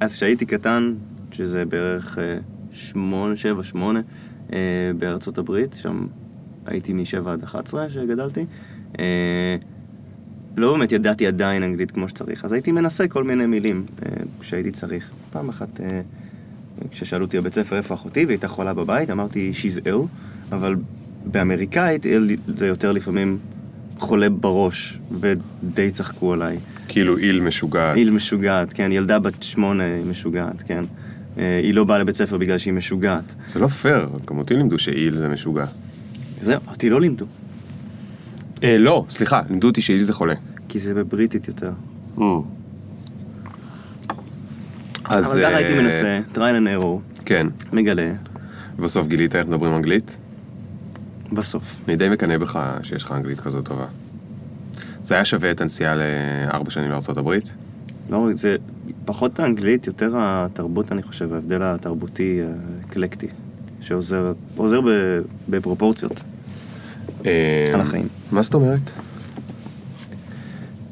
אז כשהייתי קטן, שזה בערך אה, שמונה, שבע, שמונה, אה, בארצות הברית, שם הייתי משבע עד 11 שגדלתי, אה, לא באמת ידעתי עדיין אנגלית כמו שצריך, אז הייתי מנסה כל מיני מילים כשהייתי צריך. פעם אחת, כששאלו אותי בבית ספר איפה אחותי והיא הייתה חולה בבית, אמרתי she's ill, אבל באמריקאית זה יותר לפעמים חולה בראש, ודי צחקו עליי. כאילו איל משוגעת. איל משוגעת, כן, ילדה בת שמונה משוגעת, כן. אה, היא לא באה לבית ספר בגלל שהיא משוגעת. זה לא פייר, גם אותי לימדו שאיל זה משוגע. זהו, אותי לא לימדו, אה, לא, סליחה, לימדו אותי שאיל זה חולה. כי זה בבריטית יותר. אז... אבל ככה אה, הייתי מנסה, trial and error, כן. מגלה, ובסוף גילית איך מדברים אנגלית? בסוף. אני די מקנא בך שיש לך אנגלית כזאת טובה. זה היה שווה את הנסיעה לארבע שנים לארצות הברית? לא, זה פחות האנגלית, יותר התרבות, אני חושב, ההבדל התרבותי האקלקטי, שעוזר עוזר ב- בפרופורציות אה, על החיים. מה זאת אומרת?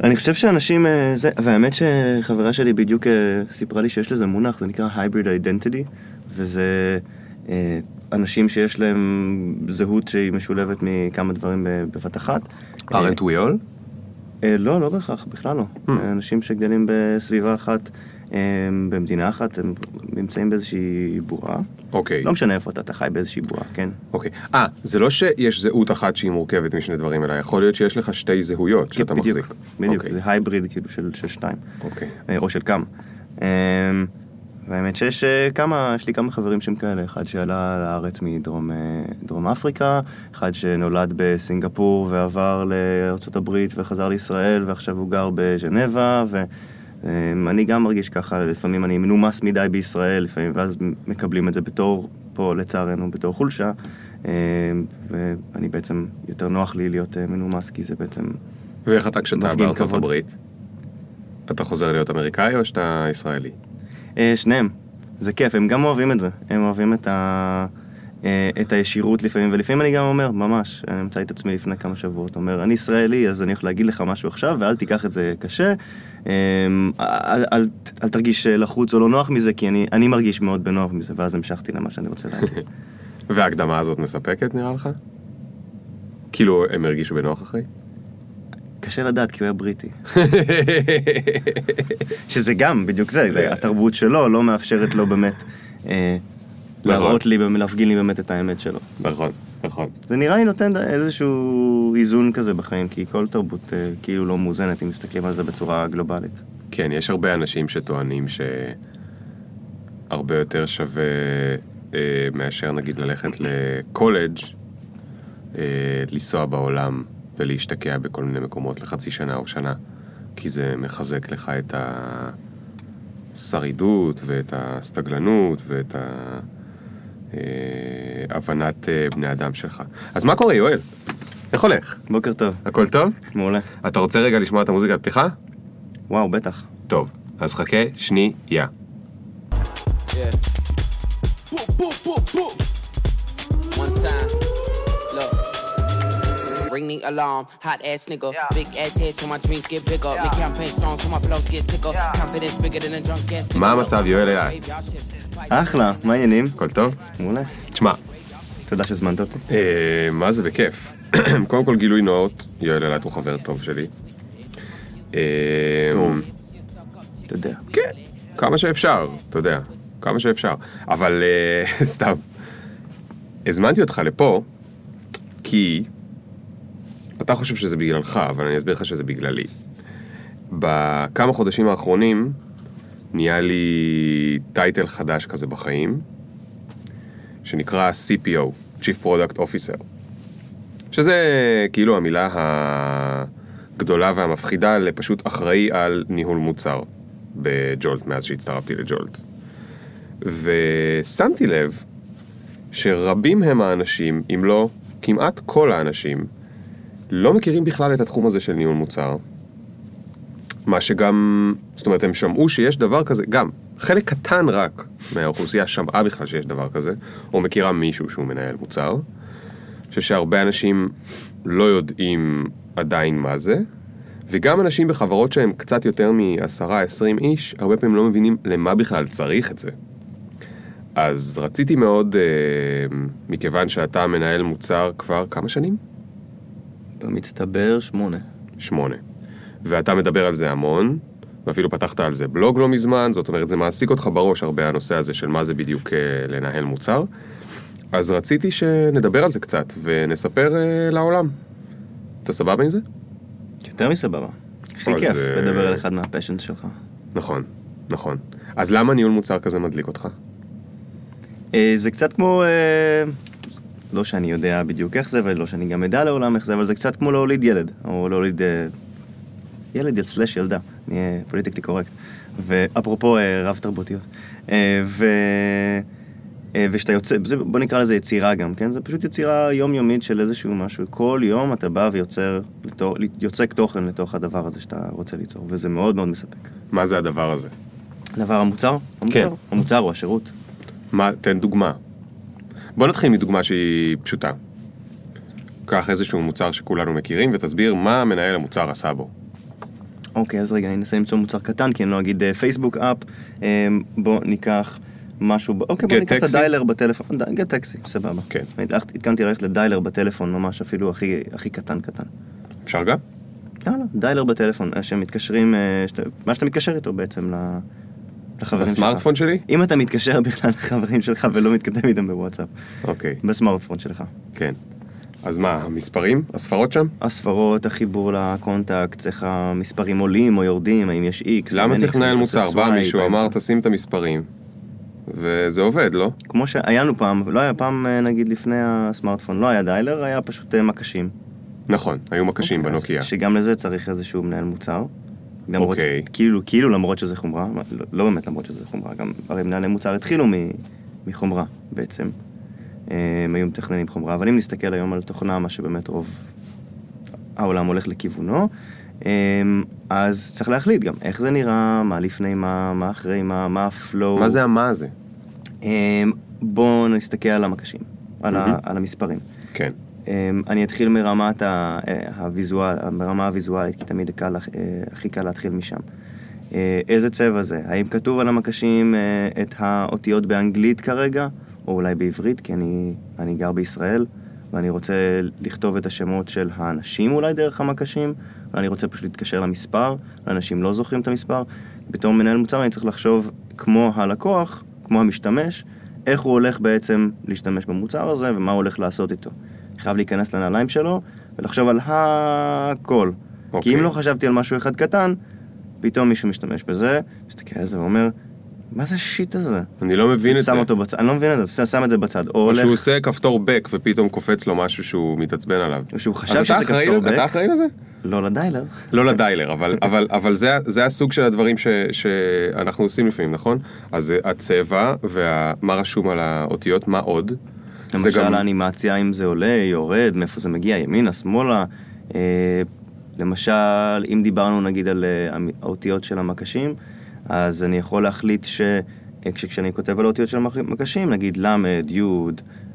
אני חושב שאנשים, אה, זה, והאמת שחברה שלי בדיוק אה, סיפרה לי שיש לזה מונח, זה נקרא hybrid identity, וזה אה, אנשים שיש להם זהות שהיא משולבת מכמה דברים בבת אחת. all? אה, לא, לא בהכרח, בכלל לא. אה, אנשים שגדלים בסביבה אחת, אה, במדינה אחת, הם נמצאים באיזושהי בועה. אוקיי. לא משנה איפה אתה, אתה חי באיזושהי בועה, כן. אוקיי. אה, זה לא שיש זהות אחת שהיא מורכבת משני דברים, אלא יכול להיות שיש לך שתי זהויות שאתה בדיוק, מחזיק. בדיוק, אוקיי. זה הייבריד כאילו של, שתיים, אוקיי. אה, או של כמה. אה, והאמת שיש אה, כמה, יש לי כמה חברים שהם כאלה, אחד שעלה לארץ מדרום אה, דרום אפריקה, אחד שנולד בסינגפור ועבר לארה"ב וחזר לישראל ועכשיו הוא גר בז'נבה, ואני גם מרגיש ככה, לפעמים אני מנומס מדי בישראל, לפעמים, ואז מקבלים את זה בתור, פה לצערנו, בתור חולשה, אה, ואני בעצם, יותר נוח לי להיות אה, מנומס, כי זה בעצם... ואיך אתה כשאתה בארצות. הברית? אתה חוזר להיות אמריקאי או שאתה ישראלי? אה, שניהם. זה כיף, הם גם אוהבים את זה. הם אוהבים את, ה... אה, את הישירות לפעמים, ולפעמים אני גם אומר, ממש, אני אמצא את עצמי לפני כמה שבועות, אומר, אני ישראלי, אז אני הולך להגיד לך משהו עכשיו, ואל תיקח את זה קשה. אה, אל, אל, אל תרגיש לחוץ או לא נוח מזה, כי אני, אני מרגיש מאוד בנוח מזה, ואז המשכתי למה שאני רוצה להגיד. וההקדמה הזאת מספקת נראה לך? כאילו הם הרגישו בנוח אחרי? קשה לדעת, כי הוא היה בריטי. שזה גם, בדיוק זה, זה התרבות שלו לא מאפשרת לו באמת אה, להראות לי, להפגין לי באמת את האמת שלו. נכון, נכון. זה נראה לי נותן איזשהו איזון כזה בחיים, כי כל תרבות אה, כאילו לא מאוזנת אם מסתכלים על זה בצורה גלובלית. כן, יש הרבה אנשים שטוענים שהרבה יותר שווה אה, מאשר נגיד ללכת לקולג', אה, לנסוע בעולם ולהשתקע בכל מיני מקומות לחצי שנה או שנה, כי זה מחזק לך את השרידות ואת הסתגלנות ואת ההבנת אה, בני אדם שלך. אז מה קורה, יואל? איך הולך? בוקר טוב, הכל טוב? מעולה. אתה רוצה רגע לשמוע את המוזיקה בפתיחה? וואו, בטח. טוב, אז חכה שנייה. Ring the alarm, hot ass nigga. Big ass head so my dreams get bigger. Make campaign songs so my flows get sicker. Confidence bigger than a drunk ass nigga. מה המצב, יואל אייל? אחלה, מה העניינים? הכל טוב? מעולה. תשמע, תודה שהזמנת אותי. אה, מה זה בכיף. קודם כל גילוי נאות, יואל אילת הוא חבר טוב שלי. אה, טוב. אתה יודע. כן, כמה שאפשר, אתה יודע, כמה שאפשר. אבל אה, סתם, הזמנתי אותך לפה, כי אתה חושב שזה בגללך, אבל אני אסביר לך שזה בגללי. בכמה חודשים האחרונים נהיה לי טייטל חדש כזה בחיים, שנקרא CPO, Chief Product Officer, שזה כאילו המילה הגדולה והמפחידה לפשוט אחראי על ניהול מוצר בג'ולט, מאז שהצטרפתי לג'ולט. ושמתי לב שרבים הם האנשים, אם לא כמעט כל האנשים, לא מכירים בכלל את התחום הזה של ניהול מוצר. מה שגם, זאת אומרת, הם שמעו שיש דבר כזה, גם, חלק קטן רק מהאוכלוסייה שמעה בכלל שיש דבר כזה, או מכירה מישהו שהוא מנהל מוצר. אני חושב שהרבה אנשים לא יודעים עדיין מה זה, וגם אנשים בחברות שהם קצת יותר מ-10-20 איש, הרבה פעמים לא מבינים למה בכלל צריך את זה. אז רציתי מאוד, אה, מכיוון שאתה מנהל מוצר כבר כמה שנים? במצטבר שמונה. שמונה. ואתה מדבר על זה המון, ואפילו פתחת על זה בלוג לא מזמן, זאת אומרת, זה מעסיק אותך בראש הרבה הנושא הזה של מה זה בדיוק אה, לנהל מוצר. אז רציתי שנדבר על זה קצת, ונספר אה, לעולם. אתה סבבה עם זה? יותר מסבבה. הכי אז, כיף אה, לדבר על אחד מהפשנס שלך. נכון, נכון. אז למה ניהול מוצר כזה מדליק אותך? זה קצת כמו... לא שאני יודע בדיוק איך זה, ולא שאני גם אדע לעולם איך זה, אבל זה קצת כמו להוליד ילד, או להוליד אה, ילד סלש ילדה, נהיה פוליטיקלי קורקט. ואפרופו אה, רב תרבותיות. אה, ו... ושאתה יוצא, בוא נקרא לזה יצירה גם, כן? זה פשוט יצירה יומיומית של איזשהו משהו. כל יום אתה בא ויוצר, יוצק תוכן לתוך הדבר הזה שאתה רוצה ליצור, וזה מאוד מאוד מספק. מה זה הדבר הזה? דבר המוצר? המוצר, המוצר הוא השירות. מה, תן דוגמה. בוא נתחיל מדוגמה שהיא פשוטה. קח איזשהו מוצר שכולנו מכירים ותסביר מה מנהל המוצר עשה בו. אוקיי, אז רגע, אני אנסה למצוא מוצר קטן, כי אני לא אגיד אה, פייסבוק אפ. אה, בוא ניקח משהו, אוקיי, בוא גט ניקח את? הדיילר בטלפון. גט טקסי, סבבה. כן. הלכת- התכוונתי ללכת לדיילר בטלפון, ממש אפילו הכי הכי קטן קטן. אפשר גם? יאללה, דיילר בטלפון, אה, שמתקשרים, אה, שאתה- מה שאתה מתקשר איתו בעצם ל- לחברים שלך. בסמארטפון שלי? אם אתה מתקשר בכלל לחברים שלך ולא מתכתב איתם בוואטסאפ, אוקיי, בסמארטפון שלך. כן. אז מה, המספרים? הספרות שם? הספרות, החיבור לקונטקט, איך המספרים עולים או יורדים, האם יש X, למה צריך לנהל מוצר? בא מישהו, אמר תשים את המספרים, וזה עובד, לא? כמו שהיה לנו פעם, לא היה פעם, אה, נגיד לפני הסמארטפון, לא היה דיילר, היה פשוט אה, מקשים. נכון, היו מקשים אוקיי, בנוקיה. שגם לזה צריך איזשהו מנהל מוצר. למרות- אוקיי. כאילו, כאילו למרות שזה חומרה, לא, לא באמת למרות שזה חומרה, גם הרי מנהלי מוצר התחילו מ, מחומרה בעצם. הם היו מתכננים חומרה, אבל אם נסתכל היום על תוכנה, מה שבאמת רוב העולם הולך לכיוונו, אז צריך להחליט גם איך זה נראה, מה לפני מה, מה אחרי מה, מה הפלואו. מה זה המה הזה? בואו נסתכל על המקשים, על, ה, מהמם. על המספרים. כן. אמ, אני אתחיל מרמת אה, הוויזואל, ברמה הוויזואלית, כי תמיד קל, אה, הכי קל להתחיל משם. אה, איזה צבע זה? האם כתוב על המקשים את האותיות באנגלית כרגע, או אולי בעברית, כי אני, אני גר בישראל, ואני רוצה לכתוב את השמות של האנשים אולי דרך המקשים, ואני רוצה פשוט להתקשר למספר, ואנשים לא זוכרים את המספר. בתור מנהל מוצר אני צריך לחשוב כמו הלקוח, כמו המשתמש, איך הוא הולך בעצם להשתמש במוצר הזה ומה הוא הולך לעשות איתו. חייב להיכנס לנעליים שלו ולחשוב על הכל. כי אוקיי. אם לא חשבתי על משהו אחד קטן, פתאום מישהו משתמש בזה, מסתכל על זה ואומר, מה זה השיט הזה? אני לא מבין את זה. שם אותו בצד, אני לא מבין את זה, שם את זה בצד. או או הולך, שהוא עושה כפתור back ופתאום קופץ לו משהו שהוא מתעצבן עליו. או שהוא חשב שזה כפתור לזה? אתה אחראי לזה? לא לדיילר. לא לדיילר, אבל, אבל, אבל זה, זה הסוג של הדברים ש, שאנחנו עושים לפעמים, נכון? אז הצבע ומה רשום על האותיות, מה עוד? למשל גם- האנימציה, אם זה עולה, יורד, מאיפה זה מגיע, ימינה, שמאלה. אה, למשל, אם דיברנו נגיד על אה, האותיות של המקשים, אז אני יכול להחליט ש... אה, כותב על האותיות של המקשים, נגיד ל', י',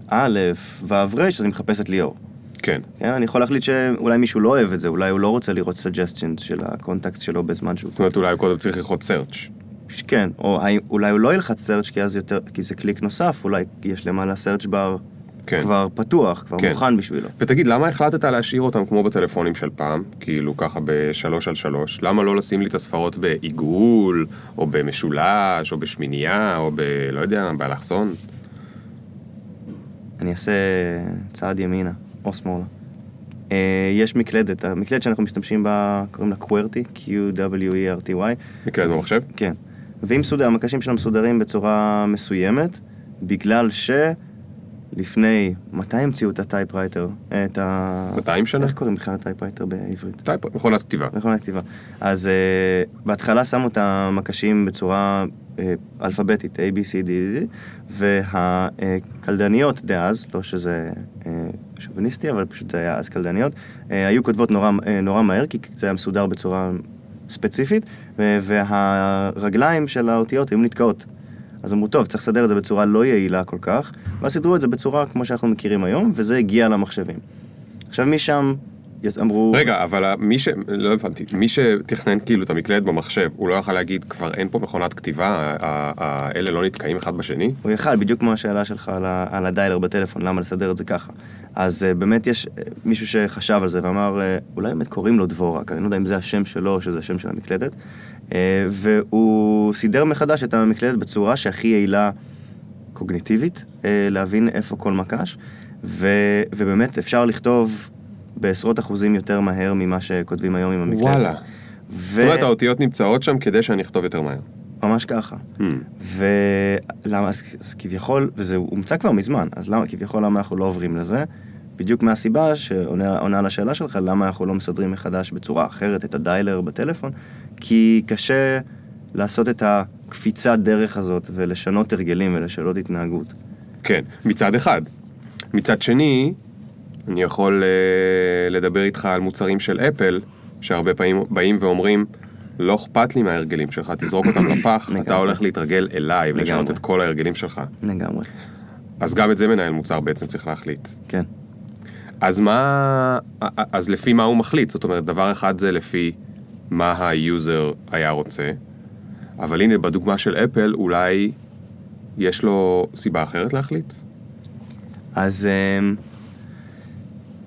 א', ו', ר', אז אני מחפש את ליאור. כן. כן, אני יכול להחליט שאולי מישהו לא אוהב את זה, אולי הוא לא רוצה לראות suggestions של ה contact שלו בזמן שהוא... זאת אומרת, אולי הוא קודם צריך ללחוץ search. כן, או אולי הוא לא ילחץ search כי אז יותר, כי זה קליק נוסף, אולי יש למעלה search bar כן. כבר פתוח, כבר כן. מוכן בשבילו. ותגיד, למה החלטת להשאיר אותם כמו בטלפונים של פעם? כאילו ככה בשלוש על שלוש? למה לא לשים לי את הספרות בעיגול, או במשולש, או בשמינייה, או ב... לא יודע, באלכסון? אני אעשה צעד ימינה, או שמאלה. אה, יש מקלדת, המקלדת שאנחנו משתמשים בה, קוראים לה QWERTY, Q-W-E-R-T-Y. מקלדת במחשב? כן. והיא מסודר, המקשים שלה מסודרים בצורה מסוימת, בגלל שלפני, מתי המציאו את ה typewriter? את ה... 200 שנה? איך קוראים בכלל ל typewriter בעברית? type, מכונת כתיבה. מכונת כתיבה. אז uh, בהתחלה שמו את המקשים בצורה uh, אלפביתית, A, B, C, D, D, והקלדניות דאז, לא שזה uh, שוביניסטי, אבל פשוט זה היה אז קלדניות, uh, היו כותבות נורא, uh, נורא מהר, כי זה היה מסודר בצורה ספציפית, והרגליים של האותיות היו נתקעות. אז אמרו, טוב, צריך לסדר את זה בצורה לא יעילה כל כך, ואז סידרו את זה בצורה כמו שאנחנו מכירים היום, וזה הגיע למחשבים. עכשיו משם אמרו... רגע, אבל מי ש... לא הבנתי. מי שתכנן כאילו את המקלדת במחשב, הוא לא יכול להגיד, כבר אין פה מכונת כתיבה, האלה לא נתקעים אחד בשני? הוא יכל, בדיוק כמו השאלה שלך על, ה, על הדיילר בטלפון, למה לסדר את זה ככה. אז uh, באמת יש uh, מישהו שחשב על זה ואמר, uh, אולי באמת קוראים לו דבורק, אני לא יודע אם זה השם שלו או שזה השם של המקלדת. והוא סידר מחדש את המקלדת בצורה שהכי יעילה קוגניטיבית, להבין איפה כל מקש, ו, ובאמת אפשר לכתוב בעשרות אחוזים יותר מהר ממה שכותבים היום עם המקלדת. וואלה. ו... זאת אומרת, האותיות נמצאות שם כדי שאני אכתוב יותר מהר. ממש ככה. Hmm. ולמה, אז, אז כביכול, וזה הומצא כבר מזמן, אז למה, כביכול למה אנחנו לא עוברים לזה? בדיוק מהסיבה שעונה עונה על השאלה שלך, למה אנחנו לא מסדרים מחדש בצורה אחרת את הדיילר בטלפון? כי קשה לעשות את הקפיצת דרך הזאת ולשנות הרגלים ולשנות התנהגות. כן, מצד אחד. מצד שני, אני יכול אה, לדבר איתך על מוצרים של אפל, שהרבה פעמים באים ואומרים, לא אכפת לי מההרגלים שלך, תזרוק אותם לפח, אתה. הולך להתרגל אליי ולשנות. את כל ההרגלים שלך. לגמרי. אז גם את זה מנהל מוצר בעצם צריך להחליט. כן. אז מה, אז לפי מה הוא מחליט? זאת אומרת, דבר אחד זה לפי מה ה user היה רוצה, אבל הנה, בדוגמה של אפל, אולי יש לו סיבה אחרת להחליט? אז אמ,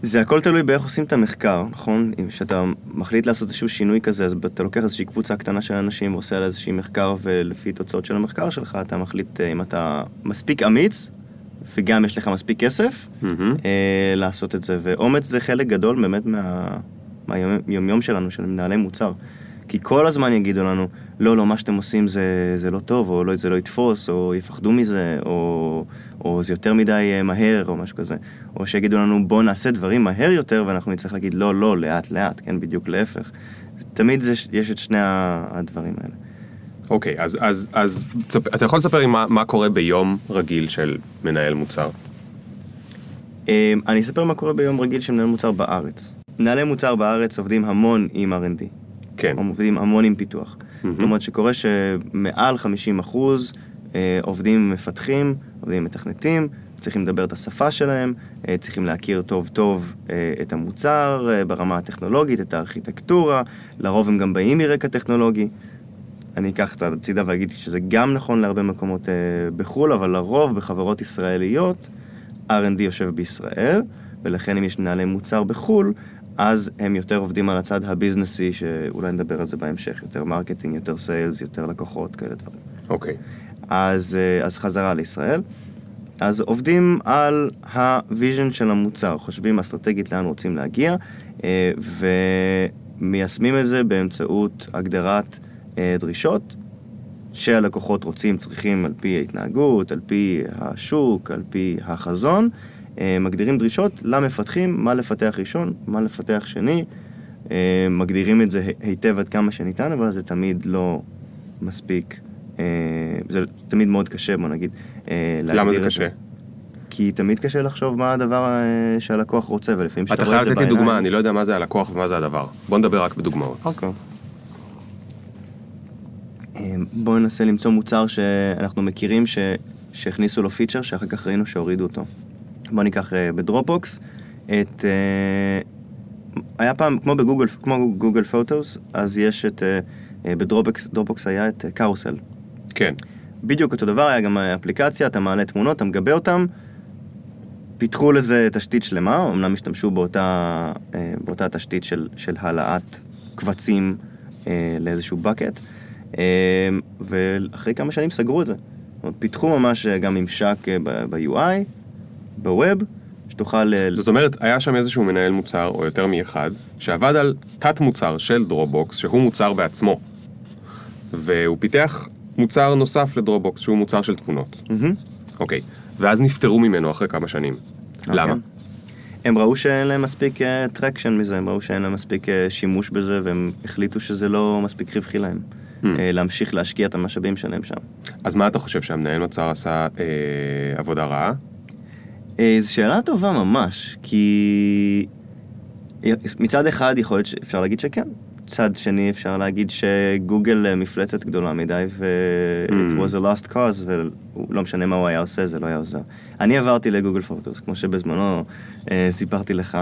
זה הכל תלוי באיך עושים את המחקר, נכון? אם כשאתה מחליט לעשות איזשהו שינוי כזה, אז אתה לוקח איזושהי קבוצה קטנה של אנשים ועושה לה איזושהי מחקר, ולפי תוצאות של המחקר שלך, אתה מחליט אה, אם אתה מספיק אמיץ, וגם יש לך מספיק כסף, מהמם. אה, לעשות את זה. ואומץ זה חלק גדול באמת מה... מהיומיום שלנו, של מנהלי מוצר. כי כל הזמן יגידו לנו, לא, לא, מה שאתם עושים זה, זה לא טוב, או לא, זה לא יתפוס, או יפחדו מזה, או, או זה יותר מדי אה, מהר, או משהו כזה. או שיגידו לנו, בואו נעשה דברים מהר יותר, ואנחנו נצטרך להגיד, לא, לא, לאט לאט, כן, בדיוק להפך. תמיד זה, יש את שני הדברים האלה. אוקיי, אז, אז, אז. אתה יכול לספר לי מה, מה קורה ביום רגיל של מנהל מוצר? אה, אני אספר מה קורה ביום רגיל של מנהל מוצר בארץ. מנהלי מוצר בארץ עובדים המון עם R&D. כן. הם עובדים המון עם פיתוח. מהמם. זאת אומרת שקורה שמעל 50 אחוז אה, עובדים עם מפתחים, עובדים עם מתכנתים, צריכים לדבר את השפה שלהם, אה, צריכים להכיר טוב טוב אה, את המוצר ברמה הטכנולוגית, את הארכיטקטורה, לרוב הם גם באים מרקע טכנולוגי. אני אקח את הצידה ואגיד שזה גם נכון להרבה מקומות אה, בחו"ל, אבל לרוב בחברות ישראליות, R&D יושב בישראל, ולכן אם יש מנהלי מוצר בחו"ל, אז הם יותר עובדים על הצד הביזנסי, שאולי נדבר על זה בהמשך, יותר marketing, יותר sales, יותר לקוחות, כאלה דברים. אוקיי. אז, אה, אז חזרה לישראל. אז עובדים על ה vision של המוצר, חושבים אסטרטגית לאן רוצים להגיע, אה, ומיישמים את זה באמצעות הגדרת דרישות שהלקוחות רוצים, צריכים על פי ההתנהגות, על פי השוק, על פי החזון, אה, מגדירים דרישות למפתחים, מה לפתח ראשון, מה לפתח שני, אה, מגדירים את זה היטב עד כמה שניתן, אבל זה תמיד לא מספיק. אה, זה תמיד מאוד קשה, בוא נגיד. אה, למה זה קשה? כי תמיד קשה לחשוב מה הדבר אה, שהלקוח רוצה, ולפעמים כשאתה אתה רואה את חייב זה לתת לי בעיניים... דוגמה, אני לא יודע מה זה הלקוח ומה זה הדבר. בוא נדבר רק בדוגמאות. אוקיי. אה, בואו ננסה למצוא מוצר שאנחנו מכירים ש... שהכניסו לו feature שאחר כך ראינו שהורידו אותו. בואו ניקח אה, בדרופבוקס את... אה, היה פעם, כמו בגוגל, כמו גוגל פוטוס, אז יש את... אה, אה, בדרופבוקס דרופבוקס היה את אה, Carousel. כן. בדיוק אותו דבר, היה גם אפליקציה, אתה מעלה תמונות, אתה מגבה אותם, פיתחו לזה תשתית שלמה, אמנם השתמשו באותה, אה, באותה תשתית של, של העלאת קבצים אה, לאיזשהו bucket, אה, ואחרי כמה שנים סגרו את זה. זאת אומרת, פיתחו ממש אה, גם ממשק אה, ב-UI, ב web, שתוכל... אה, זאת אומרת, היה שם איזשהו מנהל מוצר, או יותר מאחד, שעבד על תת מוצר של דרופבוקס, שהוא מוצר בעצמו. והוא פיתח מוצר נוסף לדרופבוקס, שהוא מוצר של תמונות. אוקיי. ואז נפטרו ממנו אחרי כמה שנים. למה? אוקיי. הם ראו שאין להם מספיק traction מזה, הם ראו שאין להם מספיק שימוש בזה, והם החליטו שזה לא מספיק רווחי להם. Hmm. אה, להמשיך להשקיע את המשאבים שלהם שם. אז מה אתה חושב שהמנהל מוצר עשה אה, עבודה רעה? אה, זו שאלה טובה ממש, כי מצד אחד יכול להיות שאפשר להגיד שכן. צד שני אפשר להגיד שגוגל אה, מפלצת גדולה מדי, ו- it Mm. was a lost cause, ולא משנה מה הוא היה עושה, זה לא היה עוזר. אני עברתי לגוגל פוטוס, כמו שבזמנו אה, סיפרתי לך,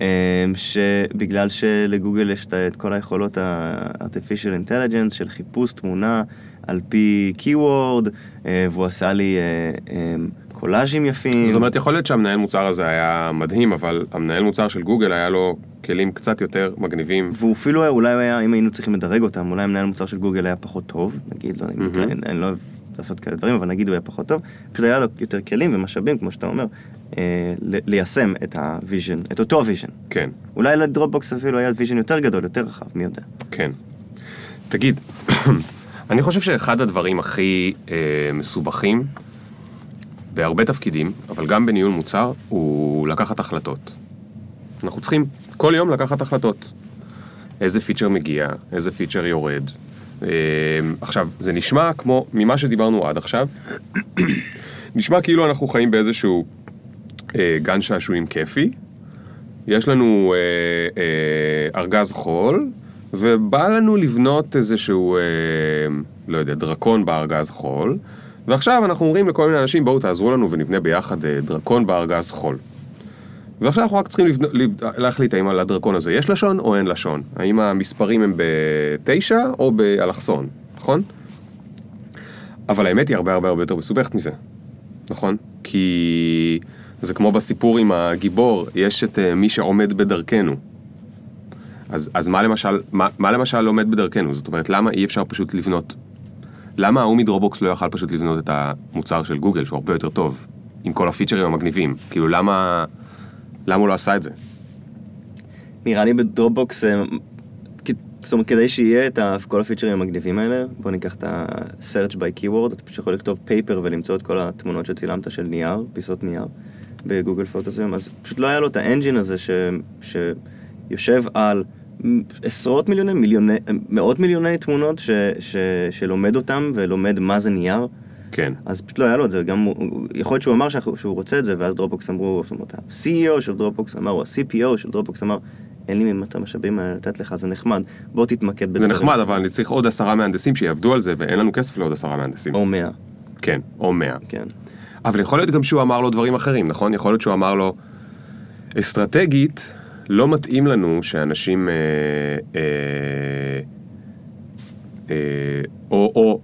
אה, שבגלל שלגוגל יש את כל היכולות ה-artificial intelligence של חיפוש תמונה על פי keyword, אה, והוא עשה לי אה, אה, קולאז'ים יפים. זאת אומרת, יכול להיות שהמנהל מוצר הזה היה מדהים, אבל המנהל מוצר של גוגל היה לו כלים קצת יותר מגניבים. והוא אפילו, אולי הוא היה, אם היינו צריכים לדרג אותם, אולי המנהל מוצר של גוגל היה פחות טוב, נגיד, לא, מהמם. אני, אני לא אוהב לעשות כאלה דברים, אבל נגיד הוא היה פחות טוב, פשוט היה לו יותר כלים ומשאבים, כמו שאתה אומר, אה, ליישם את ה vision, את אותו ה vision. כן, אולי לדרופבוקס אפילו היה vision יותר גדול, יותר רחב, מי יודע. כן. תגיד, אני חושב שאחד הדברים הכי אה, מסובכים בהרבה תפקידים, אבל גם בניהול מוצר, הוא לקחת החלטות. אנחנו צריכים כל יום לקחת החלטות. איזה feature מגיע, איזה feature יורד. אה, עכשיו, זה נשמע כמו, ממה שדיברנו עד עכשיו, נשמע כאילו אנחנו חיים באיזשהו אה, גן שעשועים כיפי. יש לנו אה, אה, ארגז חול, ובא לנו לבנות איזשהו, אה, לא יודע, דרקון בארגז חול, ועכשיו אנחנו אומרים לכל מיני אנשים, בואו תעזרו לנו ונבנה ביחד אה, דרקון בארגז חול. ועכשיו אנחנו רק צריכים לבנ... לב... להחליט האם על הדרקון הזה יש לשון או אין לשון. האם המספרים הם בתשע או באלכסון, נכון? אבל האמת היא הרבה הרבה הרבה יותר מסובכת מזה, נכון? כי זה כמו בסיפור עם הגיבור, יש את uh, מי שעומד בדרכנו. אז, אז מה, למשל, מה, מה למשל עומד בדרכנו? זאת אומרת, למה אי אפשר פשוט לבנות? למה ההוא מדרובוקס לא יכל פשוט לבנות את המוצר של גוגל, שהוא הרבה יותר טוב, עם כל הפיצ'רים המגניבים? כאילו, למה, למה הוא לא עשה את זה? נראה לי בדרופבוקס, אה, זאת אומרת, כדי שיהיה את כל הפיצ'רים המגניבים האלה, בוא ניקח את ה-search by keyword, אתה פשוט יכול לכתוב paper ולמצוא את כל התמונות שצילמת של נייר, פיסות נייר, בגוגל פוטוס היום, אז פשוט לא היה לו את ה engine הזה ש... שיושב על עשרות מיליוני, מיליוני, מאות מיליוני תמונות ש... ש... שלומד אותם ולומד מה זה נייר. כן. אז פשוט לא היה לו את זה, גם הוא- יכול להיות שהוא אמר שאנחנו- שהוא רוצה את זה, ואז דרופבוקס אמרו, זאת אומרת, ה-CEO של דרופבוקס אמר, או ה-CPO של דרופבוקס אמר, אין לי את המשאבים האלה לתת לך, זה נחמד, בוא תתמקד בזה. זה נחמד, אבל אני צריך עוד עשרה מהנדסים שיעבדו על זה, ואין לנו כסף לעוד עשרה מהנדסים. או מאה, כן, או מאה. כן. אבל יכול להיות גם שהוא אמר לו דברים אחרים, נכון? יכול להיות שהוא אמר לו, אסטרטגית, לא מתאים לנו שאנשים... אה, אה, אה, או, או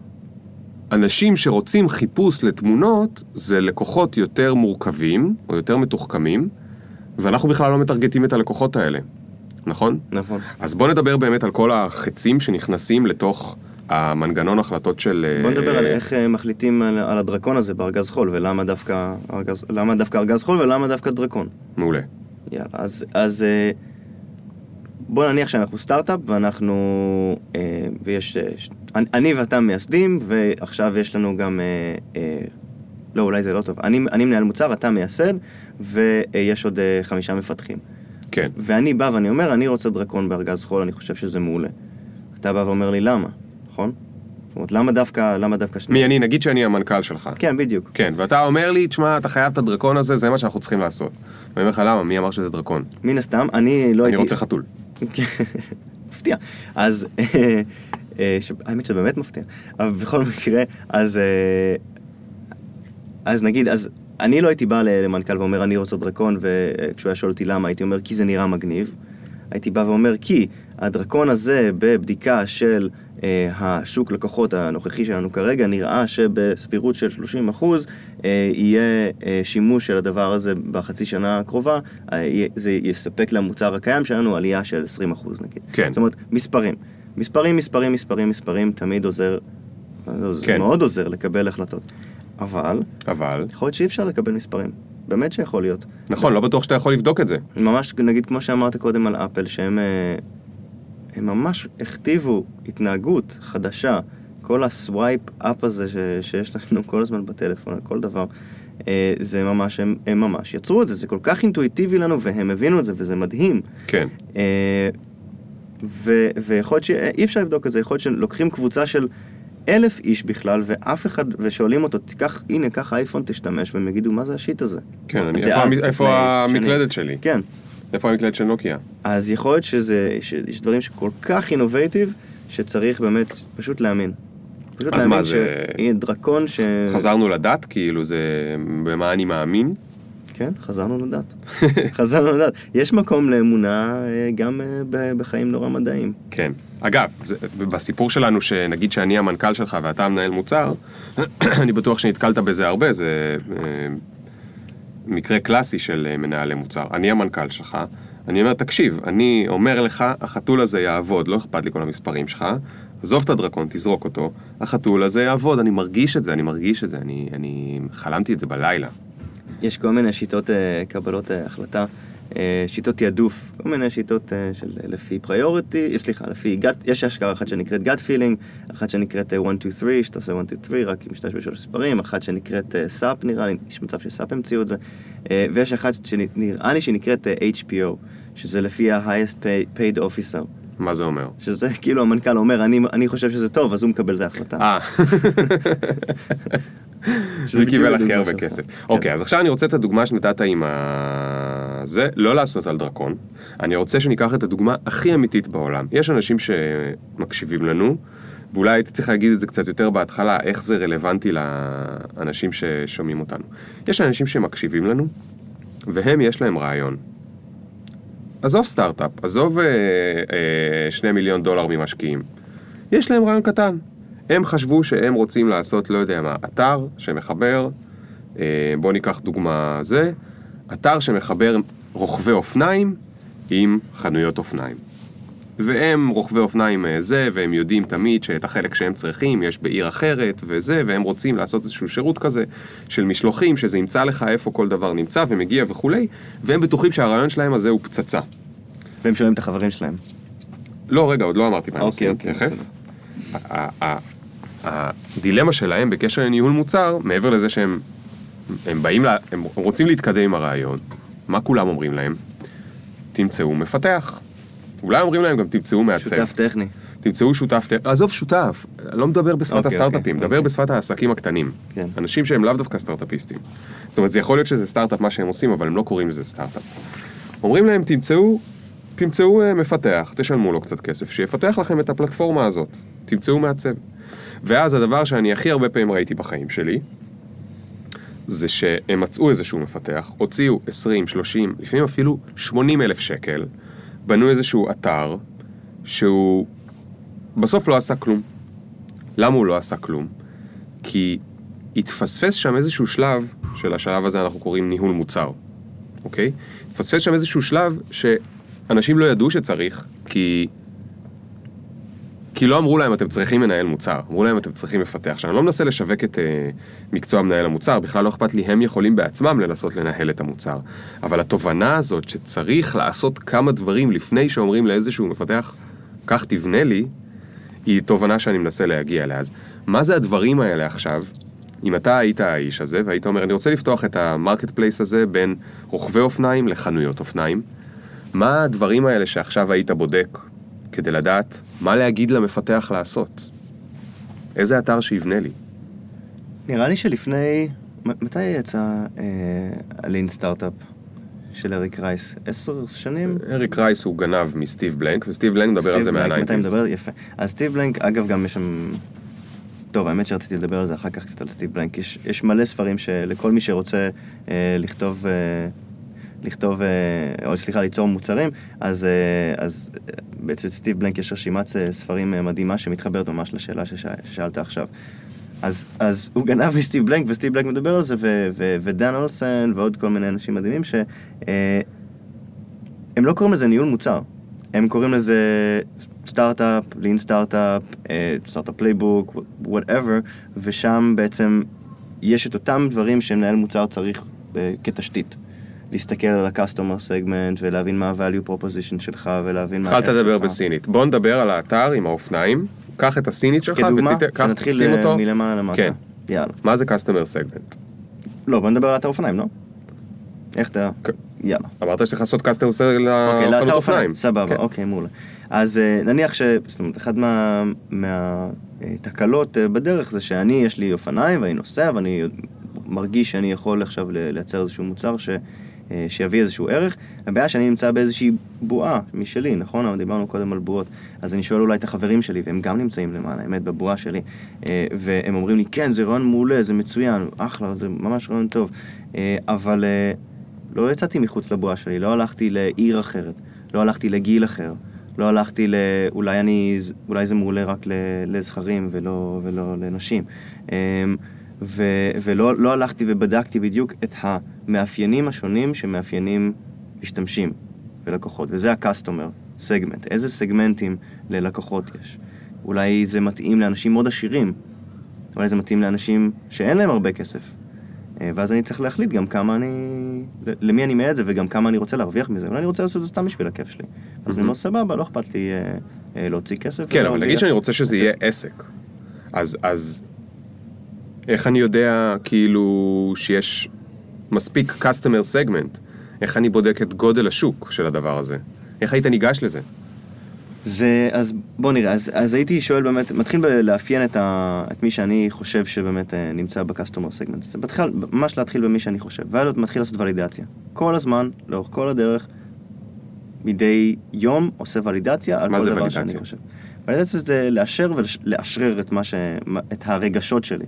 אנשים שרוצים חיפוש לתמונות, זה לקוחות יותר מורכבים, או יותר מתוחכמים, ואנחנו בכלל לא מטרגטים את הלקוחות האלה, נכון? נכון. אז בוא נדבר באמת על כל החצים שנכנסים לתוך המנגנון החלטות של... בוא נדבר אה, על איך אה, מחליטים על, על הדרקון הזה בארגז חול, ולמה דווקא ארגז, למה דווקא ארגז חול ולמה דווקא דרקון. מעולה. יאללה, אז, אז אה, בוא נניח שאנחנו סטארט-אפ ואנחנו, אה, ויש, אה, ש- אני, אני ואתה מייסדים, ועכשיו יש לנו גם, אה, אה, לא, אולי זה לא טוב, אני, אני מנהל מוצר, אתה מייסד, ויש עוד אה, חמישה מפתחים. כן. ואני בא ואני אומר, אני רוצה דרקון בארגז חול, אני חושב שזה מעולה. אתה בא ואומר לי, למה? נכון? זאת אומרת, למה דווקא, למה דווקא שני... מי אני? נגיד שאני המנכ"ל שלך. כן, בדיוק. כן, ואתה אומר לי, תשמע, אתה חייב את הדרקון הזה, זה מה שאנחנו צריכים לעשות. ואני אומר לך, למה? מי אמר שזה דרקון? מן הסתם, אני לא אני הייתי... רוצה חתול. כן, מפתיע. אז, אה, ש- האמת שזה באמת מפתיע. אבל בכל מקרה, אז, אה, אז נגיד, אז אני לא הייתי בא למנכ"ל ואומר, אני רוצה דרקון, וכשהוא היה שואל אותי למה, הייתי אומר, כי זה נראה מגניב. הייתי בא ואומר, כי הדרקון הזה בבדיקה של אה, השוק לקוחות הנוכחי שלנו כרגע, נראה שבסבירות של 30 אחוז אה, יהיה אה, שימוש של הדבר הזה בחצי שנה הקרובה, אה, זה יספק למוצר הקיים שלנו עלייה של 20 אחוז נגיד. כן. זאת אומרת, מספרים. מספרים, מספרים, מספרים, מספרים, תמיד עוזר, זה כן. מאוד עוזר לקבל החלטות. אבל, אבל, יכול להיות שאי אפשר לקבל מספרים. באמת שיכול להיות. נכון, לא בטוח שאתה יכול לבדוק את זה. ממש, נגיד, כמו שאמרת קודם על אפל, שהם אה, הם ממש הכתיבו התנהגות חדשה. כל הסווייפ אפ הזה ש, שיש לנו כל הזמן בטלפון, על כל דבר, אה, זה ממש, הם, הם ממש יצרו את זה, זה כל כך אינטואיטיבי לנו, והם הבינו את זה, וזה מדהים. כן. אה, ו, ויכול להיות שאי אפשר לבדוק את זה, יכול להיות שלוקחים קבוצה של אלף איש בכלל, ואף אחד, ושואלים אותו, תיקח, הנה, קח אייפון, תשתמש, והם יגידו, מה זה השיט הזה? כן, אני, איפה, לפני איפה. המקלדת שלי? כן, איפה המקלדת של נוקיה? אז יכול להיות שזה, שיש דברים שכל כך אינובייטיב, שצריך באמת פשוט להאמין. פשוט אז להאמין מה, זה- שיהיה דרקון ש... חזרנו לדת? כאילו זה... במה אני מאמין? כן, חזרנו לדת. חזרנו לדת. יש מקום לאמונה אה, גם אה, בחיים נורא מדעיים. כן. אגב, זה, בסיפור שלנו, שנגיד שאני המנכ"ל שלך ואתה המנהל מוצר, אני בטוח שנתקלת בזה הרבה, זה אה, מקרה קלאסי של אה, מנהלי מוצר. אני המנכ"ל שלך, אני אומר, תקשיב, אני אומר לך, החתול הזה יעבוד, לא אכפת לי כל המספרים שלך, עזוב את הדרקון, תזרוק אותו, החתול הזה יעבוד, אני מרגיש את זה, אני מרגיש את זה, אני, אני חלמתי את זה בלילה. יש כל מיני שיטות אה, קבלות אה, החלטה, שיטות תעדוף, כל מיני שיטות אה, של אה, לפי priority, סליחה, לפי gut, יש אשכרה אחת שנקראת gut feeling, אחת שנקראת אה, 1, 2, 3, שאתה עושה 1, 2, 3, רק עם משתמש בשלוש ספרים, אחת שנקראת אה, SAP נראה לי, יש מצב ש SAP המציאו את זה, אה, ויש אחת שנראה לי שנקראת אה, HPO, שזה לפי ה-highest paid officer, מה זה אומר? שזה כאילו המנכ"ל אומר, אני, אני חושב שזה טוב, אז הוא מקבל את ההחלטה. אה. שזה קיבל הכי הרבה. כסף. כן. אוקיי, אז עכשיו אני רוצה את הדוגמה שנתת עם ה... זה, לא לעשות על דרקון. אני רוצה שניקח את הדוגמה הכי אמיתית בעולם. יש אנשים שמקשיבים לנו, ואולי הייתי צריך להגיד את זה קצת יותר בהתחלה, איך זה רלוונטי לאנשים ששומעים אותנו. יש אנשים שמקשיבים לנו, והם יש להם רעיון. עזוב סטארט-אפ, עזוב אה, אה, שני מיליון דולר ממשקיעים. יש להם רעיון קטן. הם חשבו שהם רוצים לעשות, לא יודע מה, אתר שמחבר, אה, בואו ניקח דוגמה זה, אתר שמחבר רוכבי אופניים עם חנויות אופניים. והם רוכבי אופניים אה, זה, והם יודעים תמיד שאת החלק שהם צריכים יש בעיר אחרת וזה, והם רוצים לעשות איזשהו שירות כזה של משלוחים, שזה ימצא לך איפה כל דבר נמצא ומגיע וכולי, והם בטוחים שהרעיון שלהם הזה הוא פצצה. והם שואלים את החברים שלהם. לא, רגע, עוד לא אמרתי מה הם אוקיי, עושים, אוקיי, תכף. הדילמה שלהם בקשר לניהול מוצר, מעבר לזה שהם הם באים, לה, הם רוצים להתקדם עם הרעיון, מה כולם אומרים להם? תמצאו מפתח. אולי אומרים להם גם תמצאו מעצב. שותף טכני. תמצאו שותף, עזוב שותף, אני לא מדבר בשפת אוקיי, הסטארט-אפים, אוקיי, מדבר אוקיי. בשפת העסקים הקטנים. כן. אנשים שהם לאו דווקא סטארט-אפיסטים. זאת אומרת, זה יכול להיות שזה סטארט-אפ מה שהם עושים, אבל הם לא קוראים לזה סטארט-אפ. אומרים להם, תמצאו, תמצאו אה, מפתח, תשלמו לו קצת כסף, שיפתח לכם את הפלטפורמה הזאת. תמצאו מעצב. ואז הדבר שאני הכי הרבה פעמים ראיתי בחיים שלי, זה שהם מצאו איזשהו מפתח, הוציאו 20, 30, לפעמים אפילו 80 אלף שקל, בנו איזשהו אתר, שהוא בסוף לא עשה כלום. למה הוא לא עשה כלום? כי התפספס שם איזשהו שלב, של השלב הזה אנחנו קוראים ניהול מוצר, אוקיי? התפספס שם איזשהו שלב שאנשים לא ידעו שצריך, כי... כי לא אמרו להם אתם צריכים מנהל מוצר, אמרו להם אתם צריכים מפתח. עכשיו, אני לא מנסה לשווק את uh, מקצוע מנהל המוצר, בכלל לא אכפת לי, הם יכולים בעצמם לנסות לנהל את המוצר. אבל התובנה הזאת שצריך לעשות כמה דברים לפני שאומרים לאיזשהו מפתח, כך תבנה לי, היא תובנה שאני מנסה להגיע אליה. אז מה זה הדברים האלה עכשיו? אם אתה היית האיש הזה והיית אומר, אני רוצה לפתוח את ה marketplace הזה בין רוכבי אופניים לחנויות אופניים, מה הדברים האלה שעכשיו היית בודק כדי לדעת מה להגיד למפתח לעשות? איזה אתר שיבנה לי? נראה לי שלפני... מתי יצא אה, ה Lean Startup של אריק רייס? עשר שנים? אריק רייס הוא גנב מסטיב בלנק, וסטיב בלנק מדבר על זה בלנק, מתי מה nineties. מדבר? יפה. אז סטיב בלנק, אגב, גם יש שם... טוב, האמת שרציתי לדבר על זה אחר כך קצת על סטיב בלנק. יש, יש מלא ספרים שלכל מי שרוצה אה, לכתוב... אה, לכתוב, אה, או סליחה, ליצור מוצרים, אז, אה, אז אה, בעצם סטיב בלנק יש רשימת ספרים מדהימה שמתחברת ממש לשאלה שש, ששאלת עכשיו. אז, אז הוא גנב מסטיב בלנק, וסטיב בלנק מדבר על זה, ו, ו, ודן אולסן ועוד כל מיני אנשים מדהימים, שהם לא קוראים לזה ניהול מוצר, הם קוראים לזה סטארט-אפ, Lean Startup, startup playbook, whatever, ושם בעצם יש את אותם דברים שמנהל מוצר צריך אה, כתשתית. להסתכל על ה-customer segment ולהבין מה ה-value proposition שלך ולהבין מה... התחלת לדבר. בסינית. בוא נדבר על האתר עם האופניים, קח את הסינית שלך כדוגמה, ותת- קח, שנתחיל שים אה, אותו. מלמעלה למטה. כן. יאללה. מה זה customer segment? לא, בוא נדבר על אתר אופניים, לא? איך אתה... יאלה. אמרת שצריך לעשות customer segment אוקיי, לחנות אופניים. סבבה, כן. אוקיי, מעולה. אז אה, נניח ש... זאת אומרת, אחת מה- מהתקלות אה, בדרך זה שאני, יש לי אופניים ואני נוסע ואני מרגיש שאני יכול עכשיו לייצר איזשהו מוצר ש... אה, שיביא איזשהו ערך. הבעיה שאני נמצא באיזושהי בועה משלי, נכון? דיברנו קודם על בועות. אז אני שואל אולי את החברים שלי, והם גם נמצאים למעלה, האמת, בבועה שלי. אה, והם אומרים לי, כן, זה רעיון מעולה, זה מצוין, אחלה, זה ממש רעיון טוב. אה, אבל לא יצאתי מחוץ לבועה שלי, לא הלכתי לעיר אחרת, לא הלכתי לגיל אחר. לא הלכתי ל... אולי אני... אולי זה מעולה רק לזכרים ולא, ולא לנשים. ו, ולא לא הלכתי ובדקתי בדיוק את המאפיינים השונים שמאפיינים משתמשים ולקוחות, וזה ה-customer segment. איזה סגמנטים ללקוחות יש? אולי זה מתאים לאנשים מאוד עשירים, אולי זה מתאים לאנשים שאין להם הרבה כסף. אה, ואז אני צריך להחליט גם כמה אני... למי אני מעט זה וגם כמה אני רוצה להרוויח מזה. אולי אני רוצה לעשות את זה סתם בשביל הכיף שלי. אז אני אומר, סבבה, לא אכפת לי אה, אה, להוציא כסף. כן, אבל. נגיד שאני רוצה שזה יהיה עסק. אז איך אני יודע כאילו שיש מספיק customer segment? איך אני בודק את גודל השוק של הדבר הזה? איך היית ניגש לזה? זה, אז בוא נראה, אז, אז הייתי שואל באמת, מתחיל לאפיין את, ה, את מי שאני חושב שבאמת אה, נמצא בקסטומר סגמנט. זה מתחיל, ממש להתחיל במי שאני חושב, ואז מתחיל לעשות ולידציה. כל הזמן, לאורך כל הדרך, מדי יום עושה ולידציה על כל דבר ולידציה? שאני חושב. ולידציה זה לאשר ולאשרר את, ש, את הרגשות שלי.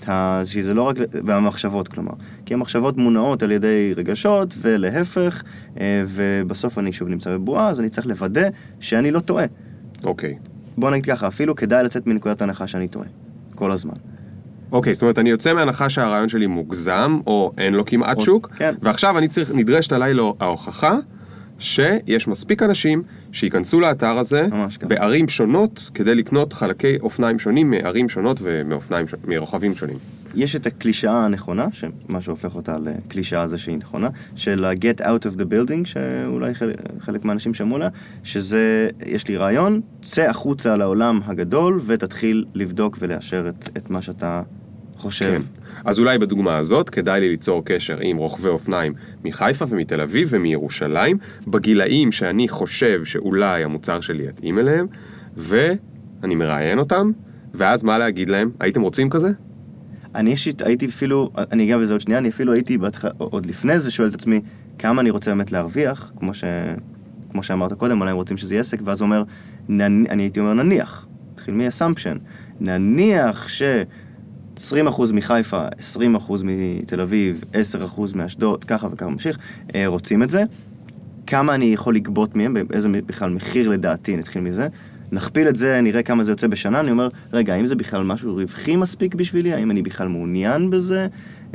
את ה... שזה לא רק... והמחשבות, כלומר. כי המחשבות מונעות על ידי רגשות, ולהפך, אה, ובסוף אני שוב נמצא בבועה, אז אני צריך לוודא שאני לא טועה. אוקיי. בוא נגיד ככה, אפילו כדאי לצאת מנקודת הנחה שאני טועה. כל הזמן. אוקיי, זאת אומרת, אני יוצא מהנחה שהרעיון שלי מוגזם, או אין לו כמעט או- שוק, כן. ועכשיו אני צריך, נדרשת עליי לו ההוכחה שיש מספיק אנשים שייכנסו לאתר הזה. בערים שונות כדי לקנות חלקי אופניים שונים מערים שונות מרוכבים שונים. יש את הקלישאה הנכונה, שמה שהופך אותה לקלישאה זה שהיא נכונה, של ה-get out of the building, שאולי חלק, חלק מהאנשים שמעו לה, שזה, יש לי רעיון, צא החוצה לעולם הגדול ותתחיל לבדוק ולאשר את, את מה שאתה חושב. כן. אז אולי בדוגמה הזאת כדאי לי ליצור קשר עם רוכבי אופניים מחיפה ומתל אביב ומירושלים, בגילאים שאני חושב שאולי המוצר שלי יתאים אליהם, ואני מראיין אותם, ואז מה להגיד להם? הייתם רוצים כזה? אני אישית הייתי אפילו, אני אגע בזה עוד שנייה, אני אפילו הייתי בהתח... עוד לפני זה שואל את עצמי כמה אני רוצה באמת להרוויח, כמו, ש... כמו שאמרת קודם, אולי הם רוצים שזה יהיה עסק, ואז אומר, נ... אני הייתי אומר נניח, נתחיל מ-assumption, נניח ש... 20% מחיפה, 20% מתל אביב, 10% מאשדוד, ככה וככה ממשיך, אה, רוצים את זה. כמה אני יכול לגבות מהם, באיזה בכלל מחיר לדעתי, נתחיל מזה. נכפיל את זה, נראה כמה זה יוצא בשנה, אני אומר, רגע, האם זה בכלל משהו רווחי מספיק בשבילי? האם אני בכלל מעוניין בזה?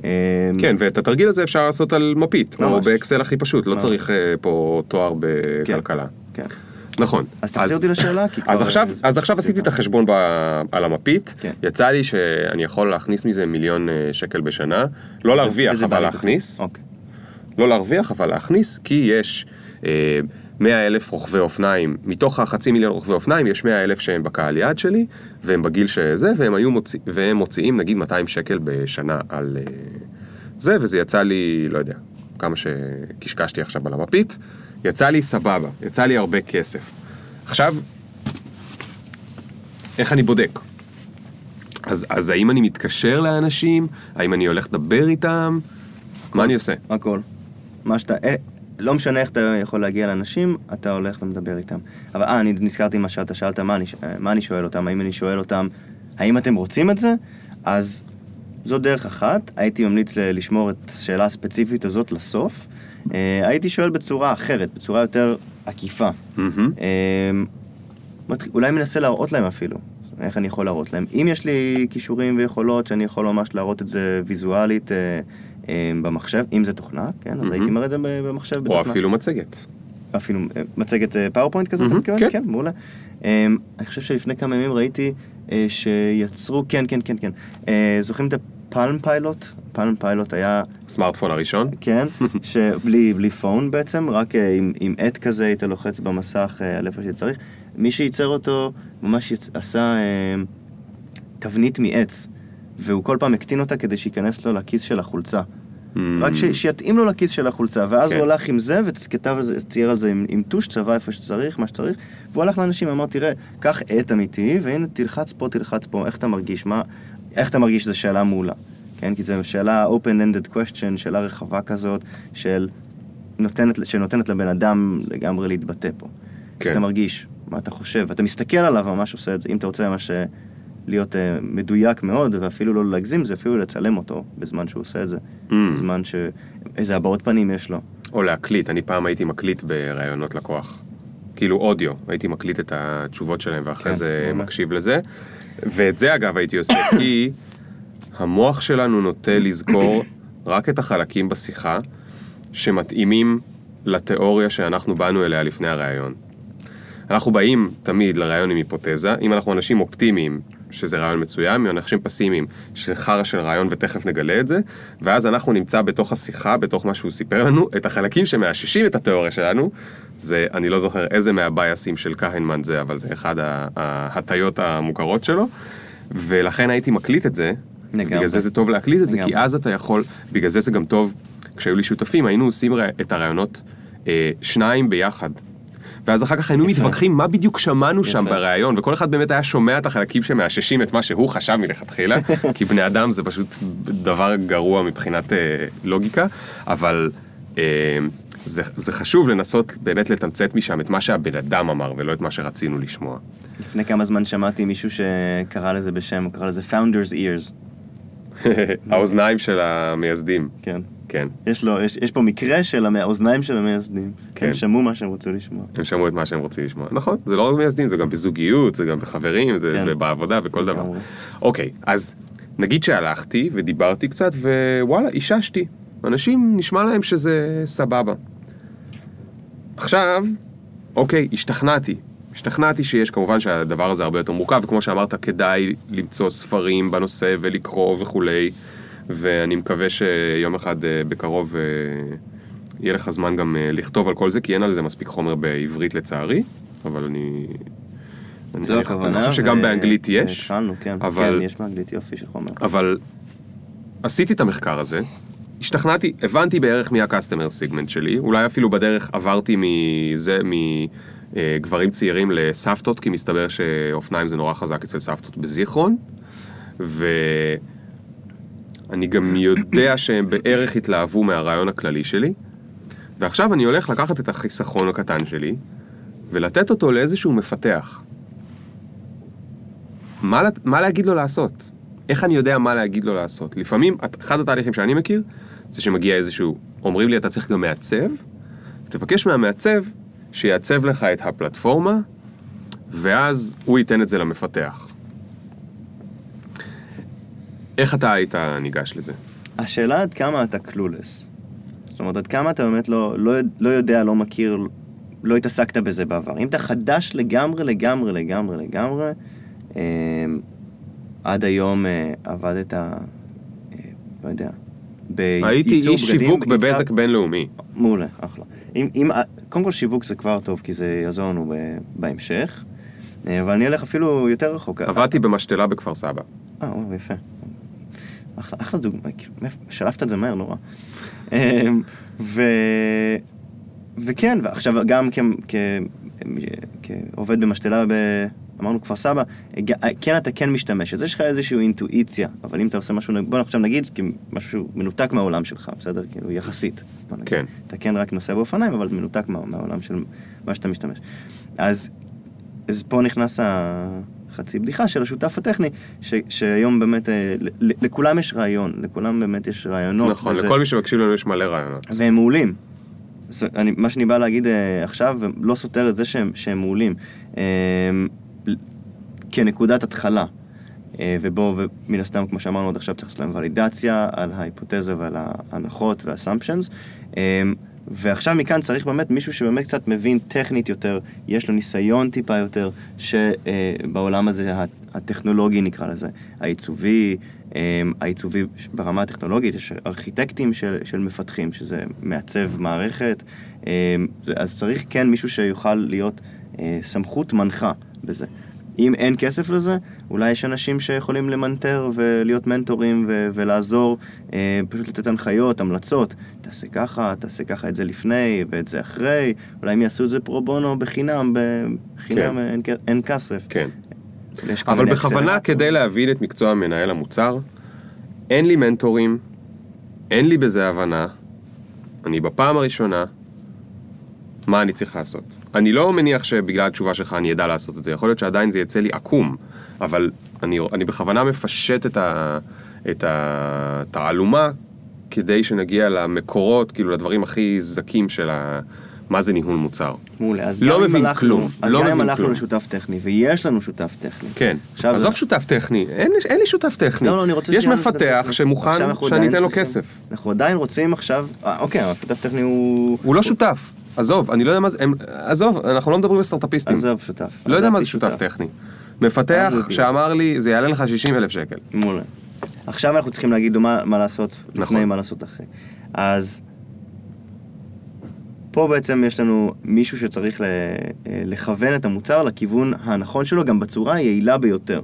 אה, כן, ואת התרגיל הזה אפשר לעשות על מפית, או ממש. באקסל הכי פשוט, לא ממש. צריך אה, פה תואר בכלכלה. כן. נכון. אז תחזיר אותי לשאלה, כי כבר... אז עכשיו, אז עכשיו עשיתי את החשבון ב, על המפית, כן. יצא לי שאני יכול להכניס מזה מיליון אה, שקל בשנה, לא להרוויח אבל להכניס. אוקיי. לא להרוויח אבל להכניס, כי יש אה, 100 אלף רוכבי אופניים, מתוך החצי מיליון רוכבי אופניים יש 100 אלף שהם בקהל יעד שלי, והם בגיל שזה, והם, היו מוציא, והם מוציאים נגיד 200 שקל בשנה על אה, זה, וזה יצא לי, לא יודע, כמה שקשקשתי עכשיו על המפית, יצא לי סבבה, יצא לי הרבה כסף. עכשיו, איך אני בודק? אז, אז האם אני מתקשר לאנשים? האם אני הולך לדבר איתם? מה אני עושה? הכל. מה שאתה... אה, לא משנה איך אתה יכול להגיע לאנשים, אתה הולך ומדבר איתם. אבל אה, אני נזכרתי מה שאתה שאלת, מה אני, אה, מה אני שואל אותם, האם אני שואל אותם, האם אתם רוצים את זה? אז זו דרך אחת, הייתי ממליץ לשמור את השאלה הספציפית הזאת לסוף. אה, הייתי שואל בצורה אחרת, בצורה יותר עקיפה. אה, אולי מנסה להראות להם אפילו, איך אני יכול להראות להם. אם יש לי כישורים ויכולות שאני יכול ממש להראות את זה ויזואלית אה, אה, במחשב, אם זה תוכנה, כן, אז. הייתי מראה את זה במחשב או בתוכנה. אפילו מצגת. אפילו מצגת PowerPoint כזה, אתה מתכוון? כן. כן, מעולה. אה, אני חושב שלפני כמה ימים ראיתי שיצרו, כן, כן, כן, כן. זוכרים את ה Palm Pilot? Palm Pilot היה... סמארטפון הראשון? כן, שבלי בלי phone בעצם, רק אה, עם, עם עט כזה היית לוחץ במסך אה, על איפה שצריך. מי שייצר אותו ממש יצ... עשה אה, תבנית מעץ, והוא כל פעם הקטין אותה כדי שייכנס לו לכיס של החולצה. רק ש, שיתאים לו לכיס של החולצה, ואז כן. הוא הלך עם זה וכתב על זה, צייר על זה עם, עם טוש, צבע איפה שצריך, מה שצריך, והוא הלך לאנשים ואמר, תראה, קח עט אמיתי, והנה תלחץ פה, תלחץ פה, איך אתה מרגיש, מה, איך אתה מרגיש זו שאלה מעולה, כן? כי זו שאלה open-ended question, שאלה רחבה כזאת, של נותנת, שנותנת לבן אדם לגמרי להתבטא פה. כן. אתה מרגיש, מה אתה חושב, ואתה מסתכל עליו ממש עושה את זה. אם אתה רוצה ממש אה, להיות אה, מדויק מאוד, ואפילו לא להגזים, זה אפילו לצלם אותו בזמן שהוא עושה את זה. Mm. בזמן ש... איזה הבעות פנים יש לו. או להקליט, אני פעם הייתי מקליט בראיונות לקוח. כאילו אודיו, הייתי מקליט את התשובות שלהם ואחרי כן, זה. מקשיב לזה. ואת זה אגב הייתי עושה, כי המוח שלנו נוטה לזכור רק את החלקים בשיחה שמתאימים לתיאוריה שאנחנו באנו אליה לפני הראיון. אנחנו באים תמיד לראיון עם היפותזה, אם אנחנו אנשים אופטימיים, שזה רעיון מצוין, אם אנשים פסימיים, שזה חרא של רעיון ותכף נגלה את זה, ואז אנחנו נמצא בתוך השיחה, בתוך מה שהוא סיפר לנו, את החלקים שמאששים את התיאוריה שלנו, זה, אני לא זוכר איזה מהבייסים של כהנמן זה, אבל זה אחד ההטיות המוכרות שלו, ולכן הייתי מקליט את זה. בגלל זה זה טוב להקליט את זה, כי. אז אתה יכול, בגלל זה זה גם טוב, כשהיו לי שותפים, היינו עושים את הרעיונות אה, שניים ביחד. ואז אחר כך היינו יפה. מתווכחים מה בדיוק שמענו שם יפה. בריאיון, וכל אחד באמת היה שומע את החלקים שמאששים את מה שהוא חשב מלכתחילה, כי בני אדם זה פשוט דבר גרוע מבחינת אה, לוגיקה, אבל אה, זה, זה חשוב לנסות באמת לתמצת משם את מה שהבן אדם אמר, ולא את מה שרצינו לשמוע. לפני כמה זמן שמעתי מישהו שקרא לזה בשם, הוא קרא לזה Founders Ears. האוזניים של המייסדים, כן. כן. יש לו, יש, יש פה מקרה של האוזניים של המייסדים. כן. הם שמעו מה שהם רצו לשמוע. הם שמעו את מה שהם רוצים לשמוע. נכון, זה לא רק מייסדים, זה גם בזוגיות, זה גם בחברים, זה כן. בעבודה, בכל דבר. אוקיי, אז נגיד שהלכתי ודיברתי קצת, ווואלה, איששתי. אנשים, נשמע להם שזה סבבה. עכשיו, אוקיי, השתכנעתי. השתכנעתי שיש, כמובן שהדבר הזה הרבה יותר מורכב, וכמו שאמרת, כדאי למצוא ספרים בנושא ולקרוא וכולי, ואני מקווה שיום אחד אה, בקרוב אה, יהיה לך זמן גם אה, לכתוב על כל זה, כי אין על זה מספיק חומר בעברית לצערי, אבל אני... אני- זו אני- הכוונה. אני חושב שגם ו- באנגלית יש. התחלנו, כן. אבל- כן, יש באנגלית יופי של חומר. אבל עשיתי את המחקר הזה, השתכנעתי, הבנתי בערך מי הקסטומר סיגמנט שלי, אולי אפילו בדרך עברתי מזה, מגברים צעירים לסבתות, כי מסתבר שאופניים זה נורא חזק אצל סבתות בזיכרון, ואני גם יודע שהם בערך התלהבו מהרעיון הכללי שלי, ועכשיו אני הולך לקחת את החיסכון הקטן שלי, ולתת אותו לאיזשהו מפתח. מה, מה להגיד לו לעשות? איך אני יודע מה להגיד לו לעשות? לפעמים, אחד התהליכים שאני מכיר, זה שמגיע איזשהו, אומרים לי אתה צריך גם מעצב, תבקש מהמעצב שיעצב לך את הפלטפורמה, ואז הוא ייתן את זה למפתח. איך אתה היית ניגש לזה? השאלה עד כמה אתה קלולס. זאת אומרת, עד כמה אתה באמת לא, לא, לא יודע, לא מכיר, לא התעסקת בזה בעבר. אם אתה חדש לגמרי, לגמרי, לגמרי, לגמרי, אה, עד היום אה, עבדת, אה, לא יודע, הייתי בייצור איש בגדים, שיווק ייצר- בבזק בינלאומי. מעולה, אחלה. אם, אם, קודם כל שיווק זה כבר טוב, כי זה יעזור לנו בהמשך, אה, אבל אני אלך אפילו יותר רחוק. עבדתי במשתלה בכפר סבא. אה, יפה. אחלה, אחלה דוגמא, כאילו, שלפת את זה מהר נורא. אמ, ו... וכן, ועכשיו גם כ... כ... כעובד במשתלה ב... אמרנו כפר סבא, כן אתה כן משתמש, אז יש לך איזושהי אינטואיציה, אבל אם אתה עושה משהו, בוא עכשיו נגיד, כי משהו שהוא מנותק מהעולם שלך, בסדר? כאילו יחסית. כן. אתה כן רק נוסע באופניים, אבל מנותק מה, מהעולם של מה שאתה משתמש. אז, אז פה נכנס החצי בדיחה של השותף הטכני, ש, שהיום באמת, אה, לכולם יש רעיון, לכולם באמת יש רעיונות. נכון, וזה- לכל מי שמקשיב לנו יש מלא רעיונות. והם מעולים. זה- אני, מה שאני בא להגיד אה, עכשיו, לא סותר את זה שהם, שהם מעולים. אה, כנקודת התחלה. אה, ובו, ומן הסתם, כמו שאמרנו עד עכשיו, צריך לעשות להם ולידציה על ההיפותזה ועל ההנחות והאסמפשנס. ועכשיו מכאן צריך באמת מישהו שבאמת קצת מבין טכנית יותר, יש לו ניסיון טיפה יותר, שבעולם הזה, הטכנולוגי נקרא לזה, העיצובי, אה, העיצובי ברמה הטכנולוגית, יש ארכיטקטים של, של מפתחים, שזה מעצב מערכת, אה, אז צריך כן מישהו שיוכל להיות אה, סמכות מנחה בזה. אם אין כסף לזה, אולי יש אנשים שיכולים למנטר ולהיות מנטורים ו- ולעזור, אה, פשוט לתת הנחיות, המלצות. תעשה ככה, תעשה ככה את זה לפני ואת זה אחרי, אולי הם יעשו את זה פרו בונו בחינם, בחינם כן. אין, אין כסף. כן. אבל בכוונה אקסלרטורים. כדי להבין את מקצוע מנהל המוצר, אין לי מנטורים, אין לי בזה הבנה, אני בפעם הראשונה, מה אני צריך לעשות. אני לא מניח שבגלל התשובה שלך אני אדע לעשות את זה, יכול להיות שעדיין זה יצא לי עקום, אבל אני, אני בכוונה מפשט את, ה, את התעלומה כדי שנגיע למקורות, כאילו לדברים הכי זכים של ה... מה זה ניהול מוצר. מעולה, אז לא גם אם מבין הלכנו, כלום, אז לא גם אם הלכנו כלום. לשותף טכני, ויש לנו שותף טכני. כן, עזוב שותף טכני, אין, אין לי שותף טכני. לא, לא, אני רוצה יש מפתח. שמוכן שאני אתן לו כסף. אנחנו עדיין רוצים עכשיו, אה, אוקיי, השותף טכני הוא... הוא לא שותף, עזוב, אני לא יודע מה זה, הם, עזוב, אנחנו לא מדברים על סטארטאפיסטים. עזוב, שותף. לא יודע מה זה שותף טכני. מפתח שאמר לי, זה יעלה לך 60 אלף שקל. מעולה. עכשיו אנחנו צריכים להגיד לו מה, מה לעשות לפני, נכון. מה לעשות אחרי. אז פה בעצם יש לנו מישהו שצריך ל- אה, לכוון את המוצר לכיוון הנכון שלו, גם בצורה היעילה ביותר.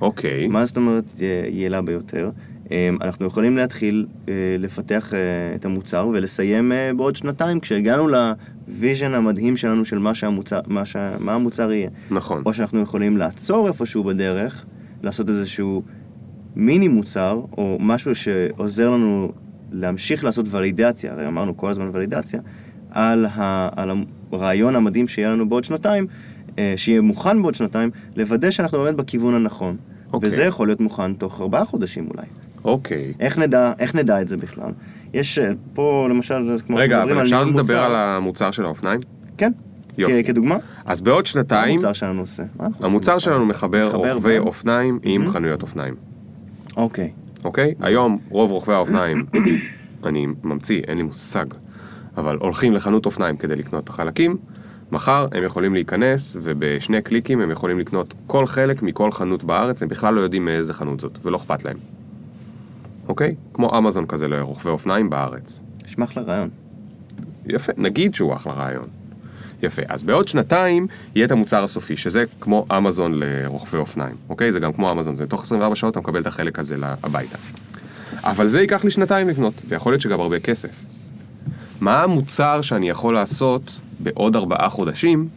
אוקיי. מה זאת אומרת יעילה ביותר? אה, אנחנו יכולים להתחיל אה, לפתח אה, את המוצר ולסיים אה, בעוד שנתיים, כשהגענו ל vision המדהים שלנו של מה, שהמוצר, מה, שה, מה המוצר יהיה. נכון. או שאנחנו יכולים לעצור איפשהו בדרך, לעשות איזשהו מיני מוצר, או משהו שעוזר לנו להמשיך לעשות ולידציה, הרי אמרנו כל הזמן ולידציה, על, ה, על הרעיון המדהים שיהיה לנו בעוד שנתיים, שיהיה מוכן בעוד שנתיים, לוודא שאנחנו באמת בכיוון הנכון. אוקיי. וזה יכול להיות מוכן תוך ארבעה חודשים אולי. אוקיי. איך נדע, איך נדע את זה בכלל? יש אה, פה למשל, כמו רגע, אבל אפשר לדבר מוצר. על המוצר של האופניים? כן, יופי. כדוגמה. אז בעוד שנתיים, המוצר שלנו עושה? המוצר? שלנו מחבר רוכבי אופניים עם. חנויות אופניים. אוקיי. אוקיי? היום רוב רוכבי האופניים, אני ממציא, אין לי מושג, אבל הולכים לחנות אופניים כדי לקנות את החלקים, מחר הם יכולים להיכנס ובשני קליקים הם יכולים לקנות כל חלק מכל חנות בארץ, הם בכלל לא יודעים מאיזה חנות זאת, ולא אכפת להם. אוקיי? כמו אמזון כזה לרוכבי אופניים בארץ. נשמע אחלה רעיון. יפה, נגיד שהוא אחלה רעיון. יפה, אז בעוד שנתיים יהיה את המוצר הסופי, שזה כמו אמזון לרוכבי אופניים, אוקיי? זה גם כמו אמזון, זה תוך 24 שעות אתה מקבל את החלק הזה הביתה. אבל זה ייקח לי שנתיים לבנות, ויכול להיות שגם הרבה כסף. מה המוצר שאני יכול לעשות בעוד ארבעה חודשים,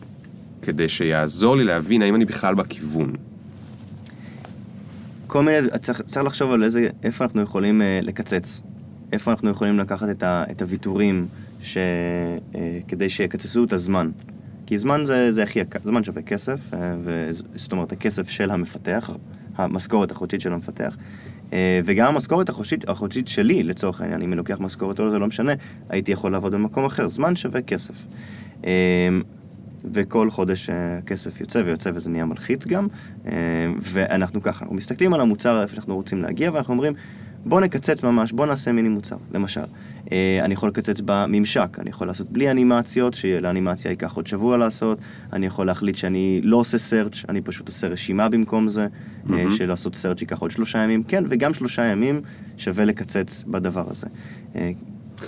כדי שיעזור לי להבין האם אני בכלל בכיוון? כל מיני, צריך, צריך לחשוב על איזה, איפה אנחנו יכולים אה, לקצץ. איפה אנחנו יכולים לקחת את, ה, את הוויתורים ש, אה, כדי שיקצצו את הזמן. כי זמן זה, זה הכי יקר, זמן שווה כסף, אה, ו, זאת אומרת הכסף של המפתח, המשכורת החודשית של המפתח. אה, וגם המשכורת החודשית, החודשית שלי, לצורך העניין, אם אני לוקח משכורת או לא, זה לא משנה, הייתי יכול לעבוד במקום אחר, זמן שווה כסף. אה, וכל חודש אה, הכסף יוצא ויוצא וזה נהיה מלחיץ גם. אה, ואנחנו ככה, אנחנו מסתכלים על המוצר איפה שאנחנו רוצים להגיע ואנחנו אומרים, בוא נקצץ ממש, בוא נעשה מיני מוצר, למשל. אה, אני יכול לקצץ בממשק, אני יכול לעשות בלי אנימציות, שלאנימציה ייקח עוד שבוע לעשות, אני יכול להחליט שאני לא עושה search, אני פשוט עושה רשימה במקום זה, אה, של לעשות search ייקח עוד שלושה ימים, כן, וגם שלושה ימים שווה לקצץ בדבר הזה. אה,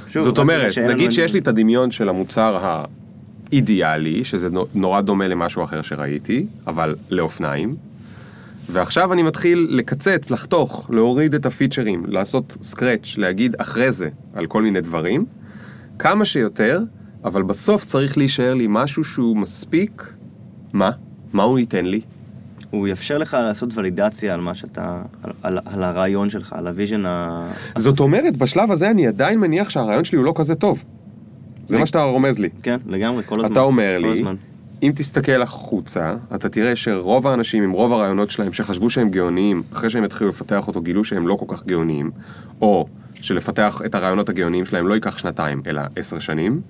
שוב, זאת אומרת, נגיד שיש לי את הדמיון של המוצר האידיאלי, שזה נו- נורא דומה למשהו אחר שראיתי, אבל לאופניים, ועכשיו אני מתחיל לקצץ, לחתוך, להוריד את הפיצ'רים, לעשות scratch, להגיד אחרי זה על כל מיני דברים, כמה שיותר, אבל בסוף צריך להישאר לי משהו שהוא מספיק, מה? מה הוא ייתן לי? הוא יאפשר לך לעשות ולידציה על מה שאתה, על, על, על הרעיון שלך, על ה vision ה... זאת אומרת, בשלב הזה אני עדיין מניח שהרעיון שלי הוא לא כזה טוב. זה מה שאתה רומז לי. כן, לגמרי, כל הזמן. אתה אומר לי, הזמן. אם תסתכל החוצה, אתה תראה שרוב האנשים עם רוב הרעיונות שלהם שחשבו שהם גאוניים, אחרי שהם התחילו לפתח אותו גילו שהם לא כל כך גאוניים, או שלפתח את הרעיונות הגאוניים שלהם לא ייקח שנתיים, אלא עשר שנים,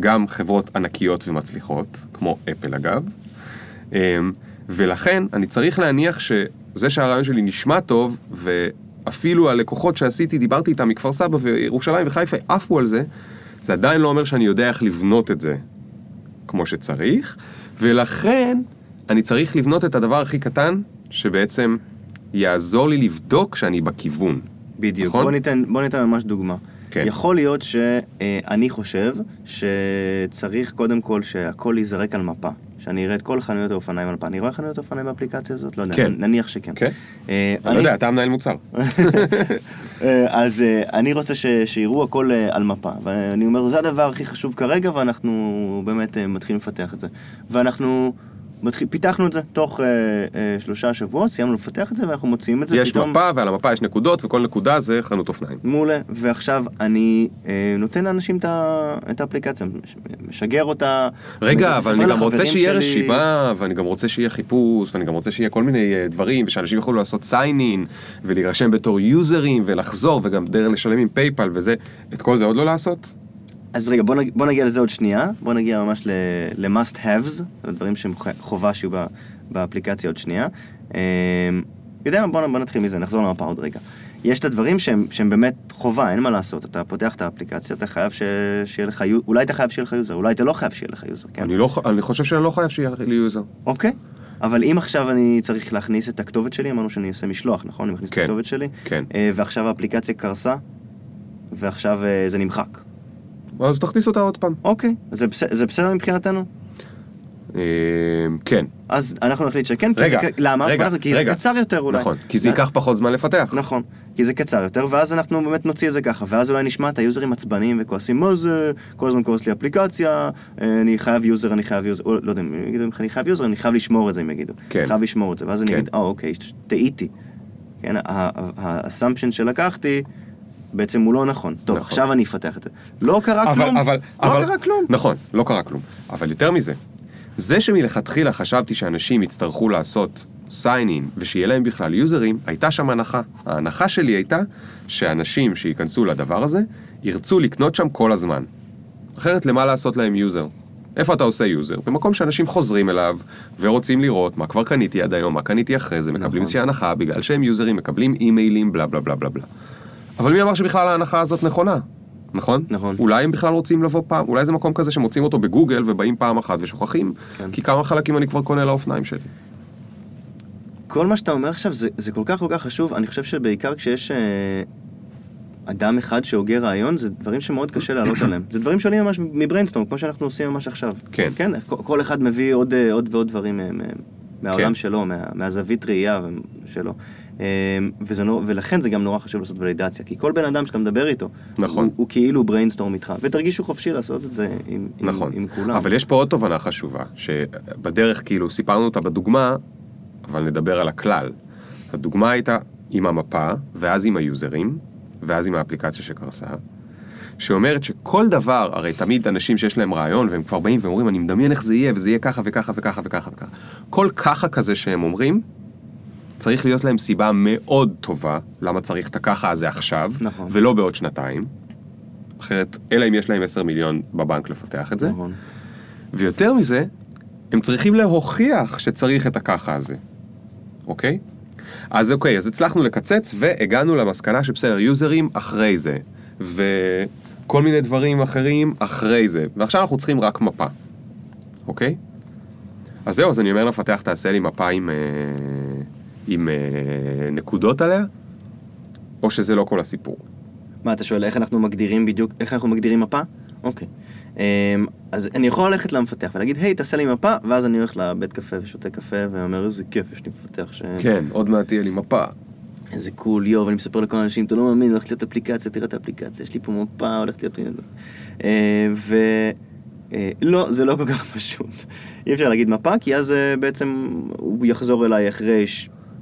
גם חברות ענקיות ומצליחות, כמו אפל אגב, אמ, ולכן אני צריך להניח שזה שהרעיון שלי נשמע טוב, ואפילו הלקוחות שעשיתי, דיברתי איתם מכפר סבא וירושלים וחיפה, עפו על זה, זה עדיין לא אומר שאני יודע איך לבנות את זה כמו שצריך, ולכן אני צריך לבנות את הדבר הכי קטן, שבעצם יעזור לי לבדוק שאני בכיוון. בדיוק. נכון? בוא ניתן, בוא ניתן ממש דוגמה. כן. יכול להיות שאני חושב שצריך קודם כל שהכל ייזרק על מפה. שאני אראה את כל חנויות האופניים על מפה. אני רואה חנויות אופניים באפליקציה הזאת? לא יודע, כן. נניח שכן. כן. אה, אני לא יודע, אתה מנהל מוצר. אה, אז אה, אני רוצה ש- שיראו הכל אה, על מפה, ואני אומר, זה הדבר הכי חשוב כרגע, ואנחנו באמת מתחילים לפתח את זה. ואנחנו מתחיל, פיתחנו את זה תוך אה, אה, שלושה שבועות, סיימנו לפתח את זה ואנחנו מוציאים את זה יש פתאום... מפה, ועל המפה יש נקודות, וכל נקודה זה חנות אופניים. מעולה, ועכשיו אני אה, נותן לאנשים את, האפליקציה, מש- משגר אותה. רגע, אבל אני גם רוצה שיהיה שלי. רשימה, ואני גם רוצה שיהיה חיפוש, ואני גם רוצה שיהיה כל מיני אה, דברים, ושאנשים יוכלו לעשות sign in, ולהירשם בתור יוזרים, ולחזור, וגם דרך לשלם עם PayPal וזה, את כל זה עוד לא לעשות? אז רגע, בוא, נג, בוא נגיע לזה עוד שנייה, בוא נגיע ממש ל- ל-must haves, לדברים שהם חובה שיהיו ב- באפליקציה עוד שנייה. אה, יודע מה, בוא, בוא נתחיל מזה, נחזור למפה עוד רגע. יש את הדברים שהם, שהם באמת חובה, אין מה לעשות. אתה פותח את האפליקציה, אתה חייב ש... שיהיה לך, יו- אולי אתה חייב שיהיה לך יוזר, אולי אתה לא חייב שיהיה לך יוזר, כן? אני לא אני חושב שאני לא חייב שיהיה לי יוזר. אוקיי. אבל אם עכשיו אני צריך להכניס את הכתובת שלי, אמרנו שאני עושה משלוח, נכון? אני מכניס כן. את הכתובת שלי, כן. אה, ועכשיו האפליקציה קרסה, ועכשיו אה, זה נמחק. אז תכניס אותה עוד פעם. אוקיי, זה, בס... זה בסדר מבחינתנו? אה, כן. אז אנחנו נחליט שכן, כי רגע, זה, ק- למה? רגע, נחליט, כי רגע. זה קצר יותר אולי. נכון, כי זה ייקח פחות זמן לפתח. נכון, כי זה קצר יותר, ואז אנחנו באמת נוציא את זה ככה, ואז אולי נשמע את היוזרים עצבניים וכועסים, מה זה, כל הזמן קורס לי אפליקציה, אה, אני חייב יוזר, אני חייב יוזר, לא יודע, אם יגידו, אני חייב יוזר, אני חייב לשמור את זה, אם יגידו. כן. חייב לשמור את זה, ואז אני כן. אגיד, אה, אוקיי, טעיתי. כן, ה assumption שלקחתי, בעצם הוא לא נכון. טוב, נכון. עכשיו אני אפתח את זה. לא קרה אבל, כלום, אבל, לא אבל, קרה כלום. נכון, לא קרה כלום. אבל יותר מזה, זה שמלכתחילה חשבתי שאנשים יצטרכו לעשות sign in ושיהיה להם בכלל יוזרים, הייתה שם הנחה. ההנחה שלי הייתה שאנשים שייכנסו לדבר הזה, ירצו לקנות שם כל הזמן. אחרת למה לעשות להם יוזר? איפה אתה עושה יוזר? במקום שאנשים חוזרים אליו ורוצים לראות מה כבר קניתי עד היום, מה קניתי אחרי זה, מקבלים נכון. איזושהי הנחה בגלל שהם יוזרים, מקבלים אימיילים, בלה בלה בלה בלה בלה. אבל מי אמר שבכלל ההנחה הזאת נכונה? נכון? נכון. אולי הם בכלל רוצים לבוא פעם, אולי זה מקום כזה שמוצאים אותו בגוגל ובאים פעם אחת ושוכחים, כן. כי כמה חלקים אני כבר קונה לאופניים שלי. כל מה שאתה אומר עכשיו זה, זה כל כך כל כך חשוב, אני חושב שבעיקר כשיש אה, אדם אחד שהוגה רעיון, זה דברים שמאוד קשה לעלות עליהם. זה דברים שעולים ממש מ brainstorm, כמו שאנחנו עושים ממש עכשיו. כן. כן, כל, אחד מביא עוד, אה, עוד ועוד דברים אה, מה- מהעולם כן. שלו, מה, מהזווית ראייה שלו. אה, וזה לא, ולכן זה גם נורא חשוב לעשות ולידציה, כי כל בן אדם שאתה מדבר איתו, נכון. הוא, הוא כאילו brainstorm איתך, ותרגישו חופשי לעשות את זה עם, נכון. עם, עם כולם. אבל יש פה עוד תובנה חשובה, שבדרך כאילו סיפרנו אותה בדוגמה, אבל נדבר על הכלל. הדוגמה הייתה עם המפה, ואז עם היוזרים, ואז עם האפליקציה שקרסה, שאומרת שכל דבר, הרי תמיד אנשים שיש להם רעיון, והם כבר באים ואומרים, אני מדמיין איך זה יהיה, וזה יהיה ככה וככה וככה וככה וככה. כל ככה כזה שהם אומרים, צריך להיות להם סיבה מאוד טובה, למה צריך את הככה הזה עכשיו, נכון. ולא בעוד שנתיים. אחרת, אלא אם יש להם 10 מיליון בבנק לפתח את זה. נכון. ויותר מזה, הם צריכים להוכיח שצריך את הככה הזה, אוקיי? אז אוקיי, אז הצלחנו לקצץ והגענו למסקנה שבסדר, יוזרים אחרי זה, וכל מיני דברים אחרים אחרי זה, ועכשיו אנחנו צריכים רק מפה, אוקיי? אז זהו, אז אני אומר למפתח, תעשה לי מפה עם, אה, עם אה, נקודות עליה, או שזה לא כל הסיפור. מה, אתה שואל איך אנחנו מגדירים בדיוק, איך אנחנו מגדירים מפה? אוקיי. אמ, אז אני יכול ללכת למפתח ולהגיד, היי, תעשה לי מפה, ואז אני הולך לבית קפה ושותה קפה, ואומר, איזה כיף, יש לי מפתח ש... כן, עוד מעט תהיה לי מפה. איזה קול, יואו, ואני מספר לכל האנשים, אתה לא מאמין, הולכת להיות אפליקציה, תראה את האפליקציה, יש לי פה מפה, הולכת להיות... אה, ו... אה, לא, זה לא כל כך פשוט. אי אפשר להגיד מפה, כי אז אה, בעצם הוא יחזור אליי אחרי.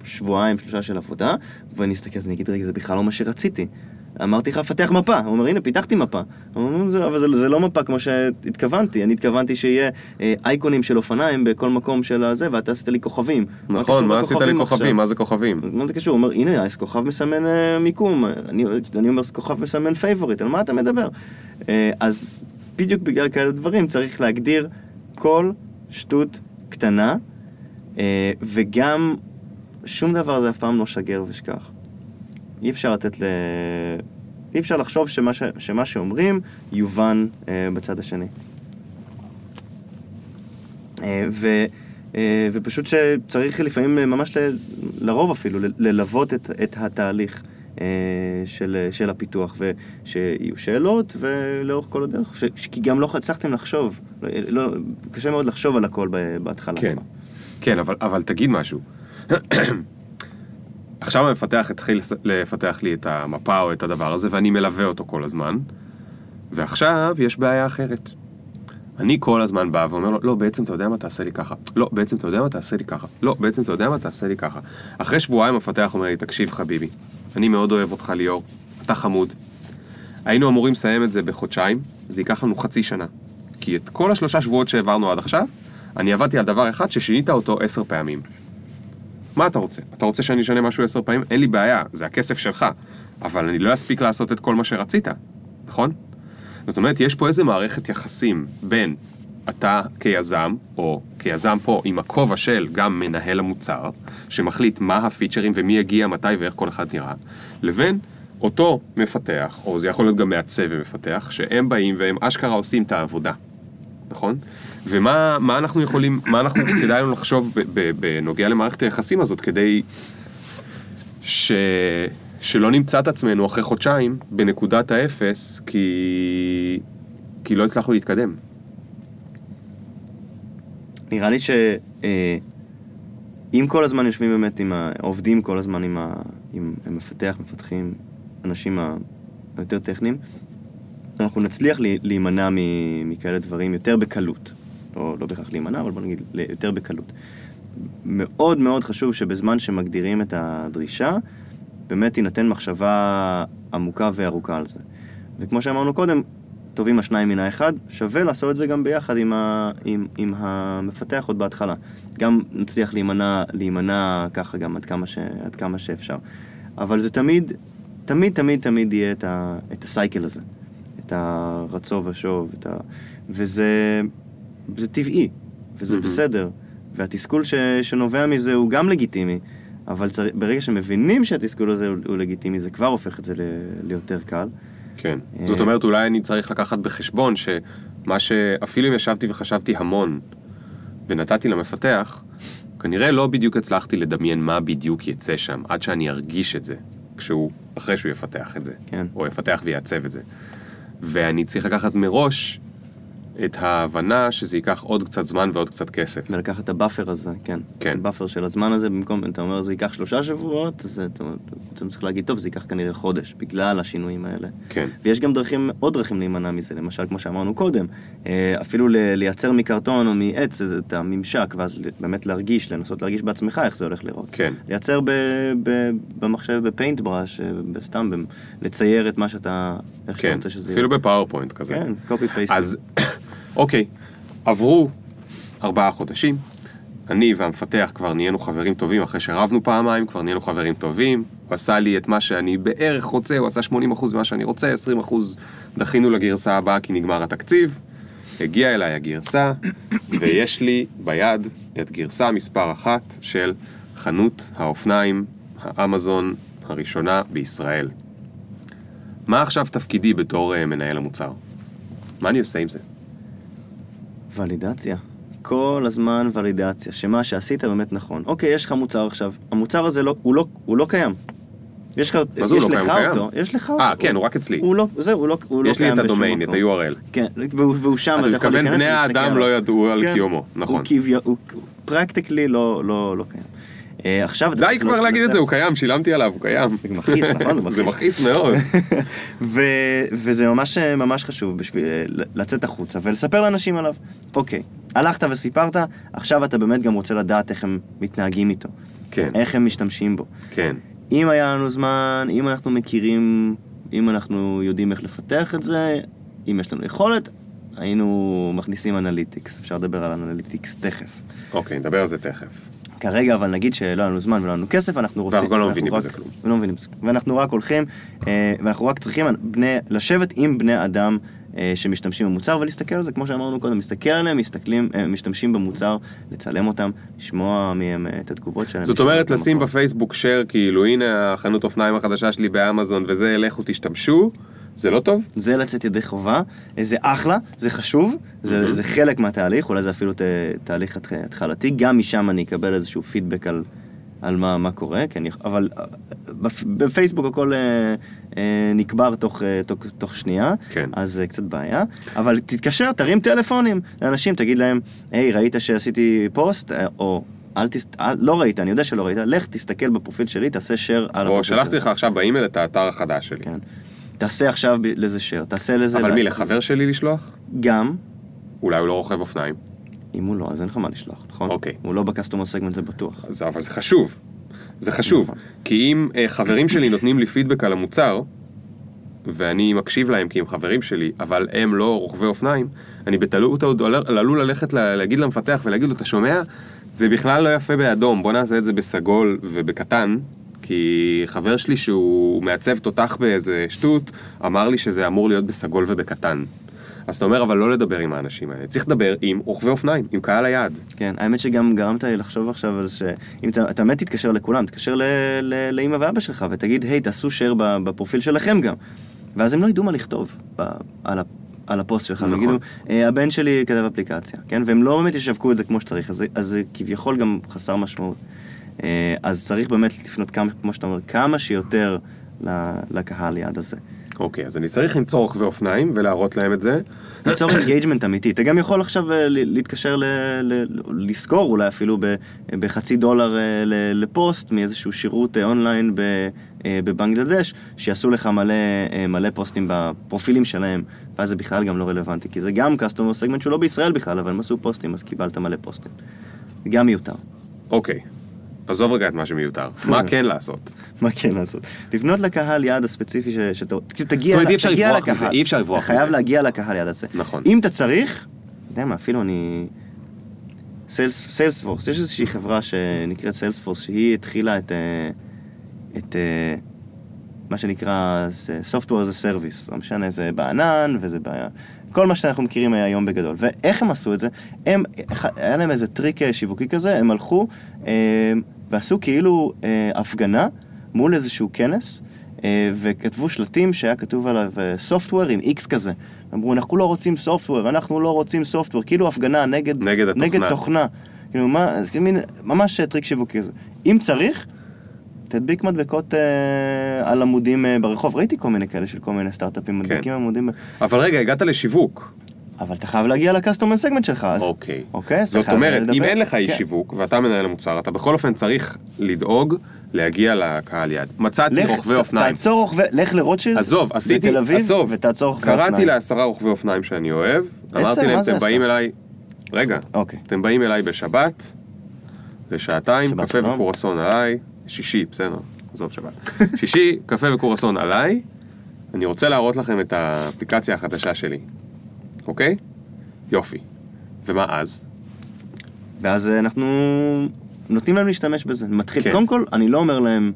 שבועיים, שלושה של עבודה, ואני אסתכל, אז אני אגיד, רגע, זה בכלל לא מה שרציתי. אמרתי לך, פתח מפה. הוא אומר, הנה, פיתחתי מפה. הוא אומר, "זה- אבל זה, זה לא מפה כמו שהתכוונתי. אני התכוונתי שיהיה אה, אייקונים של אופניים בכל מקום של הזה, ואתה עשית לי כוכבים. נכון, מה עשית לי לכוכבים עכשיו?" כוכבים? מה זה כוכבים? מה זה קשור? הוא אומר, הנה, כוכב מסמן אה, מיקום, אני, אני אומר, כוכב מסמן favorite, על מה אתה מדבר? אה, אז בדיוק בגלל כאלה דברים צריך להגדיר כל שטות קטנה, אה, וגם שום דבר זה אף פעם לא שגר ושכח. אי אפשר לתת ל... אי אפשר לחשוב שמה, ש... שמה שאומרים יובן אה, בצד השני. אה, ו... אה, ופשוט שצריך לפעמים אה, ממש ל... לרוב אפילו ל- ללוות את, את התהליך אה, של, של הפיתוח ושיהיו שאלות ולאורך כל הדרך, ש... כי גם לא הצלחתם לחשוב, לא, לא, קשה מאוד לחשוב על הכל בהתחלה. כן, כן, אבל, אבל תגיד משהו. עכשיו המפתח התחיל לפתח לי את המפה או את הדבר הזה, ואני מלווה אותו כל הזמן, ועכשיו יש בעיה אחרת. אני כל הזמן בא ואומר לו, לא, בעצם אתה יודע מה, תעשה לי ככה. לא, בעצם אתה יודע מה, תעשה לי ככה. לא, בעצם אתה יודע מה, תעשה לי ככה. אחרי שבועיים המפתח אומר לי, תקשיב חביבי, אני מאוד אוהב אותך ליאור, אתה חמוד. היינו אמורים לסיים את זה בחודשיים, זה ייקח לנו חצי שנה. כי את כל השלושה שבועות שהעברנו עד עכשיו, אני עבדתי על דבר אחד ששינית אותו עשר פעמים. מה אתה רוצה? אתה רוצה שאני אשנה משהו עשר פעמים? אין לי בעיה, זה הכסף שלך. אבל אני לא אספיק לעשות את כל מה שרצית, נכון? זאת אומרת, יש פה איזה מערכת יחסים בין אתה כיזם, או כיזם פה עם הכובע של גם מנהל המוצר, שמחליט מה הפיצ'רים ומי יגיע מתי ואיך כל אחד נראה, לבין אותו מפתח, או זה יכול להיות גם מעצב ומפתח, שהם באים והם אשכרה עושים את העבודה, נכון? ומה מה אנחנו יכולים, מה אנחנו, כדאי לנו לחשוב בנוגע למערכת היחסים הזאת, כדי ש... שלא נמצא את עצמנו אחרי חודשיים בנקודת האפס, כי, כי לא הצלחנו להתקדם. נראה לי שאם כל הזמן יושבים באמת עם ה... עובדים כל הזמן עם, ה... עם מפתח, מפתחים, אנשים היותר טכניים, אנחנו נצליח לי- להימנע מכאלה דברים יותר בקלות. לא, לא בהכרח להימנע, אבל בוא נגיד יותר בקלות. מאוד מאוד חשוב שבזמן שמגדירים את הדרישה, באמת תינתן מחשבה עמוקה וארוכה על זה. וכמו שאמרנו קודם, טובים השניים מן האחד, שווה לעשות את זה גם ביחד עם, ה, עם, עם המפתח עוד בהתחלה. גם נצליח להימנע, להימנע ככה גם עד כמה, ש, עד כמה שאפשר. אבל זה תמיד, תמיד, תמיד, תמיד יהיה את, ה, את הסייקל הזה. את הרצו ושוב, את ה... וזה זה טבעי, וזה מהמם. בסדר. והתסכול ש, שנובע מזה הוא גם לגיטימי, אבל צר... ברגע שמבינים שהתסכול הזה הוא, הוא לגיטימי, זה כבר הופך את זה ל... ליותר קל. כן. אה, זאת אומרת, אולי אני צריך לקחת בחשבון שמה שאפילו אם ישבתי וחשבתי המון ונתתי למפתח, כנראה לא בדיוק הצלחתי לדמיין מה בדיוק יצא שם, עד שאני ארגיש את זה, כשהוא, אחרי שהוא יפתח את זה. כן. או יפתח ויעצב את זה. ואני צריך לקחת מראש את ההבנה שזה ייקח עוד קצת זמן ועוד קצת כסף. ולקחת את ה buffer הזה, כן. כן. ה buffer של הזמן הזה, במקום, אתה אומר זה ייקח שלושה שבועות, אז אתה, אתה צריך להגיד, טוב, זה ייקח כנראה חודש, בגלל השינויים האלה. כן. ויש גם דרכים, עוד דרכים להימנע מזה, למשל, כמו שאמרנו קודם, אה, אפילו לייצר מקרטון או מעץ את הממשק, ואז באמת להרגיש, לנסות להרגיש בעצמך איך זה הולך לראות. כן. לייצר ב, ב, במחשב, ב Paintbrush, סתם, ב- לצייר את מה שאתה, איך שאתה כן, רוצה שזה אפילו יהיה. ב PowerPoint כזה. כן, copy paste. אז אוקיי, עברו ארבעה חודשים, אני והמפתח כבר נהיינו חברים טובים אחרי שרבנו פעמיים, כבר נהיינו חברים טובים, הוא עשה לי את מה שאני בערך רוצה, הוא עשה 80% ממה שאני רוצה, 20% דחינו לגרסה הבאה כי נגמר התקציב, הגיעה אליי הגרסה, ויש לי ביד את גרסה מספר אחת של חנות האופניים, האמזון הראשונה בישראל. מה עכשיו תפקידי בתור אה, מנהל המוצר? מה אני עושה עם זה? ולידציה. כל הזמן ולידציה, שמה שעשית באמת נכון. אוקיי, יש לך מוצר עכשיו, המוצר הזה לא, הוא, לא, הוא לא קיים. יש לך, הוא יש לא לך קיים? הוא אותו, קיים. יש לך אותו. אה, כן, הוא רק אצלי. הוא לא, זהו, הוא לא, הוא לא יש לי קיים את בשום הדומיין, את מקום. ה-URL. כן, והוא, והוא שם, אתה יכול מתכוון להיכנס בני ולהסתכל האדם עליו. לא ידעו על כן, קיומו, נכון. הוא כביו, הוא פרקטיקלי לא, לא, לא קיים. אה, עכשיו... די כבר להגיד את זה. הוא קיים, שילמתי עליו, הוא קיים. זה מכעיס, נכון? זה מכעיס. מאוד. וזה ממש ממש חשוב בשביל אה, לצאת החוצה ולספר לאנשים עליו. אוקיי, הלכת וסיפרת, עכשיו אתה באמת גם רוצה לדעת איך הם מתנהגים איתו. כן, איך הם משתמשים בו. כן, אם היה לנו זמן, אם אנחנו מכירים, אם אנחנו יודעים איך לפתח את זה, אם יש לנו יכולת, היינו מכניסים analytics. אפשר לדבר על analytics תכף. אוקיי, נדבר על זה תכף. כרגע, אבל נגיד שלא היה לנו זמן ולא היה לנו כסף, אנחנו רוצים... ואנחנו גם לא מבינים בזה כלום. ולא מבינים בזה. ואנחנו רק הולכים, אה, ואנחנו רק צריכים בני, לשבת עם בני אדם אה, שמשתמשים במוצר ולהסתכל על זה, כמו שאמרנו קודם, להסתכל עליהם, מסתכלים, אה, משתמשים במוצר, לצלם אותם, לשמוע מהם את התגובות שלהם. זאת אומרת, לשים. בפייסבוק שייר, כאילו, הנה החנות אופניים החדשה שלי באמזון, וזה, לכו תשתמשו, זה לא טוב? זה לצאת ידי חובה, אה, זה אחלה, זה חשוב, זה, מהמם. זה חלק מהתהליך, אולי זה אפילו ת, תהליך התח- התחלתי, גם משם אני אקבל איזשהו פידבק על, על מה, מה קורה, אני, אבל אה, בפ- בפייסבוק הכל אה, אה, נקבר תוך, אה, תוך, תוך שנייה, כן. אז זה קצת בעיה, אבל תתקשר, תרים טלפונים לאנשים, תגיד להם, היי, ראית שעשיתי פוסט, אה, או... אל תס... אל... לא ראית, אני יודע שלא ראית, לך תסתכל בפרופיל שלי, תעשה share על או הפרופיל שלחתי שלי. לך עכשיו באימייל את האתר החדש שלי. כן. תעשה עכשיו לזה share, תעשה לזה... אבל מי, לחבר שלי לשלוח? גם, אולי הוא לא רוכב אופניים. אם הוא לא, אז אין לך מה לשלוח, נכון? אוקיי. הוא לא ב customer segment, זה בטוח. אז, אבל זה חשוב. זה חשוב. נכון. כי אם uh, חברים שלי נותנים לי פידבק על המוצר, ואני מקשיב להם כי הם חברים שלי, אבל הם לא רוכבי אופניים, אני בטעות עוד עלול ללכת לה- להגיד למפתח ולהגיד לו, אתה שומע? זה בכלל לא יפה באדום, בוא נעשה את זה בסגול ובקטן. כי חבר שלי שהוא מעצב תותח באיזה שטות, אמר לי שזה אמור להיות בסגול ובקטן. אז אתה אומר, אבל לא לדבר עם האנשים האלה, צריך לדבר עם רוכבי אופניים, עם קהל היעד. כן, האמת שגם גרמת לי לחשוב עכשיו על זה שאם אתה, אתה באמת תתקשר לכולם, תתקשר ל- ל- לאמא ואבא שלך ותגיד, היי, תעשו ב- בפרופיל שלכם גם. ואז הם לא ידעו מה לכתוב ב- על, ה- על הפוסט שלך, נכון. ויגידו, "אה, הבן שלי כתב אפליקציה, כן? והם לא באמת ישווקו את זה כמו שצריך, אז זה כביכול גם חסר משמעות. אה, אז צריך באמת לפנות כמה, כמו שאתה אומר, כמה שיותר לקהל יעד הזה. אוקיי, אז אני צריך למצוא רוכבי אופניים ולהראות להם את זה. ליצור engagement אמיתי. אתה גם יכול עכשיו אה, להתקשר, ל- ל- לשכור אולי אפילו ב- בחצי דולר אה, ל- לפוסט מאיזשהו שירות אונליין ב- בבנגלדש, שיעשו לך מלא, מלא פוסטים בפרופילים שלהם, ואז זה בכלל גם לא רלוונטי, כי זה גם קסטומר סגמנט שהוא לא בישראל בכלל, אבל הם עשו פוסטים, אז קיבלת מלא פוסטים. גם מיותר. אוקיי, עזוב רגע את מה שמיותר. מה כן לעשות? מה כן לעשות? לפנות לקהל יעד הספציפי שאתה... כאילו תגיע, זאת אומרת, אי אפשר לברוח לקהל. מזה, אי אפשר לברוח אתה חייב מזה. להגיע לקהל יעד הזה. נכון. אם אתה צריך, אתה יודע מה, אפילו אני... Sales, Salesforce, יש איזושהי חברה שנקראת Salesforce, שהיא התחילה את, אה, את אה, מה שנקרא זה Software as a Service, לא משנה, זה בענן וזה בעיה, כל מה שאנחנו מכירים היום בגדול. ואיך הם עשו את זה? הם, היה להם איזה טריק אה, שיווקי כזה, הם הלכו אה, ועשו כאילו אה, הפגנה מול איזשהו כנס, אה, וכתבו שלטים שהיה כתוב עליו אה, Software עם X כזה. אמרו, אנחנו לא רוצים Software, אנחנו לא רוצים Software, כאילו הפגנה נגד, נגד התוכנה. נגד תוכנה. כאילו, מה, אז כאילו מין, ממש אה, טריק שיווקי כזה. אם צריך, תדביק מדבקות אה, על עמודים אה, ברחוב. ראיתי כל מיני כאלה של כל מיני סטארט-אפים, כן. מדביקים עמודים. ב- אבל רגע, הגעת לשיווק. אבל אתה חייב להגיע ל customer segment שלך, אז... אוקיי. אוקיי, אז זאת אומרת, לדבר. אם אין לך איש כן. שיווק ואתה מנהל המוצר, אתה בכל אופן צריך לדאוג להגיע לקהל יעד. מצאתי לך, רוכבי ת- אופניים. תעצור רוכבי, לך לרוטשילד, עזוב, עשיתי, בתל אביב, עזוב, ותעצור רוכבי אופניים. קראתי לעשרה רוכבי אופניים שאני אוהב, אמרתי להם, אתם באים עשרה?" אליי, רגע, אוקיי. אתם באים אליי בשבת, לשעתיים, קפה. וקורסון עליי, שישי, בסדר, עזוב שבת. שישי, קפה וקורסון עליי, אני רוצה להראות לכם את האפליקציה החדשה שלי, אוקיי? יופי. ומה אז? ואז אה, אנחנו נותנים להם להשתמש בזה. מתחיל, כן. קודם כל, אני לא אומר להם,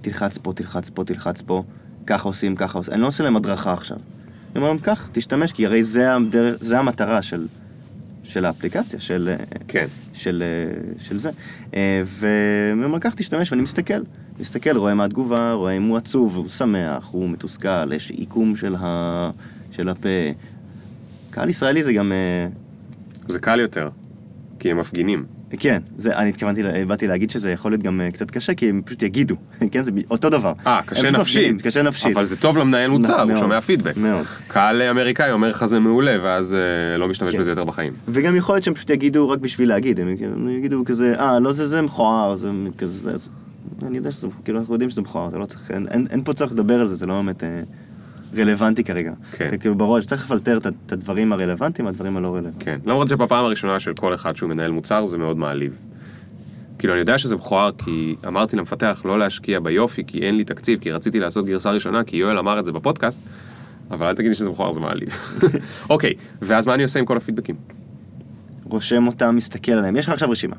תלחץ פה, תלחץ פה, תלחץ פה, ככה עושים, ככה עושים. אני לא עושה להם הדרכה עכשיו. אני אומר להם, קח, תשתמש, כי הרי זה, הדרך, זה המטרה של, של האפליקציה, של, אה, כן. של, אה, של זה. ואני אומר, קח, תשתמש, ואני מסתכל. מסתכל, רואה מה התגובה, רואה אם הוא עצוב, הוא שמח, הוא מתוסכל, יש עיקום של, ה, של הפה. קהל ישראלי זה גם... אה, זה קל יותר, כי הם מפגינים. כן, זה, אני התכוונתי, באתי להגיד שזה יכול להיות גם אה, קצת קשה, כי הם פשוט יגידו, כן, זה אותו דבר. אה, קשה פשוט מפגינים, נפשית. קשה נפשית. אבל זה טוב למנהל מוצר, הוא שומע פידבק. מאוד. קהל אמריקאי אומר לך זה מעולה, ואז אה, לא משתמש כן. בזה יותר בחיים. וגם יכול להיות שהם פשוט יגידו רק בשביל להגיד, הם יגידו כזה, אה, לא זה, זה מכוער, זה כזה, זה, זה. אני יודע שזה, כאילו, אנחנו יודעים שזה מכוער, אתה לא צריך, אין, אין, אין פה צורך לדבר על זה, זה לא באמת אה, רלוונטי כרגע. כן. כאילו בראש, צריך לפלטר את הדברים הרלוונטיים מהדברים הלא רלוונטיים. כן. למרות שבפעם הראשונה של כל אחד שהוא מנהל מוצר זה מאוד מעליב. כאילו אני יודע שזה מכוער כי אמרתי למפתח לא להשקיע ביופי כי אין לי תקציב כי רציתי לעשות גרסה ראשונה כי יואל אמר את זה בפודקאסט אבל אל תגידי שזה מכוער זה מעליב. אוקיי, ואז מה אני עושה עם כל הפידבקים? רושם אותם, מסתכל עליהם, יש לך עכשיו רשימה,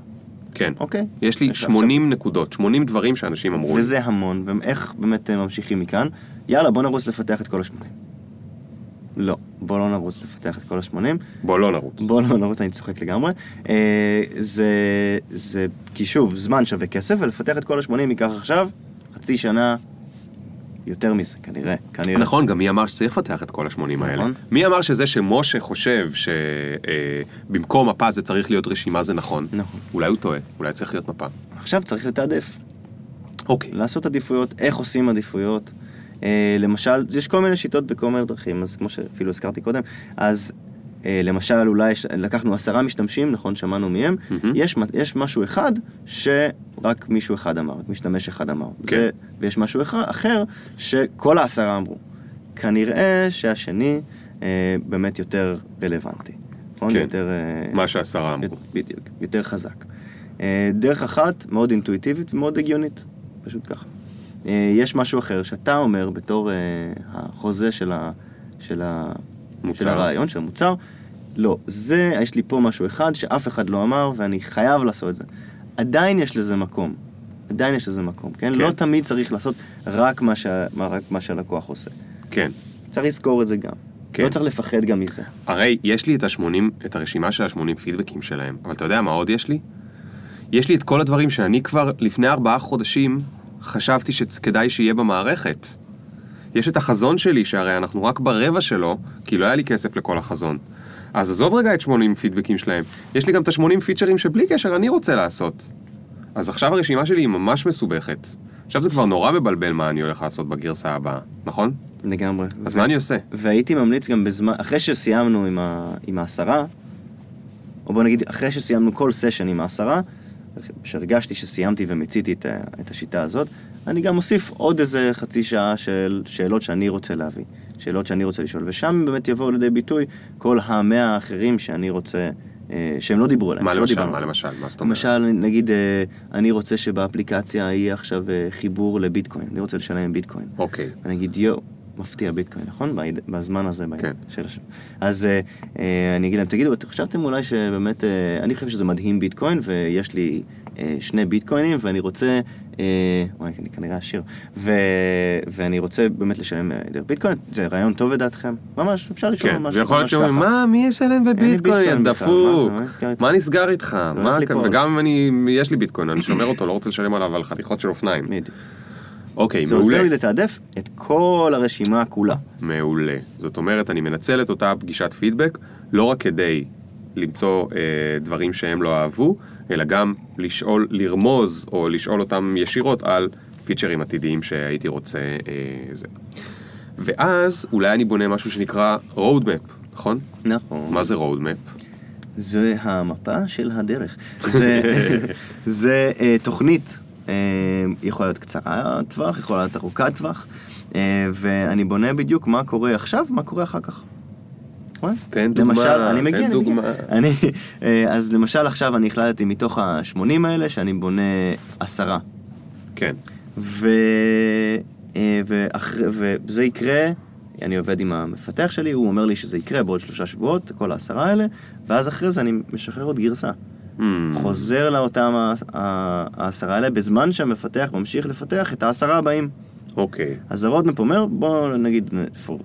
כן. אוקיי? יש לי יש לך 80 נקודות, 80 דברים שאנשים אמרו לי. וזה המון, ואיך באמת אה, ממשיכים מכאן? יאללה, בוא נרוץ לפתח את כל השמונים. לא, בוא לא נרוץ לפתח את כל השמונים. בוא לא נרוץ. בוא לא נרוץ, אני צוחק לגמרי. אה, זה, זה, כי שוב, זמן שווה כסף, ולפתח את כל השמונים ייקח עכשיו חצי שנה יותר מזה, כנראה. כנראה. נכון, גם מי אמר שצריך לפתח את כל השמונים האלה? נכון. מי אמר שזה שמשה חושב שבמקום מפה זה צריך להיות רשימה זה נכון? נכון. אולי הוא טועה, אולי צריך להיות מפה. עכשיו צריך לתעדף. אוקיי. לעשות עדיפויות, איך עושים עדיפויות. אה, למשל, יש כל מיני שיטות בכל מיני דרכים, אז כמו שאפילו הזכרתי קודם, אז אה, למשל אולי יש, לקחנו עשרה משתמשים, נכון, שמענו מהם, מהמם. יש, יש משהו אחד שרק מישהו אחד אמר, רק משתמש אחד אמר. כן. זה, ויש משהו אחד, אחר שכל העשרה אמרו. כנראה שהשני אה, באמת יותר רלוונטי. נכון? כן. יותר... אה, מה שהשרה אמרו. בדיוק, יותר חזק. אה, דרך אחת, מאוד אינטואיטיבית ומאוד הגיונית, פשוט ככה. אה, יש משהו אחר שאתה אומר בתור אה, החוזה של, ה, של, ה, מוצר. של הרעיון, של המוצר, לא, זה, יש לי פה משהו אחד שאף אחד לא אמר ואני חייב לעשות את זה. עדיין יש לזה מקום, עדיין יש לזה מקום, כן? כן. לא תמיד צריך לעשות רק מה, שה, רק מה שהלקוח עושה. כן. צריך לזכור את זה גם. כן. לא צריך לפחד גם מזה. הרי יש לי את ה-80, את הרשימה של ה-80 פידבקים שלהם, אבל אתה יודע מה עוד יש לי? יש לי את כל הדברים שאני כבר לפני ארבעה חודשים חשבתי שכדאי שיהיה במערכת. יש את החזון שלי, שהרי אנחנו רק ברבע שלו, כי לא היה לי כסף לכל החזון. אז עזוב רגע את 80 פידבקים שלהם, יש לי גם את ה-80 פיצ'רים שבלי קשר אני רוצה לעשות. אז עכשיו הרשימה שלי היא ממש מסובכת. עכשיו זה כבר נורא מבלבל מה אני הולך לעשות בגרסה הבאה, נכון? לגמרי. אז מה אני עושה? והייתי ממליץ גם בזמן, אחרי שסיימנו עם, ה, עם העשרה, או בוא נגיד, אחרי שסיימנו כל סשן עם העשרה, שהרגשתי שסיימתי ומיציתי את, את השיטה הזאת, אני גם מוסיף עוד איזה חצי שעה של שאלות שאני רוצה להביא, שאלות שאני רוצה לשאול, ושם באמת יבואו לידי ביטוי כל המאה האחרים שאני רוצה, אה, שהם לא דיברו עליהם. מה למשל? דיברנו מה. למשל? מה זאת אומרת? למשל, נגיד, אה, אני רוצה שבאפליקציה יהיה עכשיו אה, חיבור לביטקוין, אני רוצה לשלם עם ביטקוין. אוקיי. ואני אגיד, יואו, מפתיע ביטקוין, נכון? בזמן הזה, כן. של השם. אז אה, אני אגיד להם, תגידו, חשבתם אולי שבאמת, אה, אני חושב שזה מדהים ביטקוין, ויש לי שני ביטקוינים, ואני רוצה, אה, וואי, אני כנראה עשיר, ו, ואני רוצה באמת לשלם אה, דרך ביטקוין, זה רעיון טוב לדעתכם? ממש, אפשר לשאול כן, ממש להיות ממש שאומרים, ככה. מה, מי ישלם בביטקוין, בכלל, דפוק? מה מה נסגר איתך? הולך מה- ליפול. וגם אם אני, יש לי ביטקוין, אני שומר אותו, לא רוצה לשלם עליו על חתיכות של אופניים. אוקיי, זה עוזר מעולה. לי לתעדף את כל הרשימה כולה. מעולה. זאת אומרת, אני מנצל את אותה פגישת פידבק, לא רק כדי למצוא אה, דברים שהם לא אהבו, אלא גם לשאול, לרמוז או לשאול אותם ישירות על פיצ'רים עתידיים שהייתי רוצה אה, זה. ואז אולי אני בונה משהו שנקרא roadmap, נכון? נכון. מה זה roadmap? זה המפה של הדרך. זה, זה uh, תוכנית, uh, יכולה להיות קצרה טווח, יכולה להיות ארוכת טווח, uh, ואני בונה בדיוק מה קורה עכשיו, מה קורה אחר כך. תן דוגמה, למשל, אני תן מגיע, אני דוגמה. אני, אה, אז למשל עכשיו אני החלטתי מתוך ה-80 האלה שאני בונה עשרה. כן. ו... אה, ואחרי, וזה יקרה, אני עובד עם המפתח שלי, הוא אומר לי שזה יקרה בעוד שלושה שבועות, כל העשרה האלה, ואז אחרי זה אני משחרר עוד גרסה. Hmm, חוזר לאותם העשרה האלה, בזמן שהמפתח ממשיך לפתח את העשרה הבאים. אוקיי. אז הרודמפ אומר, בוא נגיד, for-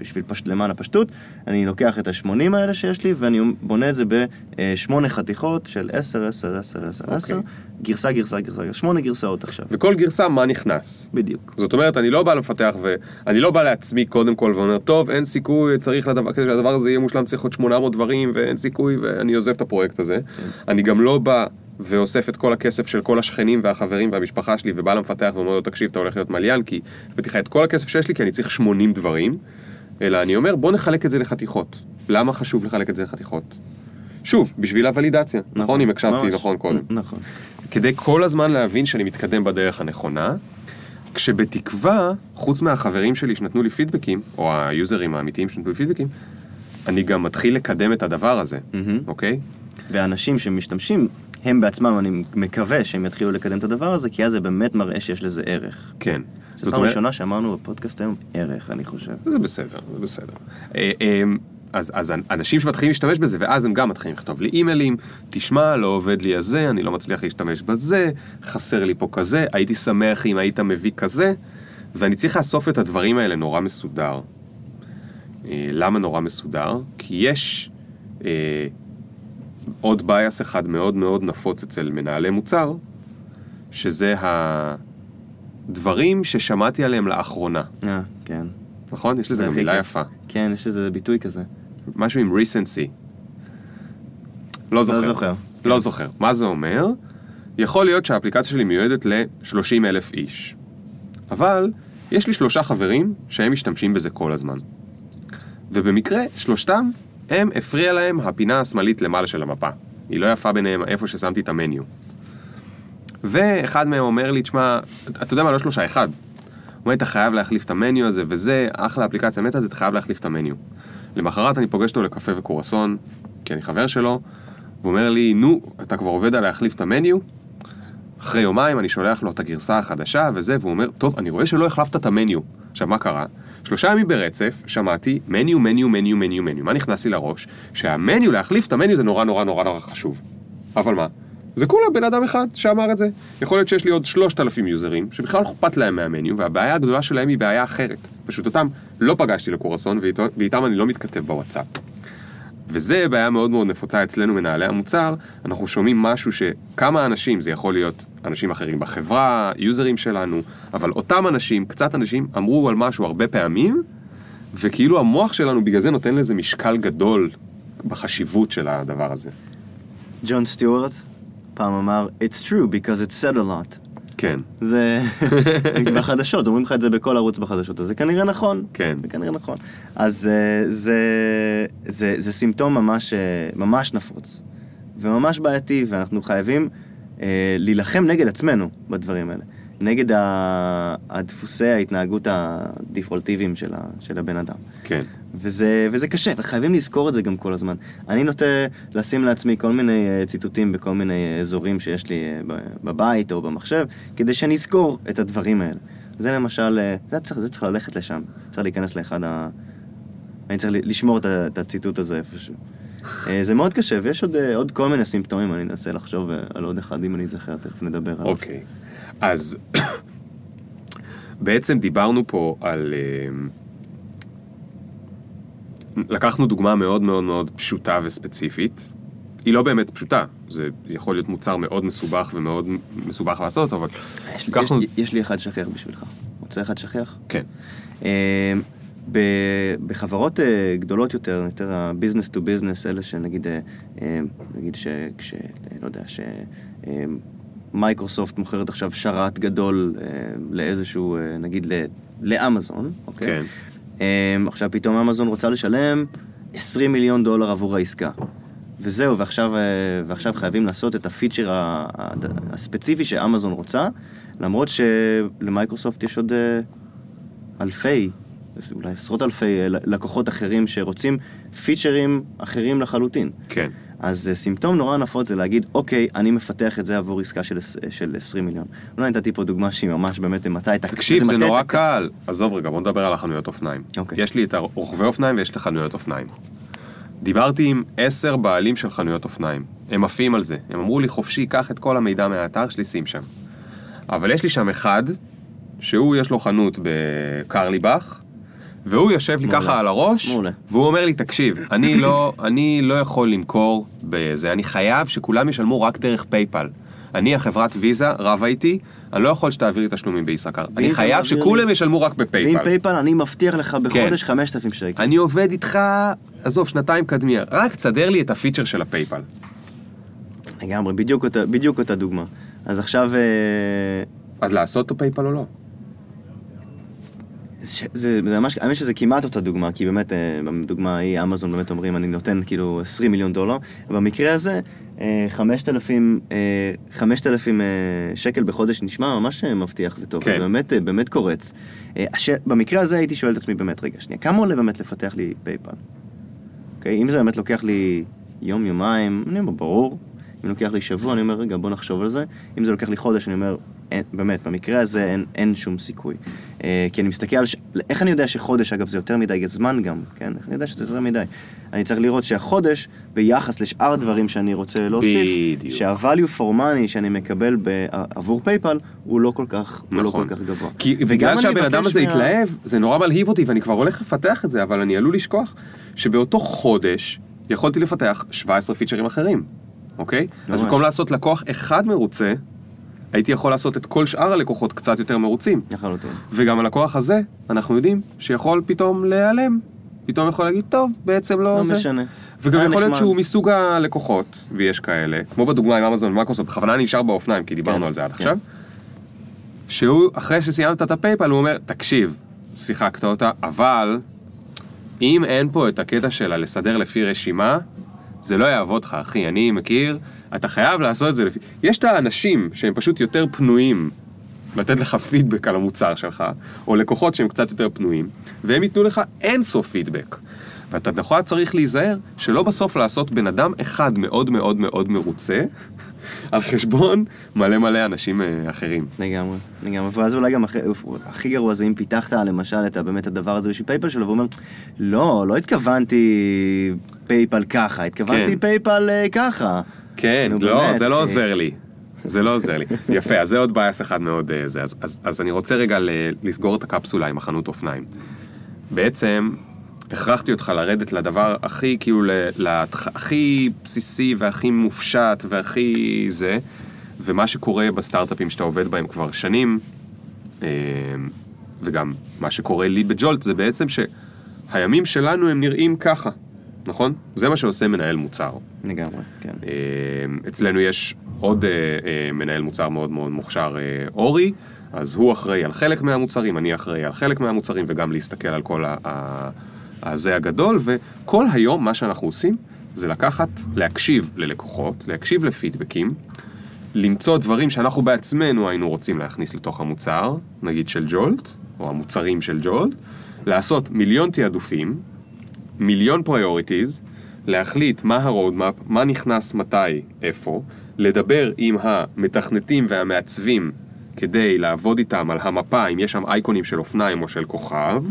בשביל פשט, למען הפשטות, אני לוקח את ה-80 האלה שיש לי, ואני בונה את זה בשמונה חתיכות של 10, 10, 10, 10, 10, אוקיי. גרסה, גרסה, גרסה, שמונה גרסאות עכשיו. וכל גרסה מה נכנס. בדיוק. זאת אומרת, אני לא בא למפתח ואני לא בא לעצמי קודם כל ואומר, טוב, אין סיכוי, צריך לדבר, כדי שהדבר הזה יהיה מושלם צריך עוד 800 דברים ואין סיכוי ואני עוזב את הפרויקט הזה. אני גם לא בא ואוסף את כל הכסף של כל השכנים והחברים והמשפחה שלי ובא למפתח ואומר לו, תקשיב, אתה הולך להיות מליין כי הבאתי לך את כל הכסף שיש לי כי אני צריך 80 דברים. אלא אני אומר, בוא נחלק את זה לחתיכות. למה חשוב לחלק את זה לחתיכות? שוב, בשביל הוולידציה, נכון? אם הקשבתי ממש. נכון קודם. נכון. כדי כל הזמן להבין שאני מתקדם בדרך הנכונה, כשבתקווה, חוץ מהחברים שלי שנתנו לי פידבקים, או היוזרים האמיתיים שנתנו לי פידבקים, אני גם מתחיל לקדם את הדבר הזה, מהמם. אוקיי? ואנשים שמשתמשים, הם בעצמם, אני מקווה שהם יתחילו לקדם את הדבר הזה, כי אז זה באמת מראה שיש לזה ערך. כן. זאת פעם אומרת, ראשונה שאמרנו בפודקאסט היום, ערך, אני חושב. זה בסדר, זה בסדר. אה, אה, אז, אז אנשים שמתחילים להשתמש בזה, ואז הם גם מתחילים לכתוב לי אימיילים, תשמע, לא עובד לי הזה, אני לא מצליח להשתמש בזה, חסר לי פה כזה, הייתי שמח אם היית מביא כזה, ואני צריך לאסוף את הדברים האלה נורא מסודר. אה, למה נורא מסודר? כי יש אה, עוד בייס אחד מאוד מאוד נפוץ אצל מנהלי מוצר, שזה הדברים ששמעתי עליהם לאחרונה. אה, כן. נכון? יש לזה זה גם מילה כיף. יפה. כן, יש איזה ביטוי כזה. משהו עם recency. לא זוכר. זוכר. לא זוכר. מה זה אומר? יכול להיות שהאפליקציה שלי מיועדת ל-30 אלף איש. אבל יש לי שלושה חברים שהם משתמשים בזה כל הזמן. ובמקרה, שלושתם, הם הפריע להם הפינה השמאלית למעלה של המפה. היא לא יפה ביניהם איפה ששמתי את המניו. ואחד מהם אומר לי, תשמע, אתה יודע מה, לא שלושה, אחד. הוא אומר, אתה חייב להחליף את המניו הזה, וזה אחלה אפליקציה מתה, אז אתה חייב להחליף את המניו. למחרת אני פוגש אותו לקפה וקורסון, כי אני חבר שלו, והוא אומר לי, נו, אתה כבר עובד על להחליף את המניו? אחרי יומיים אני שולח לו את הגרסה החדשה וזה, והוא אומר, טוב, אני רואה שלא החלפת את המניו. עכשיו, מה קרה? שלושה ימים ברצף שמעתי מניו, מניו, מניו, מניו, מניו. מה נכנס לי לראש? שהמניו, להחליף את המניו זה נורא נורא נורא נורא חשוב. אבל מה? זה כולה בן אדם אחד שאמר את זה. יכול להיות שיש לי עוד שלושת אלפים יוזרים, שבכלל אכפת להם מהמניו, והבעיה הגדולה שלהם היא בעיה אחרת. פשוט אותם לא פגשתי לקורסון, ואיתו- ואיתם אני לא מתכתב בוואטסאפ. וזה בעיה מאוד מאוד נפוצה אצלנו מנהלי המוצר, אנחנו שומעים משהו שכמה אנשים, זה יכול להיות אנשים אחרים בחברה, יוזרים שלנו, אבל אותם אנשים, קצת אנשים, אמרו על משהו הרבה פעמים, וכאילו המוח שלנו בגלל זה נותן לזה משקל גדול בחשיבות של הדבר הזה. ג'ון סטיוארט פעם אמר, It's true because it's said a lot. כן, זה בחדשות, אומרים לך את זה בכל ערוץ בחדשות, אז זה כנראה נכון. כן. זה כנראה נכון. אז אה, זה, זה, זה סימפטום ממש, אה, ממש נפוץ, וממש בעייתי, ואנחנו חייבים אה, להילחם נגד עצמנו בדברים האלה. נגד הדפוסי ההתנהגות הדפולטיביים של, ה, של הבן אדם. כן. וזה, וזה קשה, וחייבים לזכור את זה גם כל הזמן. אני נוטה לשים לעצמי כל מיני אה, ציטוטים בכל מיני אה, אזורים שיש לי אה, בבית או במחשב, כדי שאני אזכור את הדברים האלה. זה למשל, זה צריך, זה צריך ללכת לשם. צריך להיכנס לאחד ה... אני צריך לשמור את את הציטוט הזה איפשהו. זה מאוד קשה, ויש עוד, עוד כל מיני סימפטומים, אני אנסה לחשוב על עוד אחד, אם אני אזכר, תכף נדבר עליו. אוקיי. אז בעצם דיברנו פה על... אה, לקחנו דוגמה מאוד מאוד מאוד פשוטה וספציפית. היא לא באמת פשוטה, זה יכול להיות מוצר מאוד מסובך ומאוד מסובך לעשות, אבל יש, לי, לקחנו... יש, יש לי אחד שכיח בשבילך. רוצה אחד שכיח? כן, אה, בחברות אה, גדולות יותר, יותר ה-business to business, אלה שנגיד, נגיד שכש... לא יודע, שמייקרוסופט מוכרת עכשיו שרת גדול אה, לאיזשהו, אה, נגיד ל- לאמזון, אוקיי? כן. אה, עכשיו פתאום אמזון רוצה לשלם 20 מיליון דולר עבור העסקה. וזהו, ועכשיו, אה, ועכשיו חייבים לעשות את הפיצ'ר ה- ה- הספציפי שאמזון רוצה, למרות שלמייקרוסופט יש עוד אה, אלפי, אולי עשרות אלפי אה, לקוחות אחרים שרוצים פיצ'רים אחרים לחלוטין. כן. אז אה, סימפטום נורא נפוץ זה להגיד, אוקיי, אני מפתח את זה עבור עסקה של, של 20 מיליון. אולי נתתי פה דוגמה שהיא ממש באמת מטה את ה... תקשיב, זה מטה נורא את קל. עזוב רגע, בוא נדבר על החנויות אופניים. אוקיי. יש לי את הרוכבי אופניים ויש את החנויות אופניים. דיברתי עם עשר בעלים של חנויות אופניים. הם עפים על זה. הם אמרו לי, חופשי, קח את כל המידע מהאתר שלי, שים שם. אבל יש לי שם אחד, שהוא יש לו חנות בקרליבך, והוא יושב לי מעולה. ככה על הראש, מעולה. והוא אומר לי, תקשיב, אני לא, אני לא יכול למכור בזה, אני חייב שכולם ישלמו רק דרך פייפל. אני החברת ויזה, רבה איתי, אני לא יכול שתעביר לי תשלומים בישראכרט. ואם אני חייב שכולם לי- ישלמו רק ועם ב PayPal. PayPal אני מבטיח לך בחודש כן. 5,000 שקל. אני עובד איתך, עזוב, שנתיים קדימה, רק תסדר לי את הפיצ'ר של ה PayPal. לגמרי, בדיוק אותה, בדיוק אותה דוגמה. אז עכשיו... אה, אז לעשות את ה PayPal או לא? זה, זה זה ממש, האמת שזה כמעט אותה דוגמה, כי באמת, אה, בדוגמה ההיא, אמזון באמת אומרים, אני נותן כאילו 20 מיליון דולר. במקרה הזה, אה, 5,000 אה, 5,000 אה, שקל בחודש נשמע ממש מבטיח וטוב. כן. זה באמת, באמת קורץ. הש... במקרה הזה הייתי שואל את עצמי באמת, רגע, שנייה, כמה עולה באמת לפתח לי פייפל? אוקיי, אם זה באמת לוקח לי יום, יומיים, אני אומר, ברור. אם לוקח לי שבוע, אני אומר, רגע, בוא נחשוב על זה. אם זה לוקח לי חודש, אני אומר, אין, באמת, במקרה הזה אין, אין שום סיכוי. אה, כי אני מסתכל על... ש... איך אני יודע שחודש, אגב, זה יותר מדי זמן גם, כן? איך אני יודע שזה יותר מדי? אני צריך לראות שהחודש, ביחס לשאר הדברים שאני רוצה להוסיף, בדיוק. שה-value for money שאני מקבל. עבור פייפל, הוא לא כל כך, לא נכון. כל כך גבוה. כי בגלל שהבן אדם הזה מה- התלהב, זה נורא מלהיב אותי ואני כבר הולך לפתח את זה, אבל אני עלול לשכוח שבאותו חודש יכולתי לפתח 17 פיצ'רים אחרים, אוקיי? אז ממש. במקום לעשות לקוח אחד מרוצה, הייתי יכול לעשות את כל שאר הלקוחות קצת יותר מרוצים. לחלוטין. וגם הלקוח הזה, אנחנו יודעים שיכול פתאום להיעלם. פתאום יכול להגיד, טוב, בעצם לא, לא זה. משנה. וגם יכול להיות. שהוא מסוג הלקוחות, ויש כאלה, כמו בדוגמה עם אמזון ומייקרוסופט, בכוונה נשאר באופניים, כי דיברנו כן, על זה עד כן. עכשיו, שהוא, אחרי שסיימת את ה PayPal, הוא אומר, תקשיב, שיחקת אותה, אבל אם אין פה את הקטע שלה לסדר לפי רשימה, זה לא יעבוד לך, אחי. אני מכיר, אתה חייב לעשות את זה לפי... יש את האנשים שהם פשוט יותר פנויים לתת לך פידבק על המוצר שלך, או לקוחות שהם קצת יותר פנויים, והם ייתנו לך אינסוף פידבק. ואתה נורא צריך להיזהר שלא בסוף לעשות בן אדם אחד מאוד מאוד מאוד מרוצה, על חשבון מלא מלא אנשים אה, אחרים. לגמרי, לגמרי. ואז אולי גם הכי, הכי גרוע זה אם פיתחת למשל את באמת הדבר הזה בשביל PayPal שלו, והוא אומר, לא, לא התכוונתי PayPal ככה, התכוונתי כן. PayPal אה, ככה. כן, לא, באמת, זה לא אה. עוזר לי. זה לא עוזר לי. יפה, אז זה עוד בייס אחד מאוד אה, זה. אז, אז, אז אני רוצה רגע ל- לסגור את הקפסולה עם החנות אופניים. בעצם, הכרחתי אותך לרדת לדבר הכי, כאילו, להתח- הכי בסיסי והכי מופשט והכי זה, ומה שקורה בסטארט-אפים שאתה עובד בהם כבר שנים, אה, וגם מה שקורה לי בג'ולט, זה בעצם שהימים שלנו הם נראים ככה, נכון? זה מה שעושה מנהל מוצר. לגמרי, כן. אה, אצלנו יש עוד אה, אה, מנהל מוצר מאוד מאוד מוכשר, אורי, אז הוא אחראי על חלק מהמוצרים, אני אחראי על חלק מהמוצרים, וגם להסתכל על כל ה- הזה הגדול, וכל היום מה שאנחנו עושים זה לקחת, להקשיב ללקוחות, להקשיב לפידבקים, למצוא דברים שאנחנו בעצמנו היינו רוצים להכניס לתוך המוצר, נגיד של ג'ולט, או המוצרים של ג'ולט, לעשות מיליון תעדופים, מיליון priorities, להחליט מה ה roadmap, מה נכנס מתי, איפה, לדבר עם המתכנתים והמעצבים כדי לעבוד איתם על המפה, אם יש שם אייקונים של אופניים או של כוכב,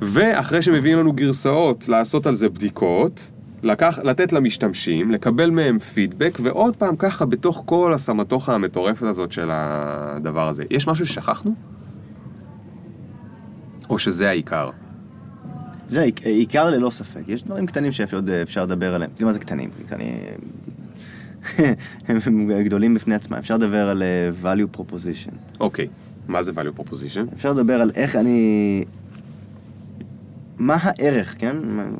ואחרי שמביאים לנו גרסאות, לעשות על זה בדיקות, לקח, לתת למשתמשים, לקבל מהם פידבק, ועוד פעם ככה בתוך כל הסמטוחה המטורפת הזאת של הדבר הזה. יש משהו ששכחנו? או שזה העיקר? זה עיק- עיקר ללא ספק. יש דברים קטנים שאפשר עוד אפשר לדבר עליהם. כאילו, מה זה קטנים? אני... הם גדולים בפני עצמם. אפשר לדבר על אה, value proposition. אוקיי, מה זה value proposition? אפשר לדבר על איך אני... מה הערך, כן?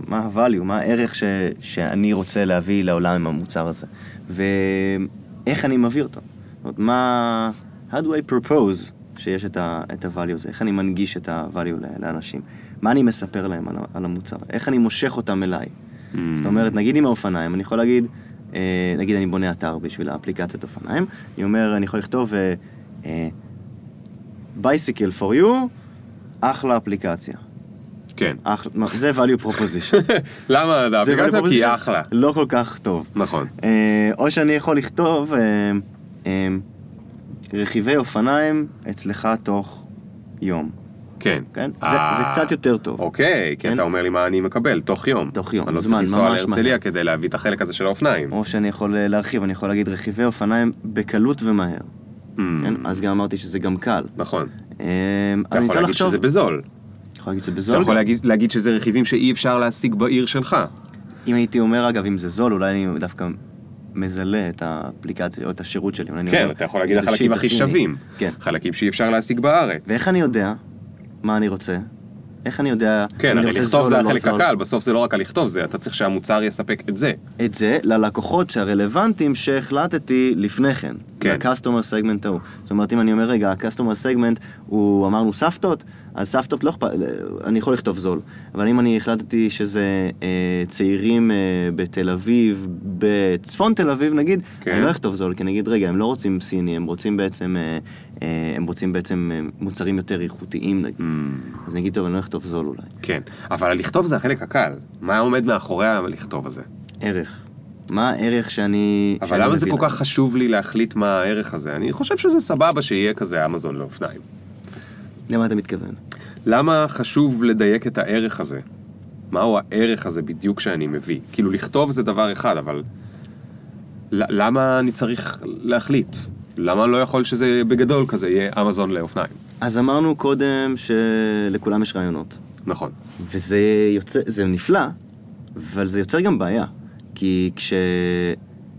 מה- ה-value, מה הערך ש... שאני רוצה להביא לעולם עם המוצר הזה. ואיך אני מביא אותו. זאת אומרת, מה... How do I propose שיש את, ה-value הזה? איך אני מנגיש את ה-value לאנשים? מה אני מספר להם על, על המוצר? איך אני מושך אותם אליי? Mm. זאת אומרת, נגיד עם האופניים, אני יכול להגיד, אה, נגיד אני בונה אתר בשביל האפליקציית אופניים, אני אומר, אני יכול לכתוב אה, אה, bicycle for you, אחלה אפליקציה. כן. אחלה, זה value proposition. למה? זה value כי היא proposition אחלה. לא כל כך טוב. נכון. אה, או שאני יכול לכתוב אה, אה, רכיבי אופניים אצלך תוך יום. כן. כן? זה- אה, זה קצת יותר טוב. אוקיי, כי כן? אתה אומר לי מה אני מקבל, תוך יום. תוך יום, אני לא זמן, צריך לנסוע ממש להרצליה מהר. כדי להביא את החלק הזה של האופניים. או שאני יכול אה, להרחיב, אני יכול להגיד רכיבי אופניים בקלות ומהר. Mm, כן? אז גם אמרתי שזה גם קל. נכון. אה, אתה יכול להגיד לחשוב... שזה בזול. יכול להגיד שזה אתה בזול. יכול להגיד- להגיד שזה רכיבים שאי אפשר להשיג בעיר שלך. אם הייתי אומר, אגב, אם זה זול, אולי אני דווקא מזלה את האפליקציה או את השירות שלי. כן, אומר, אתה יכול להגיד זה החלקים הכי. שווים. כן. חלקים שאי אפשר להשיג בארץ. ואיך אני יודע מה אני רוצה? איך אני יודע כן, הרי לכתוב זה לא החלק זול? הקל, בסוף זה לא רק הלכתוב, זה אתה צריך שהמוצר יספק את זה. את זה ללקוחות שהרלוונטיים שהחלטתי לפני כן. כן. ל-customer segment ההוא. זאת אומרת, אם אני אומר, רגע, ה-customer segment הוא, אמרנו סבתות, אז סבתות לא אכפת, אני יכול לכתוב זול. אבל אם אני החלטתי שזה אה, צעירים אה, בתל אביב, בצפון תל אביב נגיד, כן. אני לא אכתוב זול, כי אני אגיד, רגע, הם לא רוצים סיני, הם רוצים בעצם, אה, אה, הם רוצים בעצם אה, מוצרים יותר איכותיים נגיד. Mm, אז אני אגיד, טוב, אני לא אכתוב זול אולי. כן, אבל לכתוב זה החלק הקל. מה עומד מאחורי הלכתוב הזה? ערך. מה הערך שאני... אבל שאני למה זה כל? כך חשוב לי להחליט מה הערך הזה? אני חושב שזה סבבה שיהיה כזה אמזון לאופניים. למה אתה מתכוון? למה חשוב לדייק את הערך הזה? מהו הערך הזה בדיוק שאני מביא? כאילו, לכתוב זה דבר אחד, אבל... למה אני צריך להחליט? למה לא יכול שזה בגדול כזה יהיה אמזון לאופניים? אז אמרנו קודם שלכולם יש רעיונות. נכון. וזה יוצא, זה נפלא, אבל זה יוצר גם בעיה. כי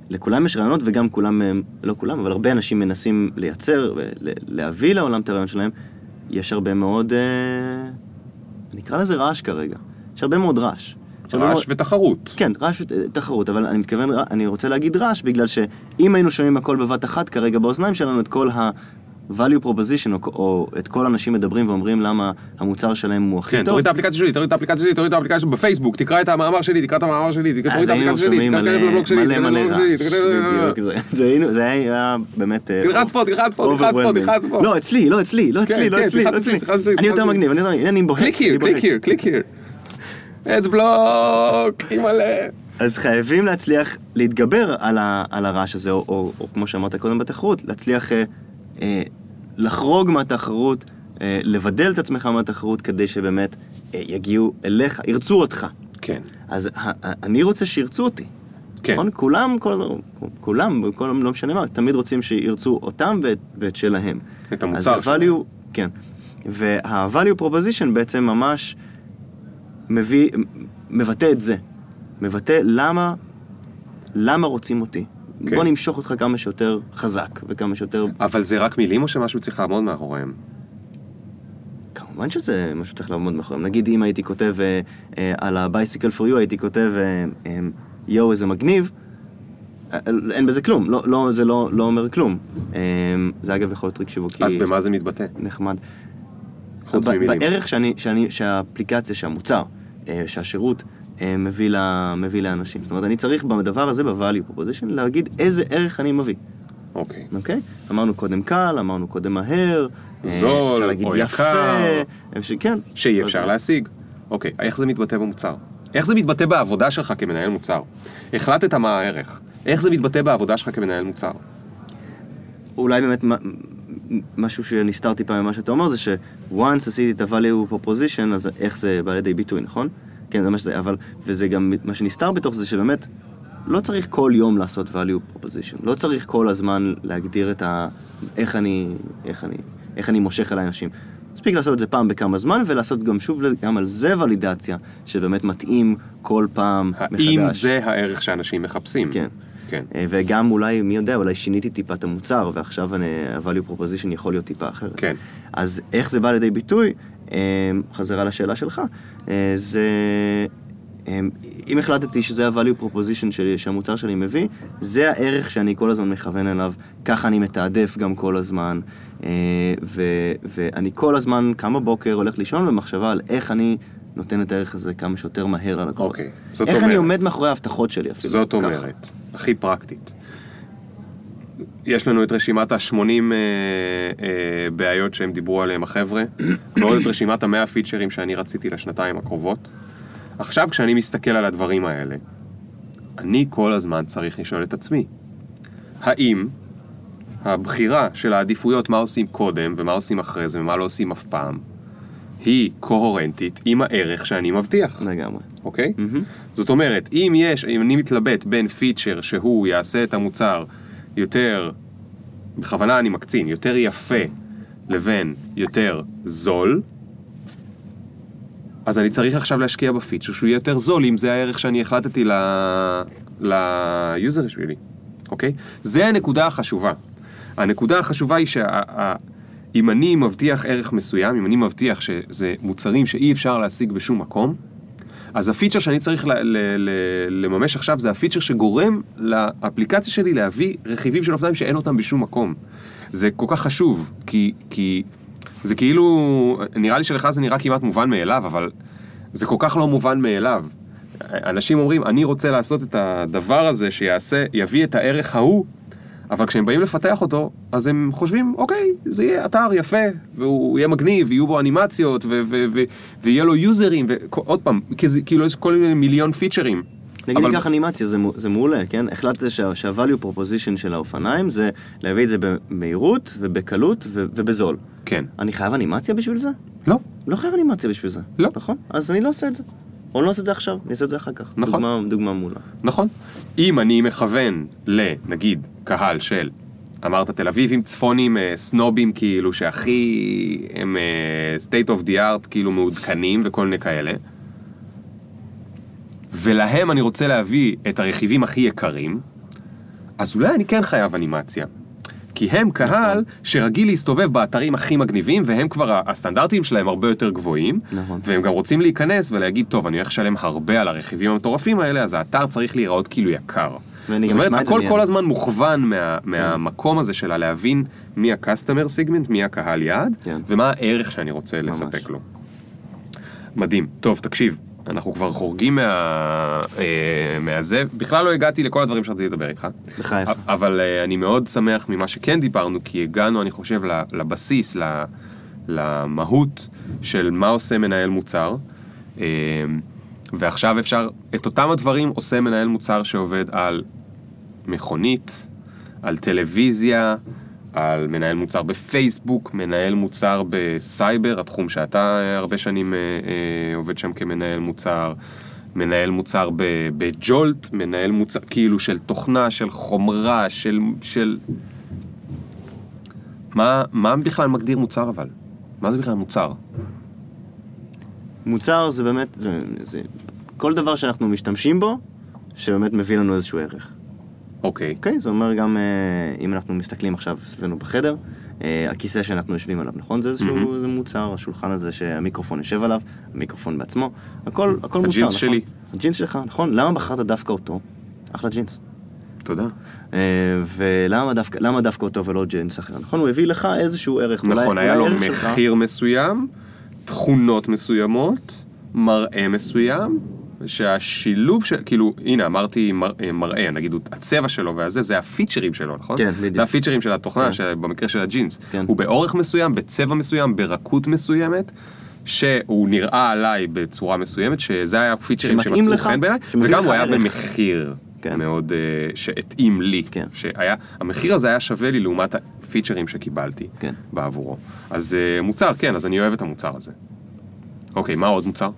כשלכולם יש רעיונות וגם כולם, לא כולם, אבל הרבה אנשים מנסים לייצר ולהביא לעולם את הרעיון שלהם, יש הרבה מאוד, אה, נקרא לזה רעש כרגע. יש הרבה מאוד רעש. רעש מאוד- ותחרות. כן, רעש ותחרות, אבל אני מתכוון, אני רוצה להגיד רעש בגלל שאם היינו שומעים הכל בבת אחת כרגע באוזניים שלנו, את כל value proposition, או, או את כל האנשים מדברים ואומרים למה המוצר שלהם הוא הכי כן, טוב. תוריד את האפליקציה שלי, תוריד את האפליקציה שלי, תוריד את האפליקציה שלי בפייסבוק, תקרא את המאמר שלי, תקרא את המאמר שלי, תקרא- את האפליקציה שלי, תקרא את הבלוג שלי, תקרא את הבלוג שלי, תקרא- בדיוק, זה- היה באמת... אה, תלחץ פה, תלחץ פה, תלחץ פה. תלחץ פה. לא, אצלי, לא אצלי, לא כן, אצלי, לא כן, אצלי, לא אצלי, אצלי. אצלי, אני יותר מגניב, אני יותר מגניב, הנה, אני בוהק. קליק בוהק. click here, click here. ad block, אימא'לה. אז חייבים להצליח להתגבר על, הרעש הזה, או, כמו שאמרת קודם בתחרות, להצליח אה, לחרוג מהתחרות, אה, לבדל את עצמך מהתחרות כדי שבאמת אה, יגיעו אליך, ירצו אותך. כן, אז ה, אני רוצה שירצו אותי. כן. נכון? כולם, כל, כולם, כל, לא משנה מה, תמיד רוצים שירצו אותם ואת, ואת שלהם. את המוצר אז ה-value, כן. וה-value proposition בעצם ממש מביא, מבטא את זה. מבטא למה, למה רוצים אותי. כן. בוא נמשוך אותך כמה שיותר חזק וכמה שיותר... אבל זה רק מילים או שמשהו צריך לעמוד מאחוריהם? כמובן שזה משהו שצריך לעמוד מאחוריהם. נגיד אם הייתי כותב אה, אה, על ה-bicycle for you, הייתי כותב אה, אה, יואו איזה מגניב, אה, אין בזה כלום, לא, לא, זה לא, לא אומר כלום. אה, זה אגב יכול להיות טריק שיווקי אז במה זה מתבטא? נחמד. חוץ ממילים. בערך שאני, שאני, שהאפליקציה, שהמוצר, אה, שהשירות מביא, ל, מביא לאנשים. זאת אומרת, אני צריך בדבר הזה, ב-value proposition, להגיד איזה ערך אני מביא. אוקיי. אוקיי? אמרנו קודם קל, אמרנו קודם מהר. אה, זול, או יפה, יקר. אפשר- כן. שאי אפשר להשיג. אוקיי, איך זה מתבטא במוצר? איך זה מתבטא בעבודה שלך כמנהל מוצר? החלטת מה הערך. איך זה מתבטא בעבודה שלך כמנהל מוצר? אולי באמת משהו שנסתר טיפה ממה שאתה אומר זה ש-once עשיתי את ה-value proposition, אז איך זה בא לידי ביטוי, נכון? כן, זה מה שזה, אבל, וזה גם, מה שנסתר בתוך זה שבאמת, לא צריך כל יום לעשות value proposition. לא צריך כל הזמן להגדיר את ה... איך אני, איך אני, איך אני מושך אל האנשים. מספיק לעשות את זה פעם בכמה זמן, ולעשות גם שוב גם על זה ולידציה, שבאמת מתאים כל פעם מחדש. האם זה הערך שאנשים מחפשים? כן. כן. אה, וגם אולי, מי יודע, אולי שיניתי טיפה את המוצר, ועכשיו ה-value proposition יכול להיות טיפה אחרת. כן. אז איך זה בא לידי ביטוי, חזרה לשאלה שלך, אה, זה... אה, אם החלטתי שזה ה-value proposition שלי, שהמוצר שלי מביא, זה הערך שאני כל הזמן מכוון אליו, ככה אני מתעדף גם כל הזמן, אה, ו- ואני כל הזמן קם בבוקר, הולך לישון במחשבה על איך אני נותן את הערך הזה כמה שיותר מהר ללקוחות. אוקיי, זאת איך אני אומרת- עומד מאחורי ההבטחות שלי אפילו. זאת ככה. אומרת, הכי פרקטית. יש לנו את רשימת ה-80 אה, אה, בעיות שהם דיברו עליהם החבר'ה, ועוד את רשימת ה-100 פיצ'רים שאני רציתי לשנתיים הקרובות. עכשיו, כשאני מסתכל על הדברים האלה, אני כל הזמן צריך לשאול את עצמי, האם הבחירה של העדיפויות, מה עושים קודם ומה עושים אחרי זה ומה לא עושים אף פעם, היא קוהרנטית עם הערך שאני מבטיח. לגמרי. אוקיי? זאת אומרת, אם יש, אם אני מתלבט בין פיצ'ר שהוא יעשה את המוצר יותר, בכוונה אני מקצין, יותר יפה, לבין יותר זול, אז אני צריך עכשיו להשקיע בפיצ'ר שהוא יהיה יותר זול, אם זה הערך שאני החלטתי ל user שלי, אוקיי? זה הנקודה החשובה. הנקודה החשובה היא שאם אני מבטיח ערך מסוים, אם אני מבטיח שזה מוצרים שאי אפשר להשיג בשום מקום, אז הפיצ'ר שאני צריך ל- ל- ל- לממש עכשיו זה הפיצ'ר שגורם לאפליקציה שלי להביא רכיבים של אופניים שאין אותם בשום מקום. זה כל כך חשוב, כי, כי זה כאילו, נראה לי שלך זה נראה כמעט מובן מאליו, אבל זה כל כך לא מובן מאליו. אנשים אומרים, אני רוצה לעשות את הדבר הזה שיעשה, יביא את הערך ההוא, אבל כשהם באים לפתח אותו, אז הם חושבים, אוקיי, זה יהיה אתר יפה, והוא יהיה מגניב, יהיו בו אנימציות, ו- ו- ו- ויהיה לו יוזרים, ועוד פעם, כאילו יש כל מיני מיליון פיצ'רים. נגיד אבל- ניקח אנימציה, זה, זה מעולה, כן? החלטת שה- שה-value proposition של האופניים זה להביא את זה במהירות ובקלות ו- ובזול. כן. אני חייב אנימציה בשביל זה? לא. לא חייב אנימציה בשביל זה. לא. נכון? אז אני לא עושה את זה. או אני לא עושה את זה עכשיו, אני אעשה את זה אחר כך. נכון. דוגמה, דוגמה מעולה. נכון. אם אני מכוון לנגיד קהל של, אמרת תל אביבים צפונים אה, סנובים כאילו שהכי הם אה, state of the art כאילו מעודכנים וכל מיני כאלה, ולהם אני רוצה להביא את הרכיבים הכי יקרים, אז אולי אני כן חייב אנימציה. כי הם קהל שרגיל להסתובב באתרים הכי מגניבים, והם כבר, הסטנדרטים שלהם הרבה יותר גבוהים, נכון. והם גם רוצים להיכנס ולהגיד, טוב, אני הולך לשלם הרבה על הרכיבים המטורפים האלה, אז האתר צריך להיראות כאילו יקר. זאת אומרת, הכל. כל הזמן מוכוון מה- מהמקום הזה שלה להבין מי ה-customer segment, מי הקהל יעד, כן. ומה הערך שאני רוצה לספק לו. מדהים. טוב, תקשיב, אנחנו כבר חורגים מה... אה, מהזה. בכלל לא הגעתי לכל הדברים שרציתי לדבר איתך. בחייך. אבל אה, אני מאוד שמח ממה שכן דיברנו, כי הגענו, אני חושב, לבסיס, למהות של מה עושה מנהל מוצר. אה, ועכשיו אפשר, את אותם הדברים עושה מנהל מוצר שעובד על מכונית, על טלוויזיה, על מנהל מוצר בפייסבוק, מנהל מוצר בסייבר, התחום שאתה אה, הרבה שנים אה, אה, עובד שם כמנהל מוצר, מנהל מוצר בג'ולט, מנהל מוצר כאילו של תוכנה, של חומרה, של... של... מה, מה בכלל מגדיר מוצר אבל? מה זה בכלל מוצר? מוצר זה באמת, זה, זה כל דבר שאנחנו משתמשים בו, שבאמת מביא לנו איזשהו ערך. אוקיי. אוקיי? זה אומר גם, אה, אם אנחנו מסתכלים עכשיו סביבנו בחדר, אה, הכיסא שאנחנו יושבים עליו, נכון? זה איזשהו. זה מוצר, השולחן הזה שהמיקרופון יושב עליו, המיקרופון בעצמו, הכל, הכל מוצר, הג'ינס נכון? שלי. הג'ינס שלך, נכון? למה בחרת דווקא אותו? אחלה ג'ינס. תודה. אה, ולמה דווקא, למה דווקא אותו ולא ג'ינס אחר? נכון? הוא הביא לך איזשהו ערך. אולי- נכון, היה אולי לו הערך שלך- מחיר מסוים, תכונות מסוימות, מראה מסוים, שהשילוב של, כאילו, הנה אמרתי מר, אה, מראה, נגיד הצבע שלו והזה, זה הפיצ'רים שלו, נכון? כן, בדיוק. זה הפיצ'רים של התוכנה, כן. במקרה של הג'ינס. כן. הוא באורך מסוים, בצבע מסוים, ברכות מסוימת. שהוא נראה עליי בצורה מסוימת, שזה היה הפיצ'רים שמצאו לך, חן בעיניי, וגם הוא היה ערך. במחיר כן. מאוד, אה, שהתאים לי. כן. שהיה, המחיר הזה היה שווה לי לעומת הפיצ'רים שקיבלתי כן. בעבורו. אז אה, מוצר, כן, אז אני אוהב את המוצר הזה. אוקיי, מה עוד מוצר?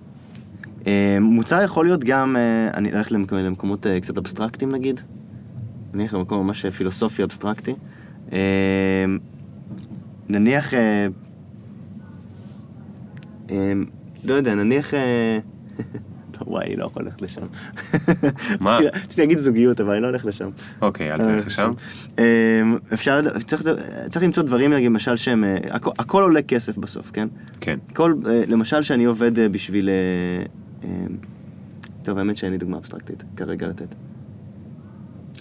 אה, מוצר יכול להיות גם, אה, אני אלך למק- למקומות אה, קצת אבסטרקטיים נגיד. אני אלך למקום ממש פילוסופי אבסטרקטי. נניח, לא יודע, נניח... וואי, אני לא יכול ללכת לשם. מה? רציתי- להגיד זוגיות, אבל אני לא הולך לשם. אוקיי, אל תלך לשם. אפשר, צריך, למצוא דברים, למשל, שהם, הכל, עולה כסף בסוף, כן? כן. כל, למשל שאני עובד בשביל... אה, טוב, האמת שאין לי דוגמה אבסטרקטית כרגע לתת.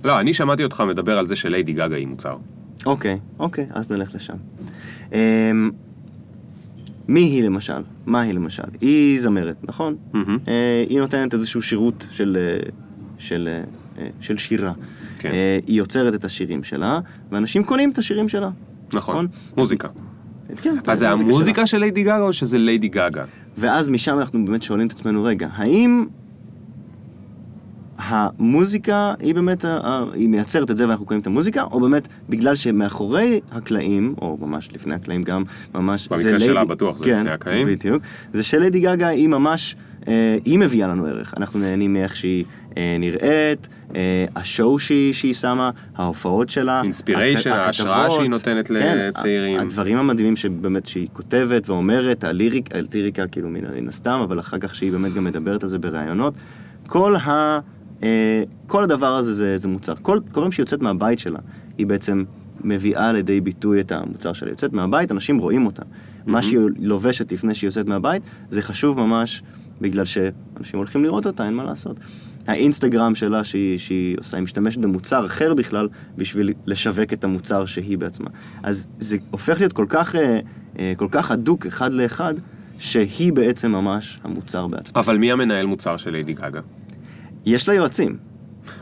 לא, אני שמעתי אותך מדבר על זה שליידי גגה היא מוצר. אוקיי, אוקיי, אז נלך לשם. אה, מי היא למשל? מה היא למשל? היא זמרת, נכון? אה, היא נותנת איזשהו שירות של, אה, של, אה, של שירה. כן. היא יוצרת את השירים שלה, ואנשים קונים את השירים שלה. נכון. מוזיקה. כן, אז זה שלה. המוזיקה של ליידי גגה או שזה ליידי גגה? ואז משם אנחנו באמת שואלים את עצמנו, רגע, האם המוזיקה היא באמת, היא מייצרת את זה ואנחנו קוראים את המוזיקה, או באמת בגלל שמאחורי הקלעים, או ממש לפני הקלעים גם, ממש... במקרה זה שלה ליידי- בטוח זה כן, לפני הקלעים. בדיוק. זה שליידי גגה היא ממש, אה, היא מביאה לנו ערך. אנחנו נהנים מאיך שהיא נראית, אה, השואו שהיא, שהיא שמה, ההופעות שלה. Inspiration, הכ- ההשראה. שהיא נותנת כן, לצעירים. הדברים המדהימים שבאמת שהיא כותבת ואומרת, הליריק, הליריקה כאילו מן הסתם, אבל אחר כך שהיא באמת גם מדברת על זה בראיונות. כל, ה, אה, כל הדבר הזה זה, זה מוצר. כל, כל פעם שהיא יוצאת מהבית שלה, היא בעצם מביאה לידי ביטוי את המוצר שלה. יוצאת מהבית, אנשים רואים אותה. מה שהיא לובשת לפני שהיא יוצאת מהבית, זה חשוב ממש בגלל שאנשים הולכים לראות אותה, אין מה לעשות. האינסטגרם שלה שהיא, שהיא עושה, היא משתמשת במוצר אחר בכלל בשביל לשווק את המוצר שהיא בעצמה. אז זה הופך להיות כל כך, אה, אה, כל כך הדוק אחד לאחד, שהיא בעצם ממש המוצר בעצמה. אבל מי המנהל מוצר של ליידי גגה? יש לה יועצים.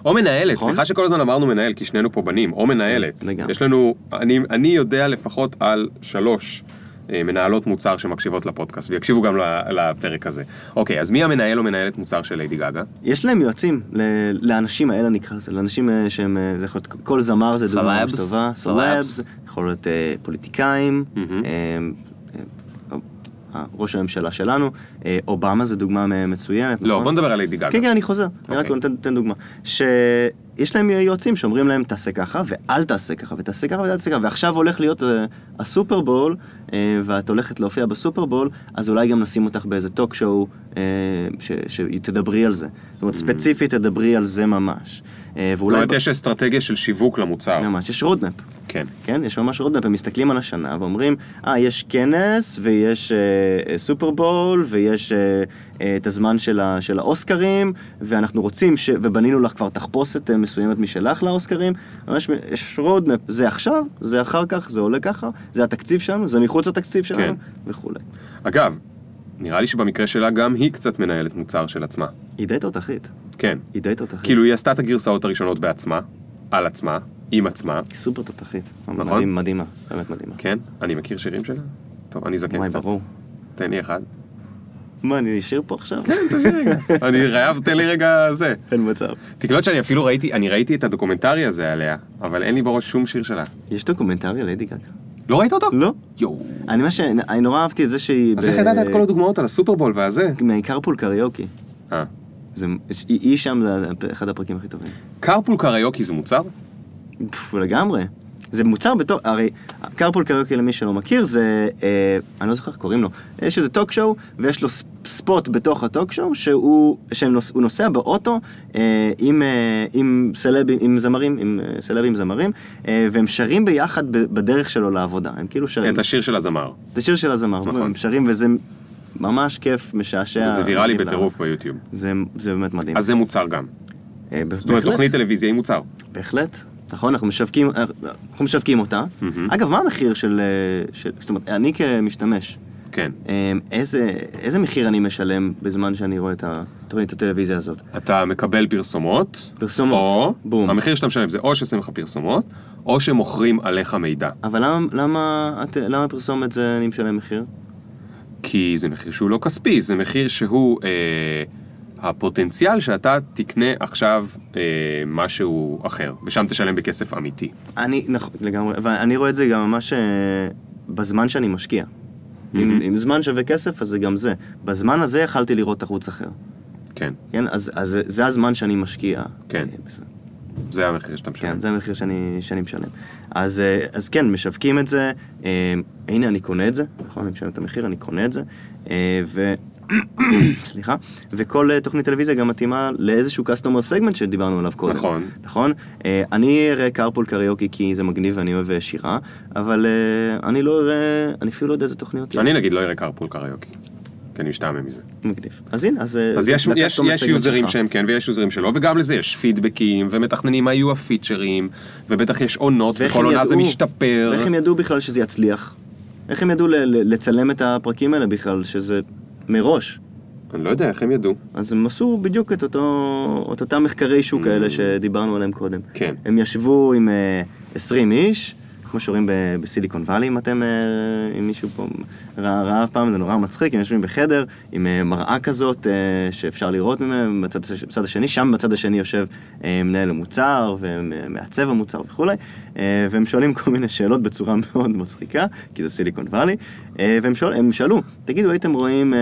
או מנהלת, נכון. סליחה שכל הזמן אמרנו מנהל, כי שנינו פה בנים, או מנהלת. לגמרי. יש לנו, אני, אני יודע לפחות על שלוש מנהלות מוצר שמקשיבות לפודקאסט, ויקשיבו גם לפרק הזה. אוקיי, אז מי המנהל או מנהלת מוצר של ליידי גגה? יש להם יועצים לאנשים האלה נקרא לזה, לאנשים אה, שהם, אה, זה יכול להיות, כל זמר זה דוגמה ממש. טובה. סלבס, יכול להיות אה, פוליטיקאים, מהמם. אה, אה, אה, ראש הממשלה שלנו, אה, אובמה זה דוגמה מצוינת, לא, נכון? בוא נדבר על ליידי גגה. כן, כן, אני חוזר. אני רק אוקיי. נותן דוגמה. שיש להם יועצים שאומרים להם, תעשה ככה, ואל תעשה ככה, ותעשה ככה, ואל תעשה ככה, ועכשיו הולך להיות אה, הסופרבול, אה, ואת הולכת להופיע בסופרבול, אז אולי גם נשים אותך באיזה טוק שואו, שתדברי על זה. זאת אומרת, ספציפית תדברי על זה ממש. אה, זאת ואולי... אומרת, ב- יש אסטרטגיה של שיווק למוצר. ממש, יש roadmap. כן. כן. יש ממש roadmap, הם מסתכלים על השנה ואומרים, אה, יש כנס ויש אה, אה, סופרבול ויש אה, אה, את הזמן של, ה, של האוסקרים ואנחנו רוצים, ש... ובנינו לך כבר תחפושת אה, מסוימת משלך לאוסקרים. ממש יש roadmap, זה עכשיו, זה אחר כך, זה עולה ככה, זה התקציב שלנו, זה מחוץ לתקציב שלנו כן. וכולי. אגב, נראה לי שבמקרה שלה גם היא קצת מנהלת מוצר של עצמה. היא די תותחית, כן. היא די תותחית. כאילו היא עשתה את הגרסאות הראשונות בעצמה, על עצמה, עם עצמה, היא סופר תותחית. נכון. מדהים, מדהימה, באמת מדהימה. כן? אני מכיר שירים שלה? טוב, אני זקן קצת. ברור. תן לי אחד. מה, אני אשאיר פה עכשיו? אני חייב, תן לי רגע זה. אין מצב. תקלוט שאני אפילו ראיתי, אני ראיתי את הדוקומנטרי הזה עליה, אבל אין לי בראש שום שיר שלה. יש דוקומנטרי על ליידי גגה? לא ראית אותו? לא. יואו. אני מה ש... אני נורא אהבתי את זה שהיא... אז איך ידעת את כל הדוגמאות על הסופרבול והזה? מ Carpool Karaoke. אה. זה... היא שם, זה אחד הפרקים הכי טובים. קרפול קריוקי זה מוצר? לגמרי. זה מוצר בתור, הרי קרפול קריוקי למי שלא מכיר זה, אה, אני לא זוכר איך קוראים לו, יש איזה טוק שואו ויש לו ספ- ספוט בתוך הטוק שואו שהוא שנוס, הוא נוסע באוטו אה, עם, אה, עם סלבים, עם זמרים, עם אה, סלבים זמרים אה, והם שרים ביחד בדרך שלו לעבודה, הם כאילו שרים, את השיר של הזמר. זה שיר של הזמר, נכון. הם שרים וזה ממש כיף, משעשע. זה ויראלי בטירוף. ביוטיוב. זה, זה באמת מדהים. אז זה מוצר גם. אה, זאת אומרת. תוכנית טלוויזיה היא מוצר. בהחלט, נכון, אנחנו משווקים, אנחנו משווקים אותה. מהמם. אגב, מה המחיר של, אה, של, זאת אומרת, אני כמשתמש, כן. אה, איזה, איזה מחיר אני משלם בזמן שאני רואה את התוכנית הטלוויזיה הזאת? אתה מקבל פרסומות, פרסומות, או בום. המחיר שאתה משלם זה או שעושים לך פרסומות, או שמוכרים עליך מידע. אבל למה, למה, את, למה פרסומת זה אני משלם מחיר? כי זה מחיר שהוא לא כספי, זה מחיר שהוא אה, הפוטנציאל שאתה תקנה עכשיו אה, משהו אחר, ושם תשלם בכסף אמיתי. אני, נכון, לגמרי, ואני רואה את זה גם ממש אה, בזמן שאני משקיע. אם, מהמם. אם זמן שווה כסף, אז זה גם זה. בזמן הזה יכלתי לראות ערוץ אחר. כן, כן, אז, אז זה הזמן שאני משקיע. כן. אה. זה המחיר שאתה משלם. כן, זה המחיר שאני, שאני משלם. אז, אה, אז כן, משווקים את זה, אה, הנה אני קונה את זה, נכון, אני משלם את המחיר, אני קונה את זה, אה, ו... סליחה, וכל אה, תוכנית טלוויזיה גם מתאימה לאיזשהו customer segment שדיברנו עליו קודם. נכון. נכון? אה, אני אראה קרפול קריוקי כי זה מגניב ואני אוהב אה, שירה, אבל אני לא אראה, אני אפילו לא יודע איזה תוכניות. אני נגיד לא אראה קרפול קריוקי, כי אני משתעמם מזה. מגניב. אז הנה, אז... אז יש, יש, יש יוזרים. שהם כן ויש יוזרים שלא, וגם לזה יש פידבקים, ומתכננים מה יהיו הפיצ'רים, ובטח יש עונות, וכל עונה זה משתפר. ואיך הם ידעו בכלל שזה יצליח? איך הם ידעו לצלם את הפרקים האלה בכלל, שזה מראש? אני לא יודע איך הם ידעו. אז הם עשו בדיוק את, אותו, את אותם מחקרי שוק האלה שדיברנו עליהם קודם. Mm. כן. הם ישבו עם אה, 20 איש, כמו שרואים בסיליקון וואלי, אם אתם, אה, אם מישהו פה ראה, אף פעם, זה נורא מצחיק, הם יושבים בחדר עם אה, מראה כזאת אה, שאפשר לראות ממנו בצד, בצד השני, שם בצד השני יושב מנהל המוצר ומעצב המוצר וכולי, והם שואלים כל מיני שאלות בצורה מאוד מצחיקה, כי זה סיליקון וואלי, והם שואל, שאלו, תגידו, הייתם רואים...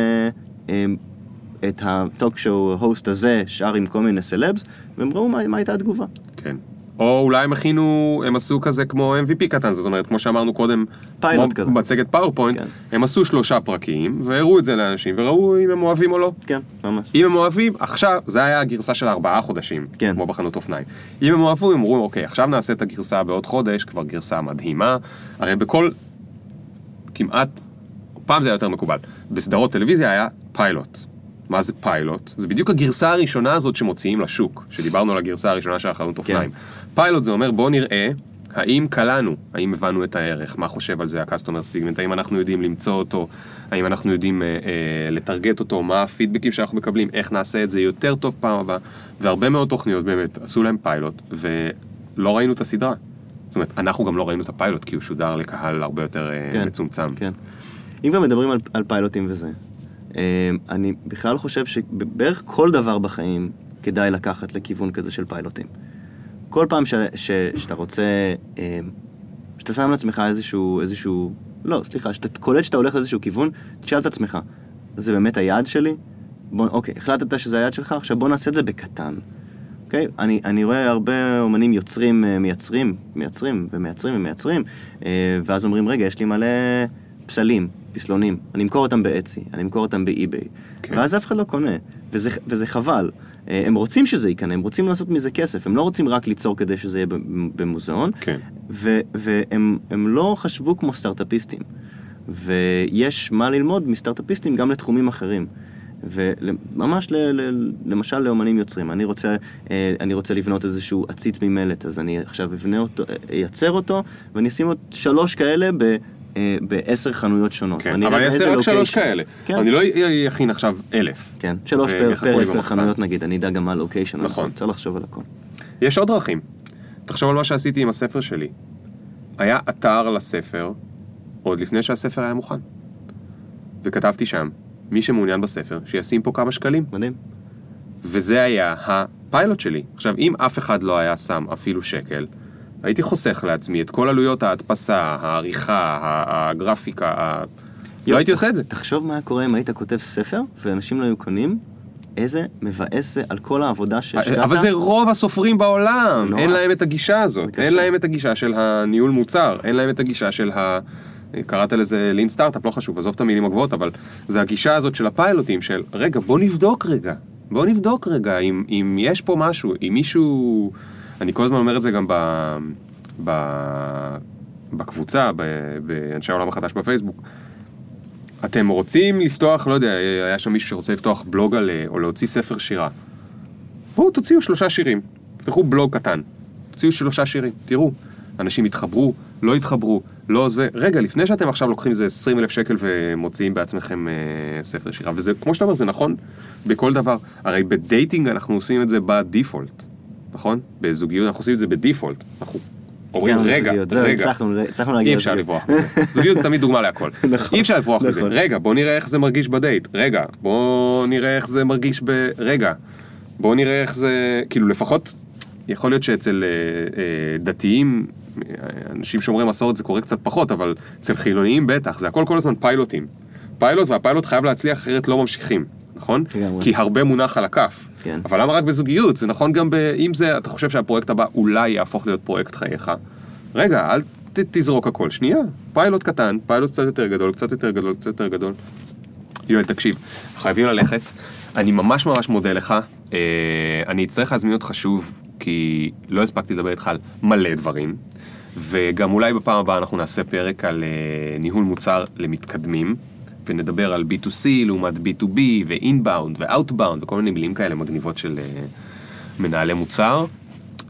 את הטוק שואו הוסט הזה שר עם כל מיני סלבס, והם ראו מה, מה הייתה התגובה. כן. או אולי הם הכינו, הם עשו כזה כמו MVP קטן, זאת אומרת, כמו שאמרנו קודם, פיילוט כזה. מצגת PowerPoint, כן. הם עשו שלושה פרקים, והראו את זה לאנשים, וראו אם הם אוהבים או לא. כן, ממש. אם הם אוהבים, עכשיו, זה היה הגרסה של ארבעה חודשים, כן. כמו בחנות אופניים. אם הם אהבו, הם אמרו, אוקיי, עכשיו נעשה את הגרסה בעוד חודש, כבר גרסה מדהימה. הרי בכל, כמעט, פעם זה היה יותר מקובל, בסדרות טלוויזיה היה פיילוט. מה זה פיילוט? זה בדיוק הגרסה הראשונה הזאת שמוציאים לשוק, שדיברנו על הגרסה הראשונה של החנות אופניים. פיילוט זה אומר, בוא נראה האם קלענו, האם הבנו את הערך, מה חושב על זה ה-customer segment, האם אנחנו יודעים למצוא אותו, האם אנחנו יודעים אה, אה, לטרגט אותו, מה הפידבקים שאנחנו מקבלים, איך נעשה את זה יותר טוב פעם הבאה, והרבה מאוד תוכניות באמת עשו להם פיילוט, ולא ראינו את הסדרה. זאת אומרת, אנחנו גם לא ראינו את הפיילוט, כי הוא שודר לקהל הרבה יותר אה, כן, מצומצם. כן. אם כבר מדברים על, על פיילוטים וזה, אה, אני בכלל חושב שבערך כל דבר בחיים כדאי לקחת לכיוון כזה של פיילוטים. כל פעם ש, ש, שאתה רוצה, אה, שאתה שם לעצמך איזשהו, איזשהו, לא, סליחה, שאתה קולט שאתה הולך לאיזשהו כיוון, תשאל את עצמך, זה באמת היעד שלי? בוא, אוקיי, החלטת שזה היעד שלך, עכשיו בוא נעשה את זה בקטן. אוקיי? אני, אני רואה הרבה אומנים יוצרים, אה, מייצרים, מייצרים ומייצרים ומייצרים, אה, ואז אומרים, רגע, יש לי מלא פסלים, פסלונים, אני אמכור אותם באצי, אני אמכור אותם באי-ביי. כן. ואז אף אחד לא קונה, וזה, וזה חבל. אה, הם רוצים שזה ייכנס, הם רוצים לעשות מזה כסף, הם לא רוצים רק ליצור כדי שזה יהיה במוזיאון, כן. ו- והם הם לא חשבו כמו סטארט-אפיסטים. ויש מה ללמוד מסטארט-אפיסטים גם לתחומים אחרים. וממש ל, ל, למשל לאמנים יוצרים, אני רוצה, אה, אני רוצה לבנות איזשהו עציץ ממלט, אז אני עכשיו אבנה אותו, אייצר אותו, ואני אשים עוד שלוש כאלה ב... אה, בעשר חנויות שונות. כן, אבל אני אעשה רק שלוש כאלה. כן. אני לא אכין עכשיו אלף. כן, שלוש פר, פר עשר חנויות נגיד, אני אדע גם מה הלוקיישן. נכון. צריך לחשוב על הכל. יש עוד דרכים. תחשוב על מה שעשיתי עם הספר שלי. היה אתר לספר עוד לפני שהספר היה מוכן. וכתבתי שם, מי שמעוניין בספר, שישים פה כמה שקלים. מדהים. וזה היה הפיילוט שלי. עכשיו, אם אף אחד לא היה שם אפילו שקל, הייתי חוסך לעצמי את כל עלויות ההדפסה, העריכה, הגרפיקה, ה... לא הייתי עושה את זה. תחשוב מה קורה אם היית כותב ספר, ואנשים לא היו קונים, איזה מבאס זה על כל העבודה שהשקעת. אבל זה רוב הסופרים בעולם, אין להם את הגישה הזאת. אין להם את הגישה של הניהול מוצר, אין להם את הגישה של ה... קראת לזה לין סטארט-אפ, לא חשוב, עזוב את המילים הגבוהות, אבל זה הגישה הזאת של הפיילוטים, של רגע, בוא נבדוק רגע, בוא נבדוק רגע אם, אם יש פה משהו, אם מישהו... אני כל הזמן אומר את זה גם ב... ב... בקבוצה, באנשי העולם החדש בפייסבוק. אתם רוצים לפתוח, לא יודע, היה שם מישהו שרוצה לפתוח בלוג על, או להוציא ספר שירה. בואו תוציאו שלושה שירים, תפתחו בלוג קטן, תוציאו שלושה שירים, תראו, אנשים יתחברו, לא יתחברו, לא זה, רגע, לפני שאתם עכשיו לוקחים איזה 20 אלף שקל ומוציאים בעצמכם אה, ספר שירה, וזה, כמו שאתה אומר, זה נכון בכל דבר, הרי בדייטינג אנחנו עושים את זה בדיפולט, נכון? בזוגיות אנחנו עושים את זה בדיפולט, אנחנו אומרים רגע, רגע, אי אפשר. לברוח מזה, זוגיות זה תמיד דוגמה להכל, נכון, אי אפשר לברוח מזה, נכון. רגע, בוא נראה איך זה מרגיש בדייט, רגע, בוא נראה איך זה מרגיש ב... רגע, בוא נראה איך זה, כאילו לפחות, יכול להיות שאצל אה, אה, דתיים, אה, אנשים שומרי מסורת זה קורה קצת פחות, אבל אצל חילוניים בטח, זה הכל כל הזמן פיילוטים. פיילוט והפיילוט חייב להצליח אחרת לא ממשיכים, נכון? לגמרי. כי הרבה מונח על הכף. כן. אבל למה רק בזוגיות? זה נכון גם ב... אם זה, אתה חושב שהפרויקט הבא אולי יהפוך להיות פרויקט חייך. רגע, אל ת, תזרוק הכל. שנייה, פיילוט קטן, פיילוט קצת יותר גדול, קצת יותר גדול, קצת יותר גדול. יואל, תקשיב, חייבים ללכת. אני ממש ממש מודה לך. אה, אני אצטרך להזמין אותך שוב, כי לא הספקתי לדבר איתך על מלא דברים. וגם אולי בפעם הבאה אנחנו נעשה פרק על אה, ניהול מוצר למתקדמים, ונדבר על B2C לעומת B2B, ו-inbound ו-outbound, וכל מיני מילים כאלה מגניבות של אה, מנהלי מוצר.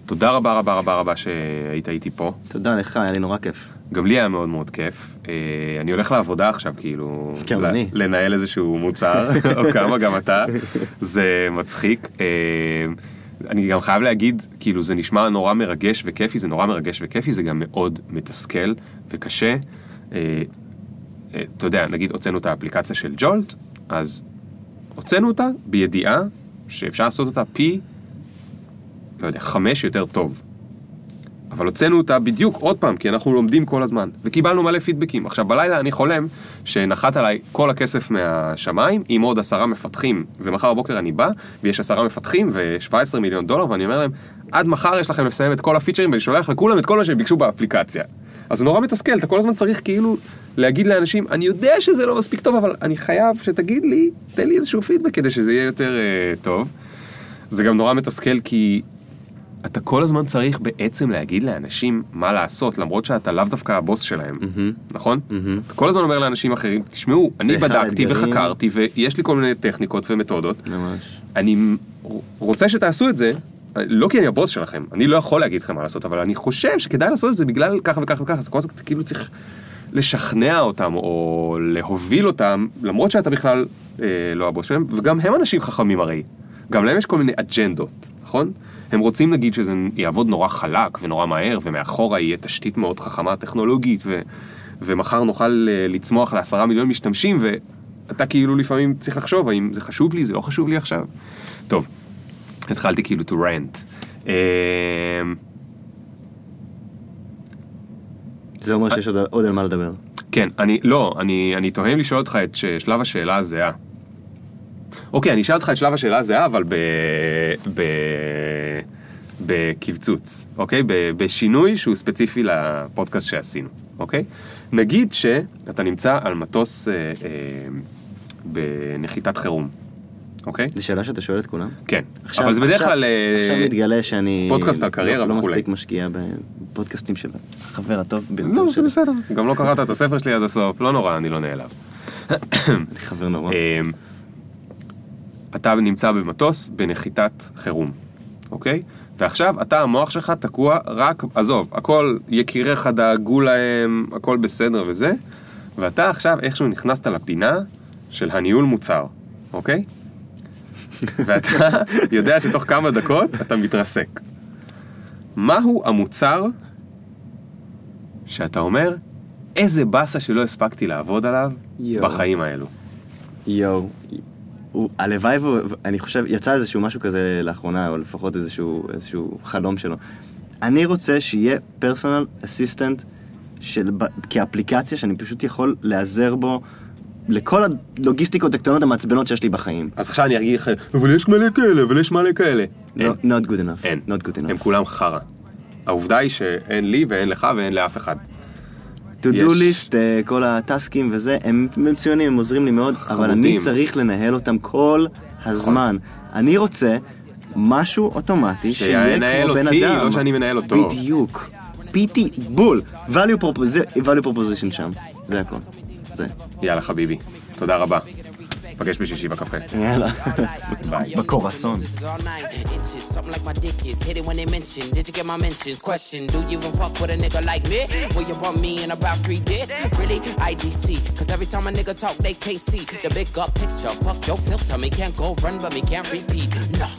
תודה רבה רבה רבה רבה שהיית איתי פה. תודה לך, היה לי נורא כיף. גם לי היה מאוד מאוד כיף. אה, אני הולך לעבודה עכשיו, כאילו... גם ל- אני. לנהל איזשהו מוצר, או כמה, גם אתה. זה מצחיק. אה, אני גם חייב להגיד, כאילו, זה נשמע נורא מרגש וכיפי, זה נורא מרגש וכיפי, זה גם מאוד מתסכל וקשה. אתה יודע, נגיד הוצאנו את האפליקציה של ג'ולט, אז הוצאנו אותה בידיעה שאפשר לעשות אותה פי, לא יודע, חמש יותר טוב. אבל הוצאנו אותה בדיוק עוד פעם, כי אנחנו לומדים כל הזמן, וקיבלנו מלא פידבקים. עכשיו, בלילה אני חולם שנחת עליי כל הכסף מהשמיים, עם עוד עשרה מפתחים, ומחר בבוקר אני בא, ויש עשרה מפתחים ו-17 מיליון דולר, ואני אומר להם, עד מחר יש לכם לסיים את כל הפיצ'רים, ואני שולח לכולם את כל מה שהם ביקשו באפליקציה. אז זה נורא מתסכל, אתה כל הזמן צריך כאילו להגיד לאנשים, אני יודע שזה לא מספיק טוב, אבל אני חייב שתגיד לי, תן לי איזשהו פידבק כדי שזה יהיה יותר אה, טוב. זה גם נורא מתסכל כי אתה כל הזמן צריך בעצם להגיד לאנשים מה לעשות, למרות שאתה לאו דווקא הבוס שלהם, נכון? אתה כל הזמן אומר לאנשים אחרים, תשמעו, אני בדקתי האתגרים. וחקרתי ויש לי כל מיני טכניקות ומתודות, ממש. אני רוצה שתעשו את זה, לא כי אני הבוס שלכם, אני לא יכול להגיד לכם מה לעשות, אבל אני חושב שכדאי לעשות את זה בגלל ככה וככה וככה, אז כל הזמן כאילו צריך לשכנע אותם או להוביל אותם, למרות שאתה בכלל אה, לא הבוס שלהם, וגם הם אנשים חכמים הרי, גם להם יש כל מיני אג'נדות, נכון? הם רוצים נגיד שזה יעבוד נורא חלק ונורא מהר, ומאחורה יהיה תשתית מאוד חכמה טכנולוגית, ו, ומחר נוכל אה, לצמוח לעשרה מיליון משתמשים, ואתה כאילו לפעמים צריך לחשוב האם זה חשוב לי, זה לא חשוב לי עכשיו. טוב, התחלתי כאילו to rant. אה, זה אומר שיש עוד- על מה לדבר. כן, אני, לא, אני, אני תוהה אם לשאול אותך את שלב השאלה הזהה. אוקיי, אני אשאל אותך את שלב השאלה הזהה, אבל ב... ב... בקבצוץ, אוקיי? ב- בשינוי שהוא ספציפי לפודקאסט שעשינו, אוקיי? נגיד שאתה נמצא על מטוס אה, אה, בנחיתת חירום, אוקיי? זו שאלה שאתה שואל את כולם? כן. עכשיו- אבל זה בדרך כלל... אה, עכשיו מתגלה שאני... פודקאסט על קריירה לא, לא וכולי. מספיק משקיע בפודקאסטים של החבר הטוב ביותר לא, זה. בסדר. גם לא קראת את הספר שלי עד הסוף, לא נורא, אני לא נעלב. אני חבר נורא. אמ, אתה נמצא במטוס בנחיתת חירום, אוקיי? ועכשיו אתה, המוח שלך תקוע רק, עזוב, הכל, יקיריך דאגו להם, הכל בסדר וזה, ואתה עכשיו איכשהו נכנסת לפינה של הניהול מוצר, אוקיי? ואתה יודע שתוך כמה דקות אתה מתרסק. מהו המוצר שאתה אומר, איזה באסה שלא הספקתי לעבוד עליו יואו. בחיים האלו? יואו. הוא- הלוואי והוא, אני חושב, יצא איזשהו משהו כזה לאחרונה, או לפחות איזשהו, איזשהו חלום שלו. אני רוצה שיהיה פרסונל אסיסטנט כאפליקציה שאני פשוט יכול להיעזר בו לכל הלוגיסטיקות הקטנות המעצבנות שיש לי בחיים. אז עכשיו אני אגיד לך, אבל יש מלא כאלה, אבל יש מלא כאלה. No- Not good enough. אין. Not good הם enough. כולם חרא. העובדה היא שאין לי ואין לך ואין לאף אחד. to do יש- list, אה, כל הטסקים וזה, הם מצוינים, הם עוזרים לי מאוד, אבל אני חמודים. צריך לנהל אותם כל הזמן. אני רוצה משהו אוטומטי שיהיה שינהל כמו בן אותי, אדם. לא שאני מנהל אותו. בדיוק. פיטי בול. value propos- value proposition שם. זה הכל. זה. יאללה חביבי, תודה רבה. נפגש בשישי בקפה. יאללה. ביי. בקורסון. Nine inches, something like my dick is. Hit it when they mention. Did you get my mentions? Question: Do you even fuck with a nigga like me? Will you bump me in about three days? Really? IDC. Cause every time a nigga talk, they can't see the big up picture. Fuck your filter, me can't go run, but me can't repeat. No.